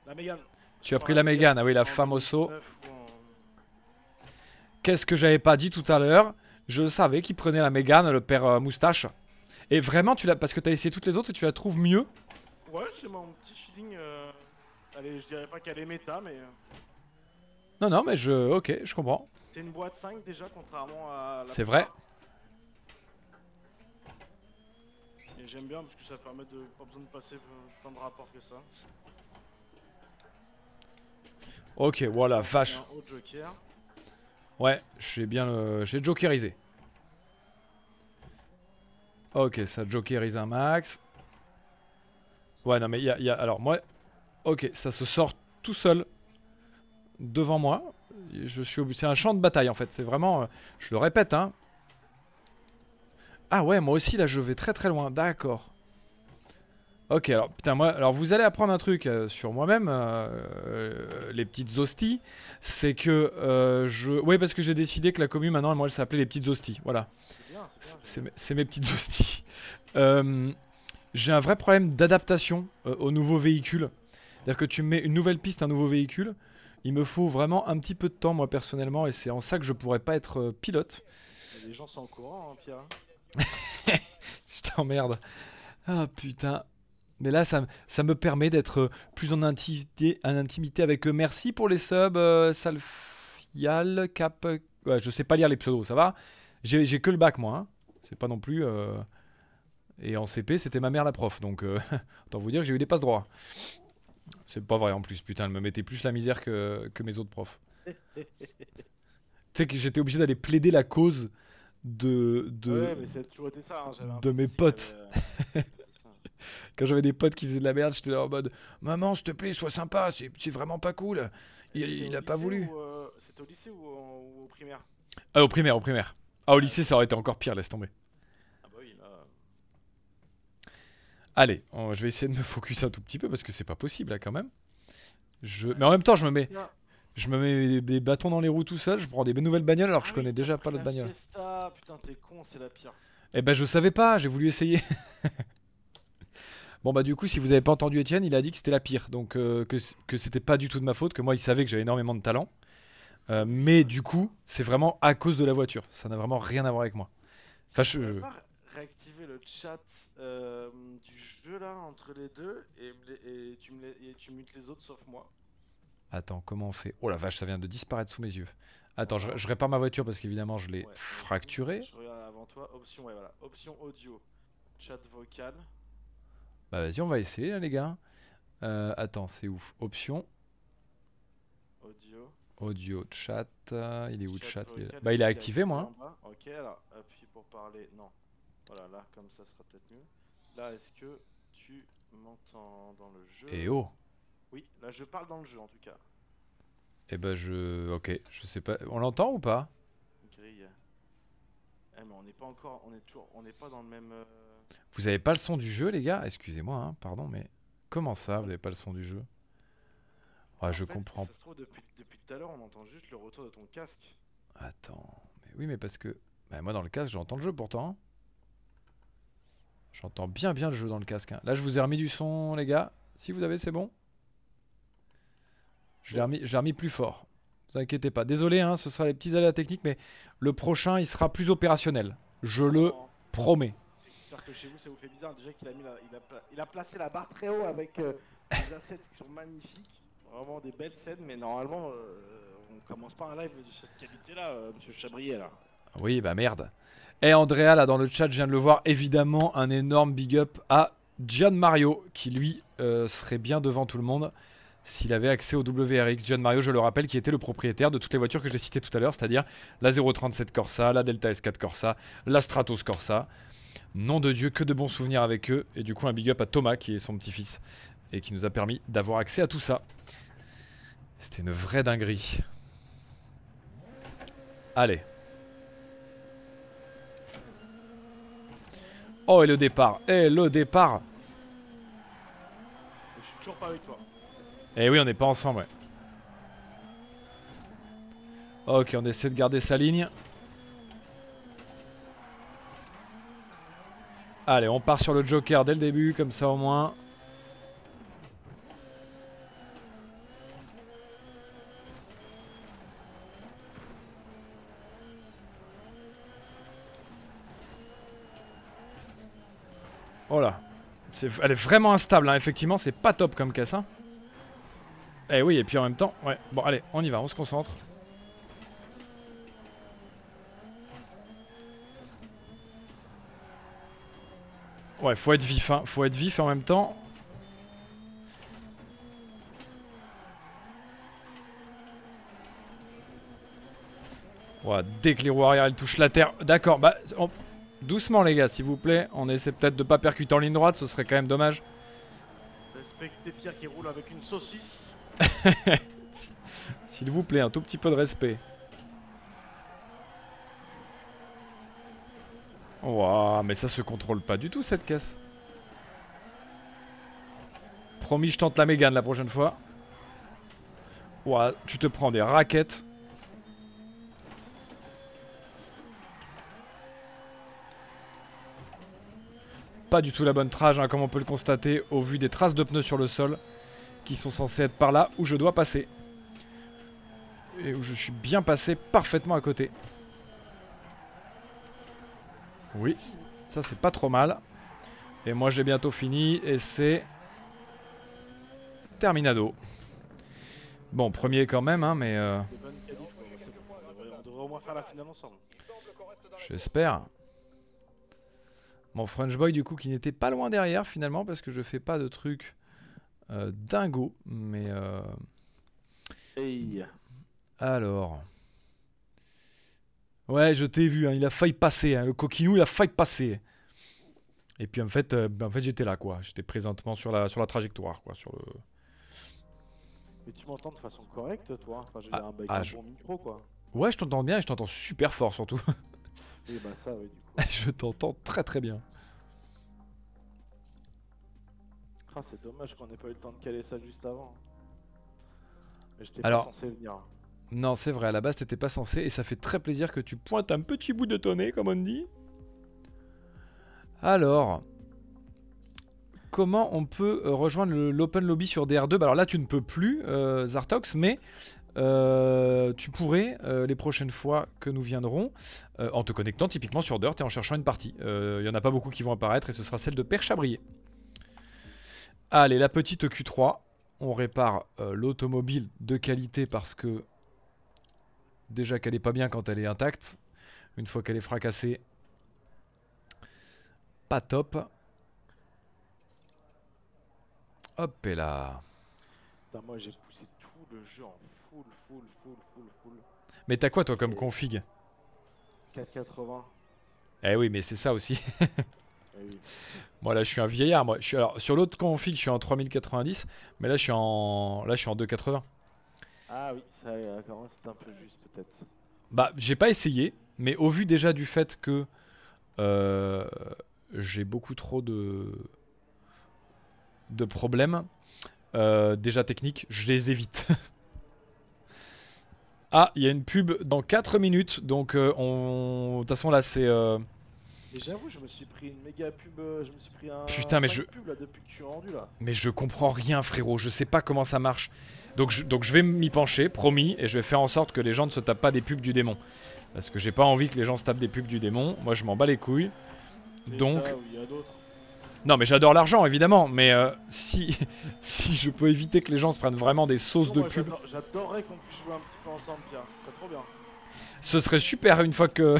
La Mégane Tu as pris la Mégane, ah oui, la famoso. Qu'est-ce que j'avais pas dit tout à l'heure Je savais qu'il prenait la Mégane, le père euh, moustache. Et vraiment, tu l'as parce que t'as essayé toutes les autres et tu la trouves mieux. Ouais, c'est mon petit feeling. euh, Allez, je dirais pas qu'elle est méta, mais. euh, Non, non, mais je. Ok, je comprends. C'est une boîte 5 déjà, contrairement à la. C'est vrai. plupart. Et j'aime bien parce que ça permet de pas besoin de passer euh, tant de rapports que ça. Ok, voilà, vache. Un joker. Ouais, j'ai bien le. J'ai jokerisé. Ok, ça jokerise un max. Ouais, non, mais il y a, il y a- Alors, moi. Ok, ça se sort tout seul devant moi. Je suis. C'est un champ de bataille en fait. C'est vraiment. euh, Je le répète, hein. Ah ouais, moi aussi là, je vais très très loin. D'accord. Ok, alors putain, moi. Alors, vous allez apprendre un truc euh, sur moi-même, euh, euh, les petites hosties. C'est que je. Ouais, parce que j'ai décidé que la commune maintenant, moi, elle s'appelait les petites hosties. Voilà. C'est mes- mes petites hosties. J'ai un vrai problème d'adaptation au nouveau véhicule. C'est-à-dire que tu me mets une nouvelle piste, un nouveau véhicule. Il me faut vraiment un petit peu de temps, moi, personnellement. Et c'est en ça que je pourrais pas être pilote. Les gens sont au courant, hein, Pierre. Je t'emmerde. Ah putain. Mais là, ça, me- ça me permet d'être plus en intimité, en intimité avec eux. Merci pour les subs, euh, Salfial, Cap. Ouais, je sais pas lire les pseudos, ça va J'ai j'ai que le bac, moi. hein. C'est pas non plus. euh, Et en CP, c'était ma mère la prof. Donc, euh, autant vous dire que j'ai eu des passes droits. C'est pas vrai en plus, putain, elle me mettait plus la misère que, que mes autres profs. tu sais que j'étais obligé d'aller plaider la cause de. de... Ouais, mais ça a toujours été ça. hein, un de mes pote potes. avait, euh. Quand j'avais des potes qui faisaient de la merde, j'étais là en mode Maman, s'il te plaît, sois sympa, c'est c'est vraiment pas cool. Il, a pas voulu. ou, euh, C'était au lycée ou, en- ou au primaire? Ah, au primaire, au primaire. Ah, au lycée, ça aurait été encore pire, laisse tomber. Ah bah oui, là. Allez, on- je vais essayer de me focus un tout petit peu parce que c'est pas possible là quand même. Je... Mais en même temps, je me mets. Je me mets des, bâtons dans les roues tout seul, je prends des nouvelles bagnoles alors que je Ah connais oui, déjà pas l'autre la bagnole. Fiesta, putain, t'es con, c'est la pire. Eh ben, je savais pas, j'ai voulu essayer. bon, bah, du coup, si vous avez pas entendu Étienne, il a dit que c'était la pire. Donc, euh, que, c'était pas du tout de ma faute, que moi, il savait que j'avais énormément de talent. Euh, mais du coup, c'est vraiment à cause de la voiture. Ça n'a vraiment rien à voir avec moi. Enfin, je- pas réactiver le chat euh, du jeu là entre les deux et, me les- et tu, me les- et tu mutes les autres sauf moi? Attends, comment on fait? Oh la vache, ça vient de disparaître sous mes yeux. Attends, je, je répare ma voiture parce qu'évidemment, je l'ai Ouais, fracturée. Je regarde avant toi. Option, ouais, voilà. Option audio. Chat vocal. Bah, vas-y, on va essayer, là, les gars. Euh, attends, c'est ouf. Option, Audio. audio, chat. euh, il est où le chat? Il est Bah, il est activé, moi. hein. Ok, alors appuie pour parler. Non. Voilà, là, comme ça sera peut-être mieux. Là, est-ce que tu m'entends dans le jeu? Et oh Oui, là, je parle dans le jeu en tout cas. Eh ben, je. Ok, je sais pas. On l'entend ou pas? Grille. Eh, mais on n'est pas encore. On est toujours. On n'est pas dans le même. euh, Vous avez pas le son du jeu, les gars? Excusez-moi, hein, pardon, mais. Comment ça, vous avez pas le son du jeu? Ouais, en je fait, comprends. Ça se trouve, depuis, depuis tout à l'heure, on entend juste le retour de ton casque. Attends. Mais oui, mais parce que. Bah, moi, dans le casque, j'entends le jeu pourtant. hein. J'entends bien, bien le jeu dans le casque. hein. Là, je vous ai remis du son, les gars. Si vous avez, c'est bon Je l'ai remis, remis plus fort. Vous inquiétez pas. Désolé, hein, ce sera les petits aléas techniques, mais le prochain, il sera plus opérationnel. Je le promets. J'espère que chez vous, ça vous fait bizarre. Déjà qu'il a, mis la- il a, pla- il a placé la barre très haut avec euh, des assets qui sont magnifiques. Vraiment des belles scènes, mais normalement, euh, on commence pas un live de cette qualité-là, euh, monsieur Chabrier. Là. Oui, bah merde. Et Andrea, là, dans le chat, je viens de le voir. Évidemment, un énorme big up à Gian Mario, qui lui euh, serait bien devant tout le monde s'il avait accès au WRX. Gian Mario, je le rappelle, qui était le propriétaire de toutes les voitures que j'ai citées tout à l'heure, c'est-à-dire la 037 Corsa, la Delta S4 Corsa, la Stratos Corsa. Nom de Dieu, que de bons souvenirs avec eux. Et du coup, un big up à Thomas, qui est son petit-fils, et qui nous a permis d'avoir accès à tout ça. C'était une vraie dinguerie. Allez. Oh, et le départ. Et le départ. Je suis toujours pas avec toi. Eh oui, on n'est pas ensemble, ouais. Ok, on essaie de garder sa ligne. Allez, on part sur le Joker dès le début, comme ça au moins. Oh là. Elle est vraiment instable, hein. effectivement, c'est pas top comme caisse. Hein. Eh oui, et puis en même temps, ouais. Bon, allez, on y va, on se concentre. Ouais, faut être vif, hein. Faut être vif en même temps. Ouais, dès que les roues arrière elles touchent la terre. D'accord, bah. Doucement, les gars, s'il vous plaît. On essaie peut-être de pas percuter en ligne droite, ce serait quand même dommage. Respectez Pierre qui roule avec une saucisse. S'il vous plaît, un tout petit peu de respect. Ouah, mais ça se contrôle pas du tout cette caisse. Promis, je tente la Mégane la prochaine fois. Ouah, tu te prends des raquettes. Pas du tout la bonne trage, hein, comme on peut le constater au vu des traces de pneus sur le sol qui sont censées être par là où je dois passer. Et où je suis bien passé parfaitement à côté. Oui, ça c'est pas trop mal. Et moi j'ai bientôt fini et c'est terminado. Bon, premier quand même, hein, mais euh, j'espère. Mon French Boy du coup qui n'était pas loin derrière finalement parce que je fais pas de trucs dingo. Mais euh, Hey. alors... Ouais, je t'ai vu, hein, il a failli passer, hein, le coquinou il a failli passer. Et puis en fait, euh, ben, en fait j'étais là quoi, j'étais présentement sur la, sur la trajectoire quoi, sur le... Mais tu m'entends de façon correcte, toi? Enfin, je veux Ah, un, ah, un je- bon micro, quoi. Ouais, je t'entends bien et je t'entends super fort surtout. Et bah, ça, oui, du coup. je t'entends très très bien. Ah, c'est dommage qu'on ait pas eu le temps de caler ça juste avant. Mais j'étais Alors- pas censé venir. Non, c'est vrai, à la base t'étais pas censé et ça fait très plaisir que tu pointes un petit bout de ton nez, comme on dit. Alors, comment on peut euh, rejoindre l'Open Lobby sur DR2 Bah Alors là, tu ne peux plus, euh, Zartox, mais euh, tu pourrais euh, les prochaines fois que nous viendrons en te connectant typiquement sur Dirt et en cherchant une partie. Il y en a pas beaucoup qui vont apparaître et ce sera celle de Père Chabrier. Allez, la petite Q3. On répare euh, l'automobile de qualité parce que déjà qu'elle est pas bien quand elle est intacte. Une fois qu'elle est fracassée, pas top. Hop et là. Putain, moi, j'ai poussé tout le jeu en full, full, full, full, full. Mais t'as quoi toi comme config? 480. Eh oui, mais c'est ça aussi. Oui. moi là, je suis un vieillard. Moi, je suis alors sur l'autre config, je suis en 3090, mais là, je suis en là, je suis en 280. Ah oui, ça c'est un peu juste, peut-être. Bah, j'ai pas essayé, mais au vu déjà du fait que euh, j'ai beaucoup trop de de problèmes, euh, déjà techniques, je les évite. ah, il y a une pub dans 4 minutes, donc euh, on... de toute façon là c'est... Et j'avoue, je me suis pris une méga pub, euh, je me suis pris un. Putain, mais je- pubs, là, depuis que je suis rendu là. Mais je comprends rien frérot, je sais pas comment ça marche. Donc je, donc je vais m'y pencher, promis, et je vais faire en sorte que les gens ne se tapent pas des pubs du démon. Parce que j'ai pas envie que les gens se tapent des pubs du démon, moi je m'en bats les couilles. Donc... ça, ou il y a d'autres. Non mais j'adore l'argent évidemment, mais euh, si, si je peux éviter que les gens se prennent vraiment des sauces Non, de pub, j'adore- J'adorerais qu'on puisse jouer un petit peu ensemble, Pierre. Ce serait trop bien. ce serait super une fois que...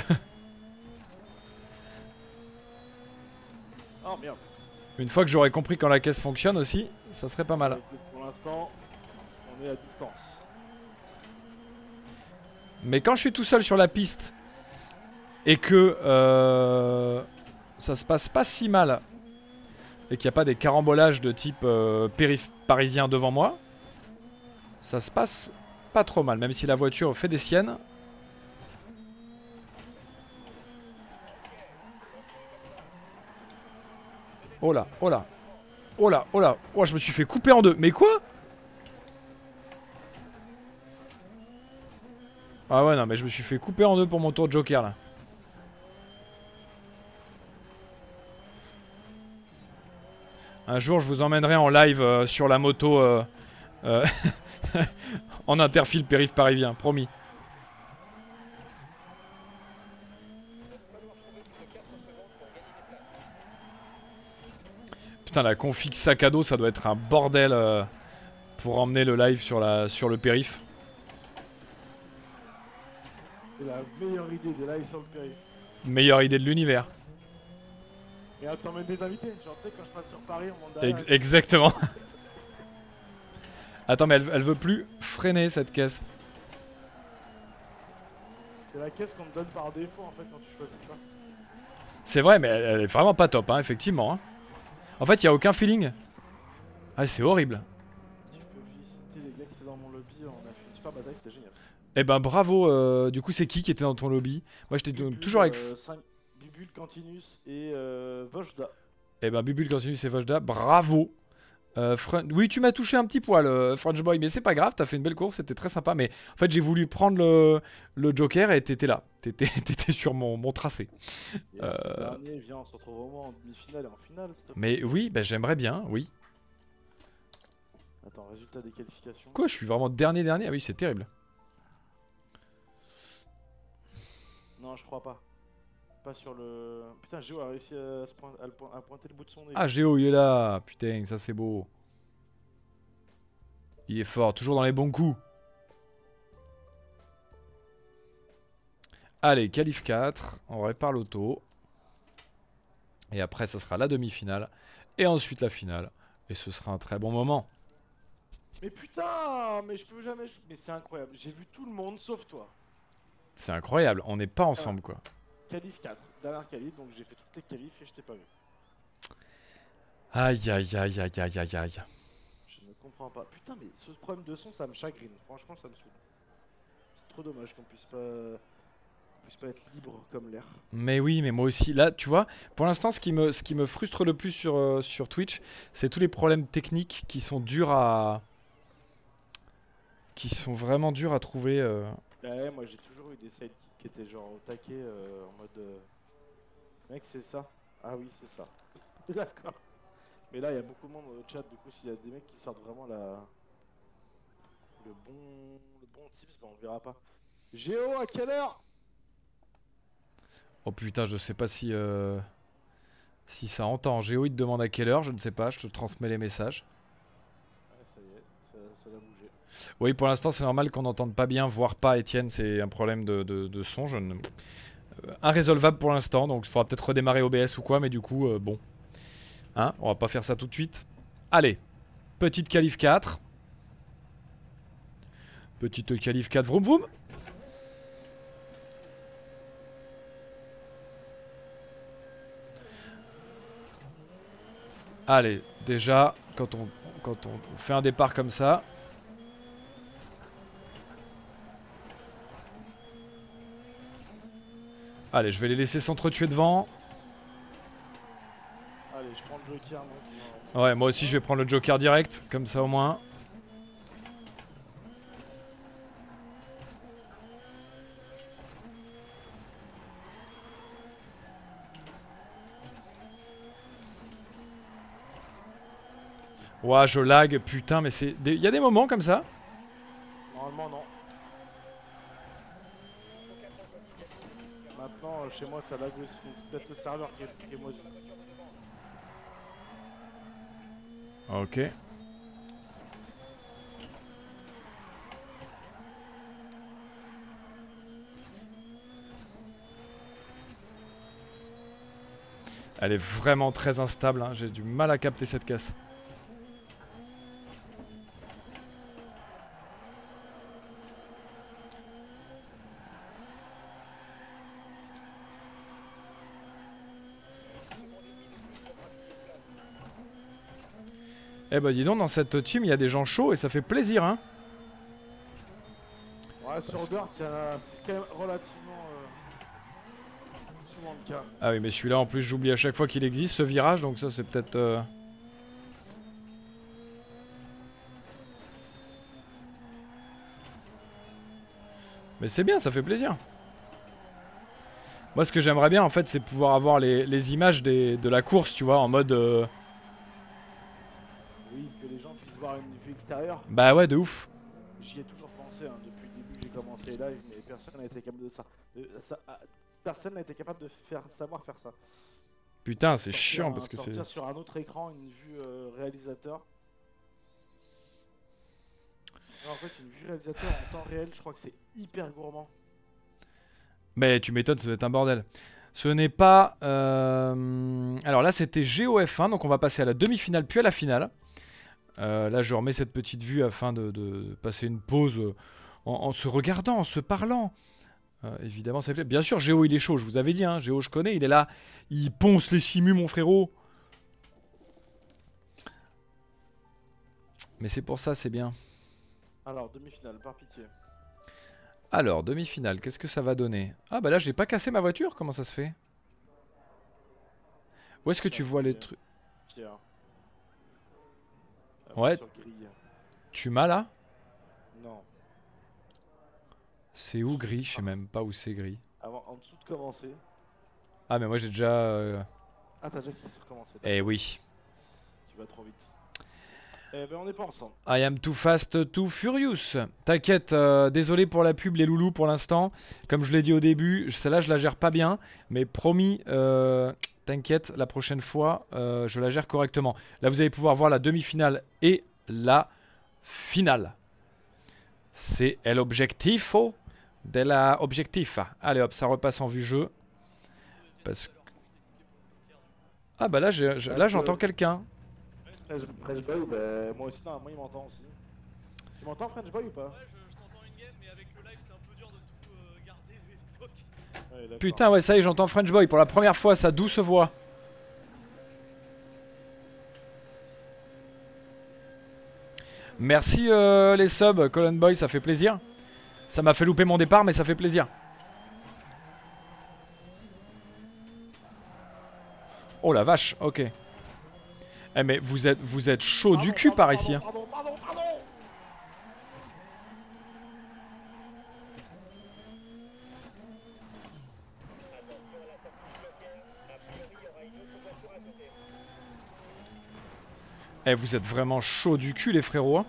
Oh merde. une fois que j'aurais compris quand la caisse fonctionne aussi, ça serait pas mal. Pour l'instant, on est à distance. Mais quand je suis tout seul sur la piste et que euh, ça se passe pas si mal et qu'il n'y a pas des carambolages de type euh, périph' parisien devant moi, ça se passe pas trop mal, même si la voiture fait des siennes. Oh là, oh là, oh là, oh là, oh je me suis fait couper en deux, mais quoi? Ah ouais non mais je me suis fait couper en deux pour mon tour de joker là. Un jour je vous emmènerai en live euh, sur la moto euh, euh, en interfile périph' parisien, promis. Putain la config sac à dos ça doit être un bordel euh, pour emmener le live sur, la, sur le périph'. C'est la meilleure idée de live sur le périph'. Meilleure idée de l'univers. Et on t'emmène des invités. Genre, tu sais, quand je passe sur Paris, on monte Ex- exactement. Attends, mais elle, elle veut plus freiner cette caisse. C'est la caisse qu'on te donne par défaut en fait quand tu choisis pas. C'est vrai, mais elle, elle est vraiment pas top, hein, effectivement. hein. En fait, il a aucun feeling. Ah, c'est horrible. Tu peux féliciter les gars qui étaient dans mon lobby, on a fait une super bataille, c'était génial. Eh ben bravo, euh, du coup c'est qui qui était dans ton lobby? Moi j'étais toujours avec... euh, cinq- Bubule, Cantinus et euh, Vojda. Eh ben Bubule continue c'est Vojda, bravo Euh, Oui tu m'as touché un petit poil euh, French Boy, mais c'est pas grave, t'as fait une belle course, c'était très sympa, mais en fait j'ai voulu prendre le, le Joker et t'étais là, t'étais t'étais sur mon, mon tracé. Le Euh. dernier, viens, on se retrouve au moins en demi-finale et en finale. s'il te plaît. Mais oui, ben j'aimerais bien, oui. Attends, résultat des qualifications. Quoi, je suis vraiment dernier dernier Ah oui c'est terrible. Non, je crois pas. Pas sur le. Putain, Géo a réussi à, se point- à le point- à pointer le bout de son nez. Ah Géo il est là, putain ça c'est beau. Il est fort, toujours dans les bons coups. Allez, qualif 4, on répare l'auto. Et après, ça sera la demi-finale. Et ensuite la finale. Et ce sera un très bon moment. Mais putain, mais je peux jamais. jou- Mais c'est incroyable. J'ai vu tout le monde sauf toi. C'est incroyable, on n'est pas ensemble quoi. Qualif 4, dernière qualif, donc j'ai fait toutes les qualifs et je t'ai pas vu. Aïe aïe aïe aïe aïe aïe aïe. Je ne comprends pas. Putain, mais ce problème de son, ça me chagrine. Franchement, ça me saoule. C'est trop dommage qu'on puisse pas. puisse pas être libre comme l'air. Mais oui, mais moi aussi. Là, tu vois, pour l'instant, ce qui me, ce qui me frustre le plus sur, euh, sur Twitch, c'est tous les problèmes techniques qui sont durs à. qui sont vraiment durs à trouver. euh. Ouais, moi j'ai toujours eu des sidekicks qui étaient genre au taquet euh, en mode. euh, Mec, c'est ça Ah oui, c'est ça. D'accord. Mais là, il y a beaucoup de monde dans le chat, du coup, s'il y a des mecs qui sortent vraiment la. Le bon. Le bon tips, bah on verra pas. Géo, à quelle heure? Oh putain, je sais pas si. euh, si ça entend. Géo, il te demande à quelle heure, je ne sais pas, je te transmets les messages. Ouais, ça y est, ça, ça a bougé. Oui, pour l'instant, c'est normal qu'on n'entende pas bien, voire pas Étienne, c'est un problème de, de- son. Je ne... euh, pour l'instant, donc il faudra peut-être redémarrer OBS ou quoi, mais du coup, euh, bon. Hein, on va pas faire ça tout de suite. Allez, petite qualif 4. Petite qualif 4, vroom vroom. Allez, déjà, quand on, quand on fait un départ comme ça, Allez, je vais les laisser s'entretuer devant. Allez, je prends le Joker. non. Ouais, moi aussi je vais prendre le Joker direct, comme ça au moins. Ouah, je lag, putain, mais c'est... Il y a des moments comme ça? Normalement, non. Euh, chez moi, ça lag aussi, donc c'est peut-être le serveur qui est, qui maudit. Ok. Elle est vraiment très instable, hein, j'ai du mal à capter cette caisse. Eh bah dis donc, dans cette team, il y a des gens chauds et ça fait plaisir, hein. Ouais, sur Dirt, il y en a- c'est quand même relativement euh, souvent le cas. Ah oui, mais celui-là, en plus, j'oublie à chaque fois qu'il existe, ce virage, donc ça, c'est peut-être... euh, Mais c'est bien, ça fait plaisir. Moi, ce que j'aimerais bien, en fait, c'est pouvoir avoir les, les images des- de la course, tu vois, en mode... euh, Oui, que les gens puissent voir une vue extérieure. Bah ouais, de ouf. J'y ai toujours pensé hein, depuis le début que j'ai commencé les lives, mais personne n'a été capable de ça. de- ça- ah, personne n'a été capable de faire savoir faire ça. Putain, c'est chiant, un- parce que c'est... sortir sur un autre écran une vue euh, réalisateur. Non, en fait, une vue réalisateur en temps réel, je crois que c'est hyper gourmand. Mais tu m'étonnes, ça doit être un bordel. Ce n'est pas... euh, Alors là, c'était GOF1, donc on va passer à la demi-finale, puis à la finale. Euh, là, je remets cette petite vue afin de, de passer une pause euh, en, en se regardant, en se parlant. Euh, évidemment, ça fait... Bien sûr, Géo, il est chaud, je vous avais dit, hein, Géo, je connais, il est là, il ponce les simus, mon frérot. Mais c'est pour ça, c'est bien. Alors, demi-finale, par pitié. Alors, demi-finale, qu'est-ce que ça va donner? Ah bah là, j'ai pas cassé ma voiture, comment ça se fait? Où est-ce que tu vois les trucs? Ouais. Sur grille. Tu m'as là? Non. C'est où gris? Je sais même pas où c'est gris. Avant, en dessous de commencer. Ah mais moi j'ai déjà... euh, Ah, t'as déjà cliqué sur commencer. Eh oui. Tu vas trop vite. Eh ben, on n'est pas ensemble. I am too fast, too furious. T'inquiète, euh, désolé pour la pub, les loulous, pour l'instant. Comme je l'ai dit au début, celle-là, je la gère pas bien. Mais promis, euh, t'inquiète, la prochaine fois, euh, je la gère correctement. Là, vous allez pouvoir voir la demi-finale et la finale. C'est l'objectifo de la objectif. Allez hop, ça repasse en vue jeu. Parce que... Ah bah là, je- là j'entends quelqu'un. French, Boy, ben, moi aussi, normalement, il m'entend aussi. Tu m'entends, French Boy, ou pas Ouais, je, je t'entends in-game, mais avec le live, c'est un peu dur de tout euh, garder à l'époque. Ouais. Putain, ouais, ça y est, j'entends French Boy pour la première fois, sa douce voix. Merci euh, les subs, Colin Boy, ça fait plaisir. Ça m'a fait louper mon départ, mais ça fait plaisir. Oh la vache, ok. Eh mais vous êtes, vous êtes chaud du cul pardon, par pardon, ici. hein. Pardon, pardon, pardon Eh vous êtes vraiment chaud du cul les frérots. hein.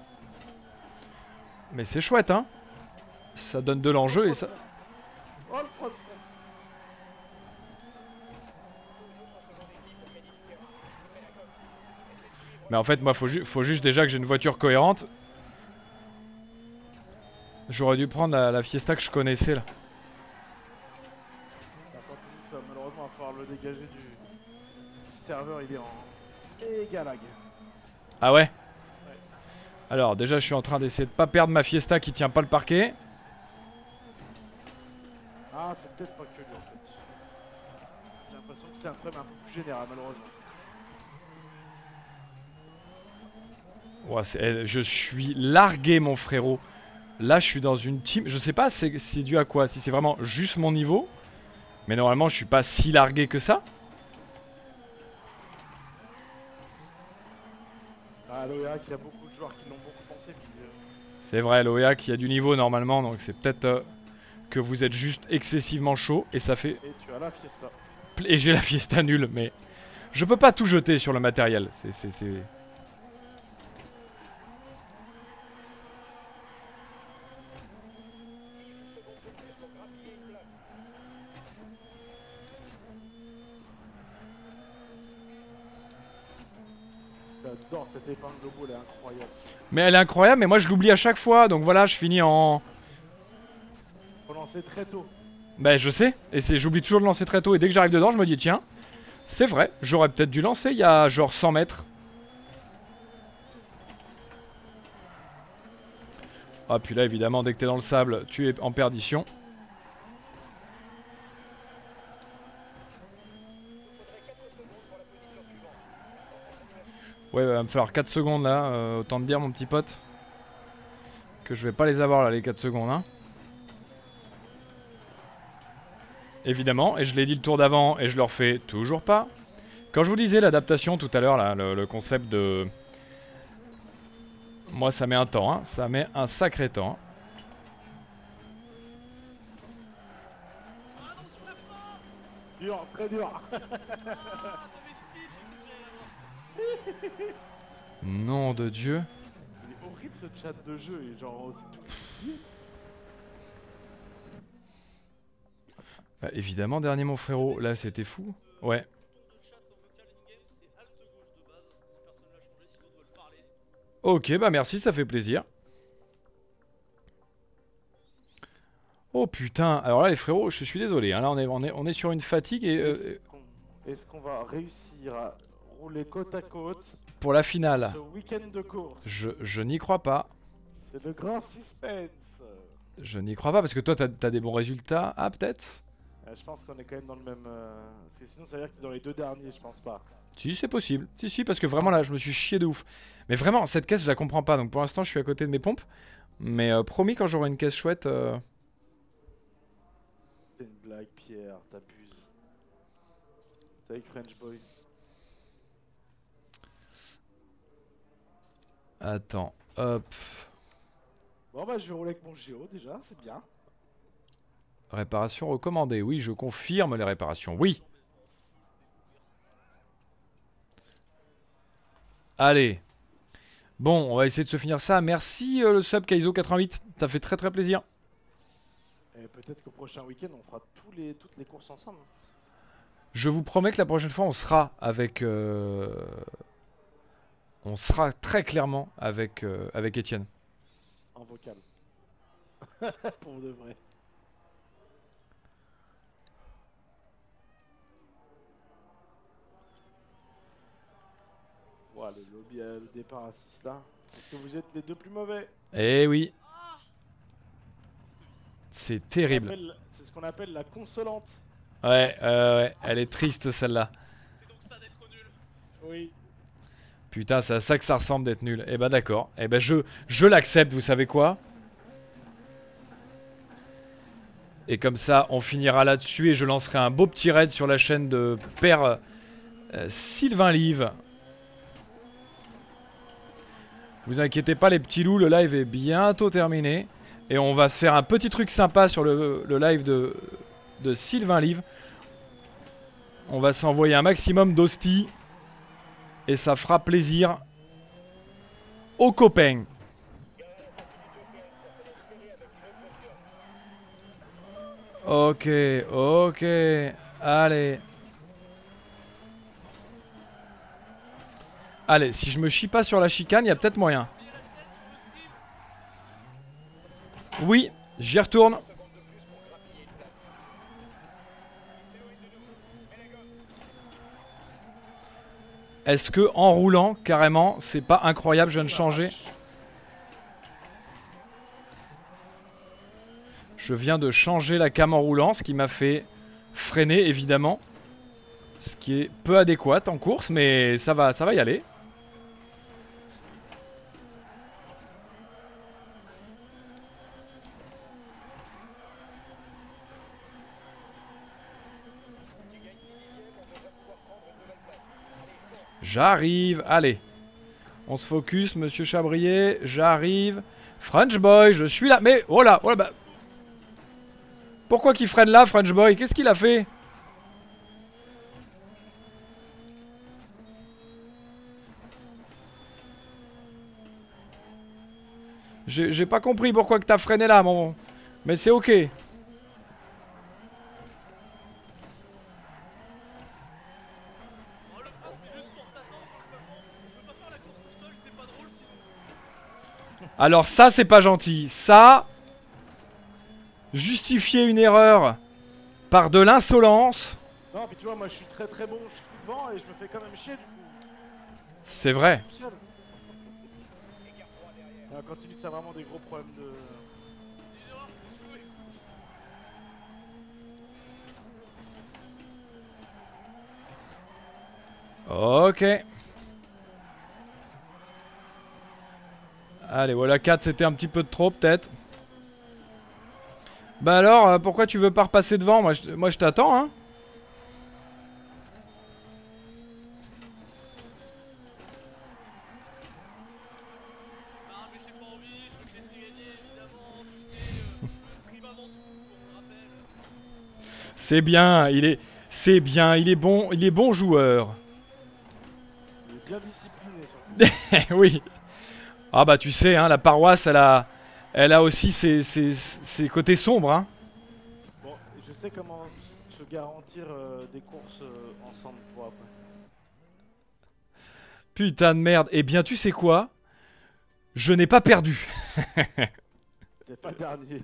Mais c'est chouette hein. Ça donne de l'enjeu et ça... Mais en fait, moi, faut, ju- faut juste déjà que j'ai une voiture cohérente. J'aurais dû prendre la, Fiesta que je connaissais là. T'as pas pu, tu vas malheureusement falloir le dégager du, serveur, il est en méga lag. Ah ouais Alors, déjà, je suis en train d'essayer de pas perdre ma Fiesta qui tient pas le parquet. Ah, c'est peut-être pas que lui en fait. J'ai l'impression que c'est un problème un peu plus général, malheureusement. Eh, je suis largué, mon frérot. Là, je suis dans une team. Je sais pas c'est c'est dû à quoi? Si c'est vraiment juste mon niveau. Mais normalement, je suis pas si largué que ça. Ah, l'OEA qui a beaucoup de joueurs qui l'ont beaucoup pensé, puis euh, C'est vrai, l'OEA qui a du niveau normalement. Donc, c'est peut-être euh, que vous êtes juste excessivement chaud. Et ça fait et tu as la fiesta. Et j'ai la fiesta nulle, mais je peux pas tout jeter sur le matériel. C'est, c'est, c'est- J'adore cette épingle elle est incroyable. Mais elle est incroyable, mais moi je l'oublie à chaque fois. Donc voilà, je finis en. Faut lancer très tôt. Ben je sais, et j'oublie toujours de lancer très tôt. Et dès que j'arrive dedans, je me dis tiens, c'est vrai, j'aurais peut-être dû lancer il y a genre 100 mètres. Ah, puis là évidemment, dès que t'es dans le sable, tu es en perdition. Ouais, va me falloir 4 secondes là, euh, autant te dire mon petit pote. Que je vais pas les avoir là, les 4 secondes. Hein. Évidemment, et je l'ai dit le tour d'avant et je le refais toujours pas. Quand je vous disais l'adaptation tout à l'heure, là, le, le concept de... Moi ça met un temps, hein, ça met un sacré temps. Dur, très dur. Nom de Dieu. Il est horrible ce chat de jeu, et genre, c'est tout ici. Bah, évidemment, dernier mon frérot, là c'était fou. Ouais. Ok, bah merci, ça fait plaisir. Oh putain, alors là les frérots, je suis désolé, hein, là on est, on, est, on est sur une fatigue et euh, Est-ce qu'on est-ce qu'on va réussir à rouler côte à côte pour la finale, ce week-end de course je, je n'y crois pas. C'est le grand suspense. Je n'y crois pas parce que toi t'as as des bons résultats. Ah peut-être Euh, je pense qu'on est quand même dans le même. euh, Parce que sinon, ça veut dire que t'es dans les deux derniers, je pense pas. Si, c'est possible. Si, si, parce que vraiment là, je me suis chié de ouf. Mais vraiment, cette caisse, je la comprends pas. Donc pour l'instant, je suis à côté de mes pompes. Mais euh, promis, quand j'aurai une caisse chouette. euh, C'est une blague, Pierre, t'abuses. T'es avec French Boy. Attends, hop. Bon, bah, je vais rouler avec mon Géo déjà, c'est bien. Réparation recommandée. Oui, je confirme les réparations. Oui. Allez. Bon, on va essayer de se finir ça. Merci euh, le sub Kaizo88. Ça fait très très plaisir. Et peut-être qu'au prochain week-end, on fera tous les, toutes les courses ensemble. Je vous promets que la prochaine fois, on sera avec. euh, On sera très clairement avec, euh, avec Étienne. En vocal. Pour de vrai. Voilà, le lobby à le départ à 6 là. Est-ce que vous êtes les deux plus mauvais? Eh oui. C'est terrible. C'est ce qu'on appelle la consolante. Ouais, euh, ouais, elle est triste celle-là. C'est donc ça d'être nul. Oui. Putain, c'est à ça que ça ressemble d'être nul. Eh bah d'accord. Eh ben je, je l'accepte, vous savez quoi? Et comme ça, on finira là-dessus et je lancerai un beau petit raid sur la chaîne de Père euh, Sylvain Live. Vous inquiétez pas les petits loups, le live est bientôt terminé. Et on va se faire un petit truc sympa sur le, le live de, de Sylvain Live. On va s'envoyer un maximum d'hosties. Et ça fera plaisir aux copains. Ok, ok, allez. Allez, si je me chie pas sur la chicane, il y a peut-être moyen. Oui, j'y retourne. Est-ce que en roulant, carrément, c'est pas incroyable, je viens de changer Je viens de changer la cam en roulant, ce qui m'a fait freiner évidemment. Ce qui est peu adéquat en course, mais ça va, ça va y aller. J'arrive, allez. On se focus, monsieur Chabrier, j'arrive. French Boy, je suis là. Mais, oh là, oh là, bah... Pourquoi qu'il freine là, French Boy? Qu'est-ce qu'il a fait? J'ai pas compris pourquoi que t'as freiné là, mon... Mais c'est ok. Oh, le prince, c'est juste pour t'attendre sur le balcon. Je peux pas faire la course tout seul, c'est pas drôle sinon. Alors ça, c'est pas gentil. Ça, justifier une erreur par de l'insolence, Non, puis tu vois, moi je suis très très bon, je suis devant et je me fais quand même chier du coup. c'est vrai. Tu dis ça, vraiment des gros problèmes de. Ok. Allez, voilà, 4 c'était un petit peu de trop peut-être. Bah alors, euh, pourquoi tu veux pas repasser devant? Moi, je, moi, je t'attends, hein. C'est bien, il est, c'est bien, il est bon, il est bon joueur. Il est bien discipliné oui. Ah bah tu sais, hein, la paroisse, elle a, elle a aussi ses, ses, ses côtés sombres, hein. Bon, je sais comment se garantir euh, des courses euh, ensemble pour après. Putain de merde. Eh bien, tu sais quoi? Je n'ai pas perdu. T'es pas dernier.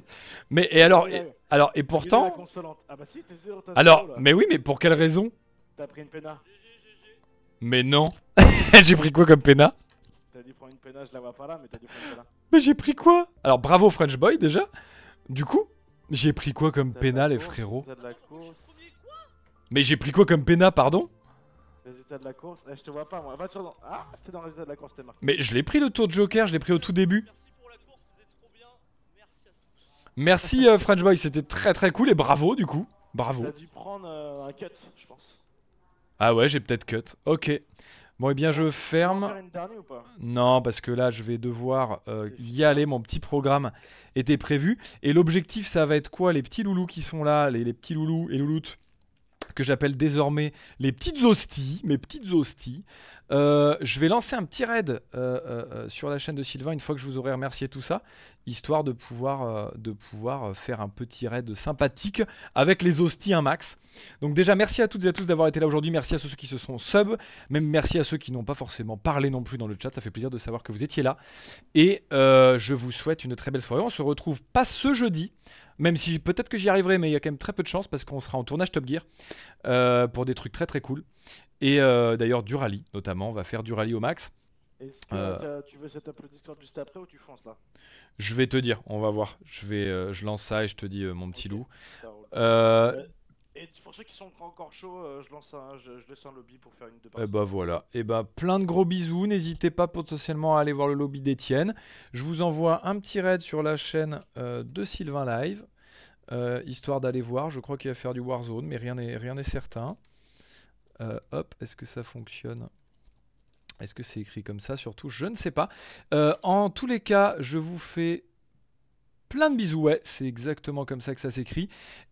Mais et alors, et, alors et pourtant, Ah bah si, t'es zéro, t'as alors, zéro, là. mais oui, mais pour quelle raison? T'as pris une pena. Mais non. j'ai pris quoi comme pena T'as dû prendre une pena, je la vois pas là, mais t'as dû prendre une pena. Mais j'ai pris quoi? Alors bravo French Boy déjà. Du coup, J'ai pris quoi comme pénal, les frérots? de la course. Mais j'ai pris quoi comme pénal, pardon? Résultat de la course. Eh, je te vois pas moi. Va sur Ah, c'était dans le résultat de la course, c'était marqué. Mais je l'ai pris le tour de Joker, je l'ai pris au tout début. Merci euh, French Boy, c'était très très cool et bravo du coup. Bravo. T'as dû prendre euh, un cut, je pense. Ah ouais, j'ai peut-être cut. Ok. Bon, eh bien, je ferme. ou pas? Non, parce que là, je vais devoir euh, y aller. Mon petit programme était prévu. Et l'objectif, ça va être quoi? Les petits loulous qui sont là, les, les petits loulous et louloutes, que j'appelle désormais les petites hosties, mes petites hosties. Euh, je vais lancer un petit raid euh, euh, sur la chaîne de Sylvain une fois que je vous aurai remercié tout ça, histoire de pouvoir, de pouvoir faire un petit raid sympathique avec les hosties un max. Donc déjà merci à toutes et à tous d'avoir été là aujourd'hui, merci à ceux qui se sont sub, même merci à ceux qui n'ont pas forcément parlé non plus dans le chat, ça fait plaisir de savoir que vous étiez là. Et je vous souhaite une très belle soirée, on se retrouve pas ce jeudi, même si peut-être que j'y arriverai, mais il y a quand même très peu de chance parce qu'on sera en tournage Top Gear euh, pour des trucs très très cool. Et euh, d'ailleurs du rallye notamment, on va faire du rallye au max. Est-ce que Euh. tu veux setup le Discord juste après ou tu fonces là? Je vais te dire, on va voir, je, vais, euh, je lance ça et je te dis mon petit loup. Ça roule. Et pour ceux qui sont encore chauds, euh, je lance un, je, je laisse un lobby pour faire une deux Et parties. bah voilà, et bah plein de gros bisous, n'hésitez pas potentiellement à aller voir le lobby d'Etienne. Je vous envoie un petit raid sur la chaîne euh, de Sylvain Live, euh, histoire d'aller voir, je crois qu'il va faire du Warzone, mais rien n'est rien n'est certain. Hop, est-ce que ça fonctionne? Est-ce que c'est écrit comme ça? Surtout, je ne sais pas. En tous les cas, je vous fais plein de bisous, ouais, c'est exactement comme ça que ça s'écrit.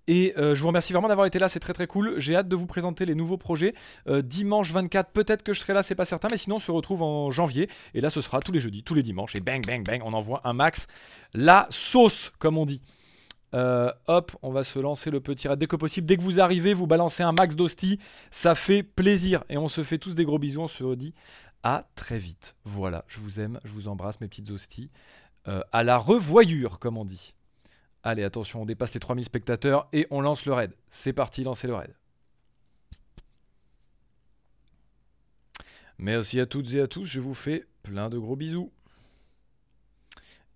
Et euh, je vous remercie vraiment d'avoir été là, c'est très très cool. J'ai hâte de vous présenter les nouveaux projets. Euh, dimanche 24, peut-être que je serai là, c'est pas certain, mais sinon on se retrouve en janvier. Et là, ce sera tous les jeudis, tous les dimanches. Et bang, bang, bang, on envoie un max. La sauce, comme on dit. Euh, hop, on va se lancer le petit raid dès que possible. Dès que vous arrivez, vous balancez un max d'hostie. Ça fait plaisir. Et on se fait tous des gros bisous. On se redit à très vite. Voilà, je vous aime, je vous embrasse, mes petites hosties. Euh, à la revoyure, comme on dit. Allez, attention, on dépasse les 3000 spectateurs et on lance le raid. C'est parti, lancez le raid. Merci à toutes et à tous, je vous fais plein de gros bisous.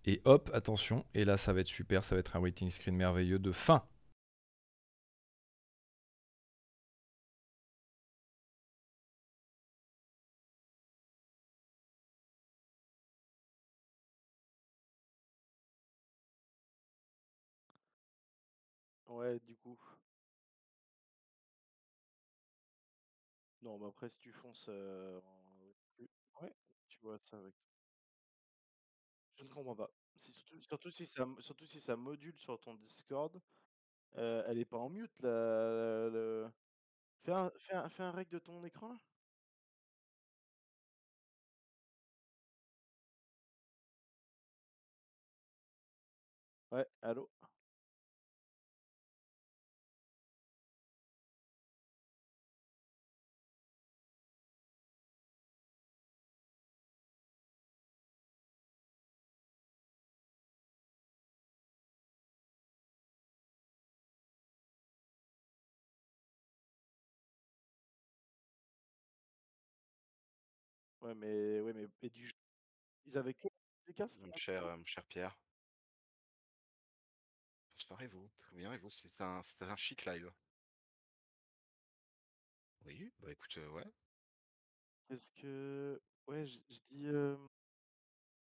Et hop, attention, et là ça va être super, ça va être un waiting screen merveilleux de fin. Du coup. Non, mais après, si tu fonces. Ouais, tu vois ça avec. Je ne comprends pas. Surtout, surtout si ça, surtout si ça module sur ton Discord, elle est pas en mute le- Fais un, fais un, fais un rec de ton écran. Ouais, allô? Ouais, mais. Ouais, mais. Et du... Ils avaient que casques Mon hein, cher, euh, cher Pierre. Bonsoir et vous, très bien et vous, c'est un, c'est un chic live. Oui, bah écoute, euh, ouais. Qu'est-ce que. Ouais, je je dis. euh,